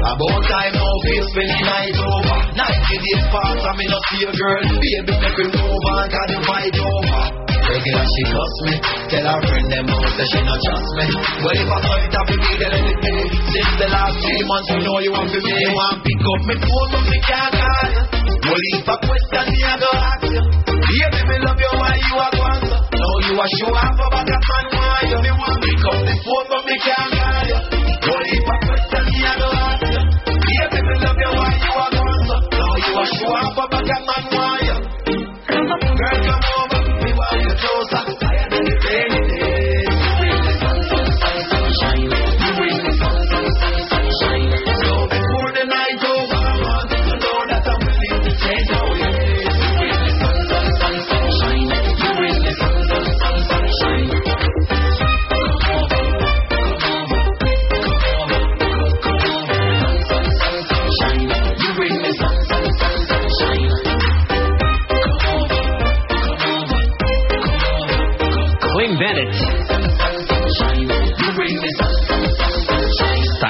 About time now feel spend the night over. 90 days pass and me not see a girl. Baby make me move on cause the fight over. Regular she cuss me. Tell her friend them out that she not trust me. Well if I saw it happen me then let it be Since the last three months you know you want to me. You want pick up me phone but me can't call you Well if a question me I go ask you Yeah Baby love you why you a go answer Now you a show off a back man why you Me want pick up the phone but me can't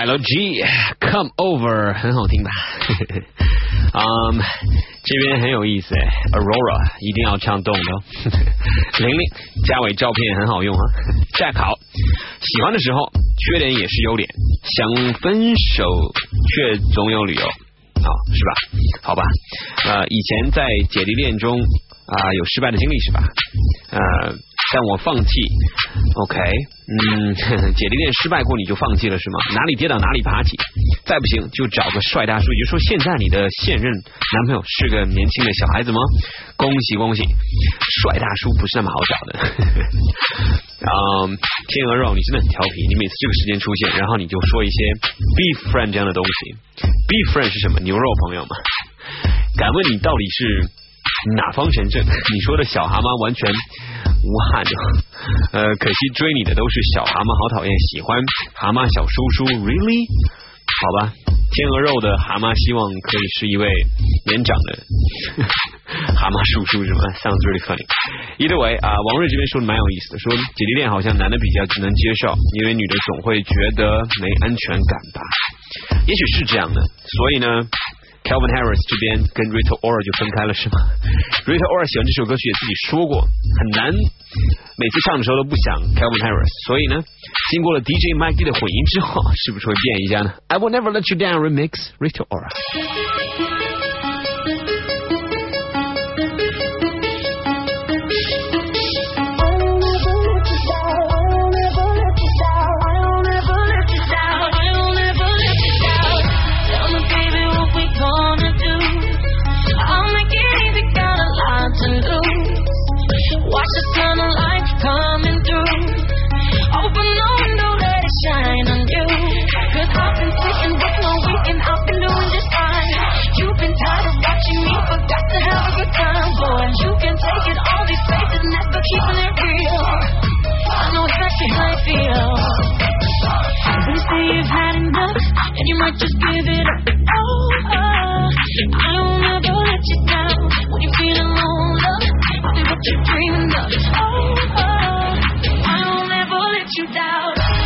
Stylo G，Come Over，很好听吧？嗯，这边很有意思哎，Aurora 一定要唱动的哦。玲玲，嘉伟照片很好用啊。Jack 好，喜欢的时候，缺点也是优点，想分手却总有理由，好是吧？好吧，呃，以前在姐弟恋中啊、有失败的经历是吧？呃，但我放弃，OK，嗯，姐弟恋失败过你就放弃了是吗？哪里跌倒哪里爬起，再不行就找个帅大叔，也就说现在你的现任男朋友是个年轻的小孩子吗？恭喜恭喜，帅大叔不是那么好找的。然 后，天鹅肉，你真的很调皮，你每次这个时间出现，然后你就说一些 beef friend 这样的东西。beef friend 是什么？牛肉朋友吗？敢问你到底是哪方神圣？你说的小蛤蟆完全无憾的。呃，可惜追你的都是小蛤蟆，好讨厌。喜欢蛤蟆小叔叔，really？好吧，天鹅肉的蛤蟆希望可以是一位年长的 蛤蟆叔叔是吗？Sounds really funny。Either way 啊，王瑞这边说的蛮有意思的，说姐弟恋好像男的比较能接受，因为女的总会觉得没安全感吧。也许是这样的，所以呢。Calvin Harris 这边跟 Rita Ora 就分开了是吗？Rita Ora 喜欢这首歌曲也自己说过，很难，每次唱的时候都不想 Calvin Harris，所以呢，经过了 DJ Mike 的混音之后，是不是会变一下呢？I will never let you down remix Rita Ora。Forgot to have a good time, boy. You can take it all these places, never keeping it real. I know exactly how you feel. They say you've had enough, and you might just give it up. Oh, oh. I don't ever let you down when you're feeling low, love. What you're dreaming of. Oh, oh. I don't ever let you down.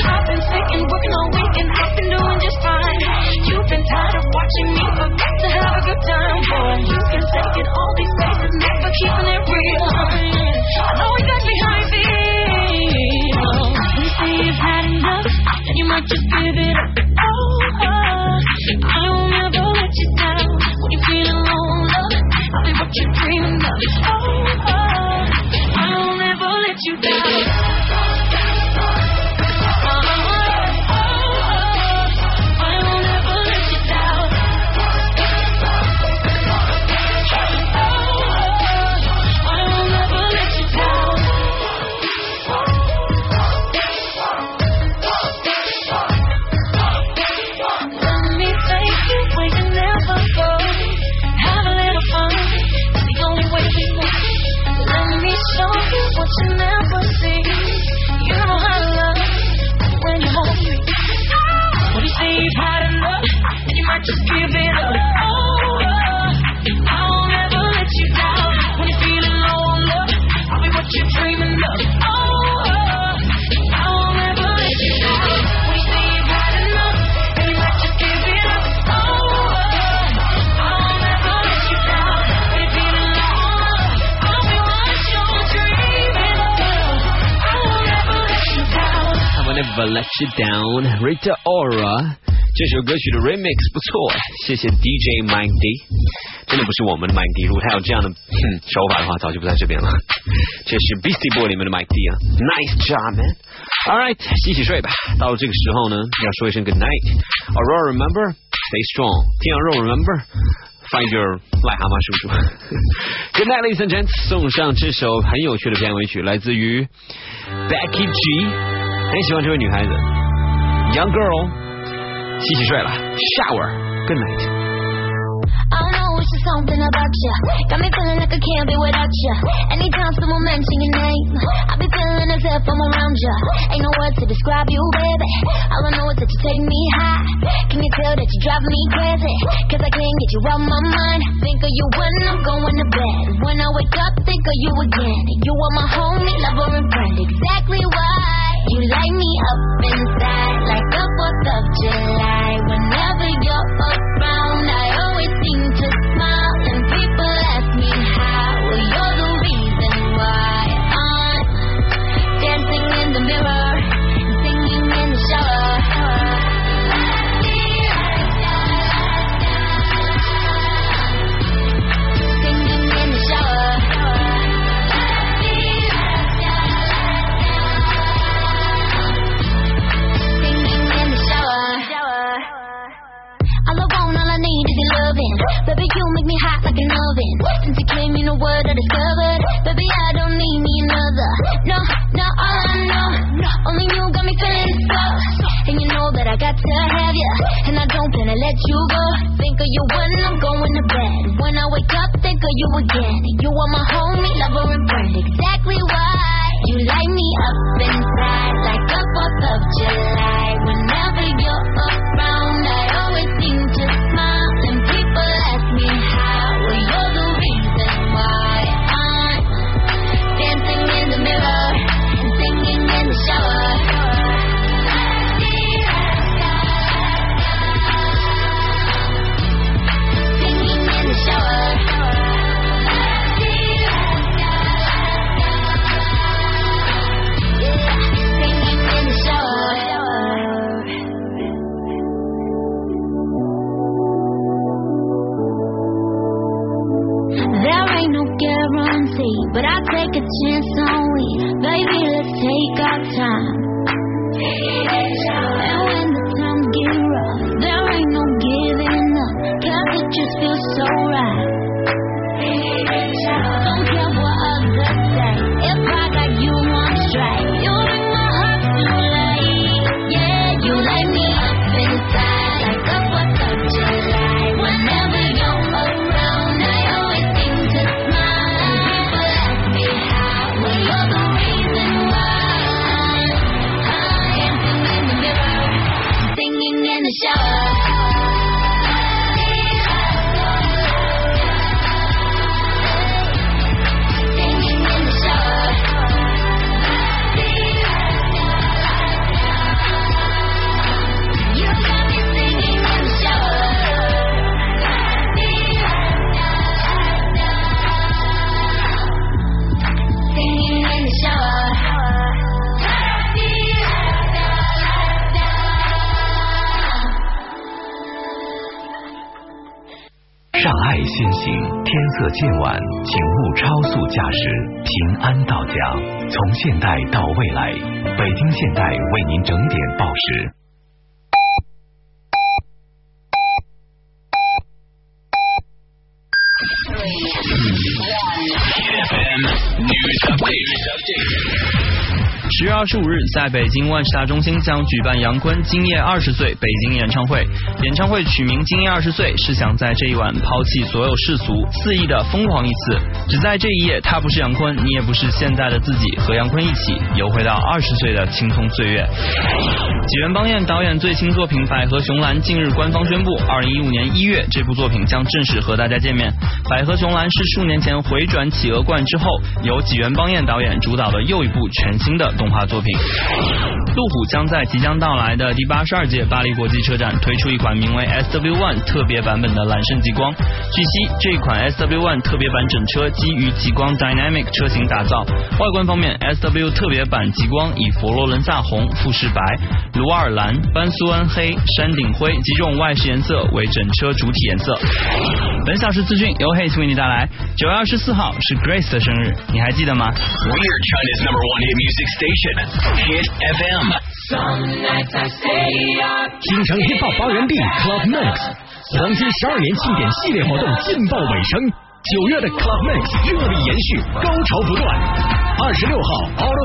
I've been sick and working all week and I've been doing just fine. You've been tired of watching me, to have a good time, boy. You've been taking all these never keeping it real. I know. You say you've had enough, you might just give it up. Oh. I will never let you down when you're feeling low. I'll be what you're dreaming of. Oh. I will never let you down. Just give it up. I'll never let you down. I'll never let you down. I'll never let you down. I'll never let you down. I will never let you down. Rita Ora 这首歌曲的 remix 不错，谢谢 DJ Mike D。真的不是我们的 Mike D，如果他有这样的哼手法的话，早就不在这边了。这是 Beastie Boy 里面的 Mike D 啊，Nice job man。All right，洗洗睡吧。到了这个时候呢，要说一声 Good night。Aurora remember stay strong。天阳肉 remember。Find your 癞蛤蟆叔叔。Good night, ladies and gents。送上这首很有趣的片尾曲，来自于 Becky G。很喜欢这位女孩子，Young Girl。洗洗睡了，Shower，Good night。 I don't know, it's just something about you. Got me feeling like I can't be without you. Anytime someone mention your name, I be feeling as if I'm around you. Ain't no words to describe you, baby. All I know is that you take me high. Can you tell that you drive me crazy? Cause I can't get you out my mind. Think of you when I'm going to bed. When I wake up, think of you again. You are my homie, lover, and friend. Exactly why you light me up inside like the 4th of July. Whenever you're around, I always seem to smile. And people ask me how. You're the reason why I'm dancing in the mirror, Baby, you make me hot like an oven. Since you came, you know what I discovered. Baby, I don't need me another. No, no, oh, all I know. Only you got me feeling so. And you know that I got to have you. And I don't plan to let you go. Think of you when I'm going to bed. When I wake up, think of you again. You are my homie, lover, and friend. Exactly why you light me up inside like the 4th of July. Whenever you're around, I always but I take a chance on we. Baby, let's take our time. And when the times get rough, there ain't no giving up, cause it just feels so right. Don't care what others say, 色渐晚，请勿超速驾驶，平安到家。从现代到未来，北京现代为您整点报时。十月二十五日，在北京万事达中心将举办杨坤今夜二十岁北京演唱会。演唱会取名《今夜二十岁》，是想在这一晚抛弃所有世俗，肆意的疯狂一次。只在这一夜，他不是杨坤，你也不是现在的自己，和杨坤一起游回到二十岁的青葱岁月。纪元邦彦导演最新作品《百合熊兰》近日官方宣布，二零一五年一月这部作品将正式和大家见面。《百合熊兰》是数年前回转《企鹅冠》之后，由纪元邦彦导演主导的又一部全新的动画作品。路虎将在即将到来的第八十二届巴黎国际车展推出一款名为 SW One 特别版本的揽胜极光。据悉，这款 SW One 特别版整车基于极光 Dynamic 车型打造。外观方面，SW 特别版极光以佛罗伦萨红、富士白、卢瓦尔蓝、班苏恩黑、山顶灰几种外饰颜色为整车主体颜色。本小时资讯由 Hate 为你带来。九月二十四号是 Grace 的生日，你还记得吗 We are China's number one music station, Hit FM. 京城 Hip Hop 发源地 Club Max 黄金十二年庆典系列活动劲爆尾声，九月的 Club Max 热力延续，高潮不断。二十六号 Out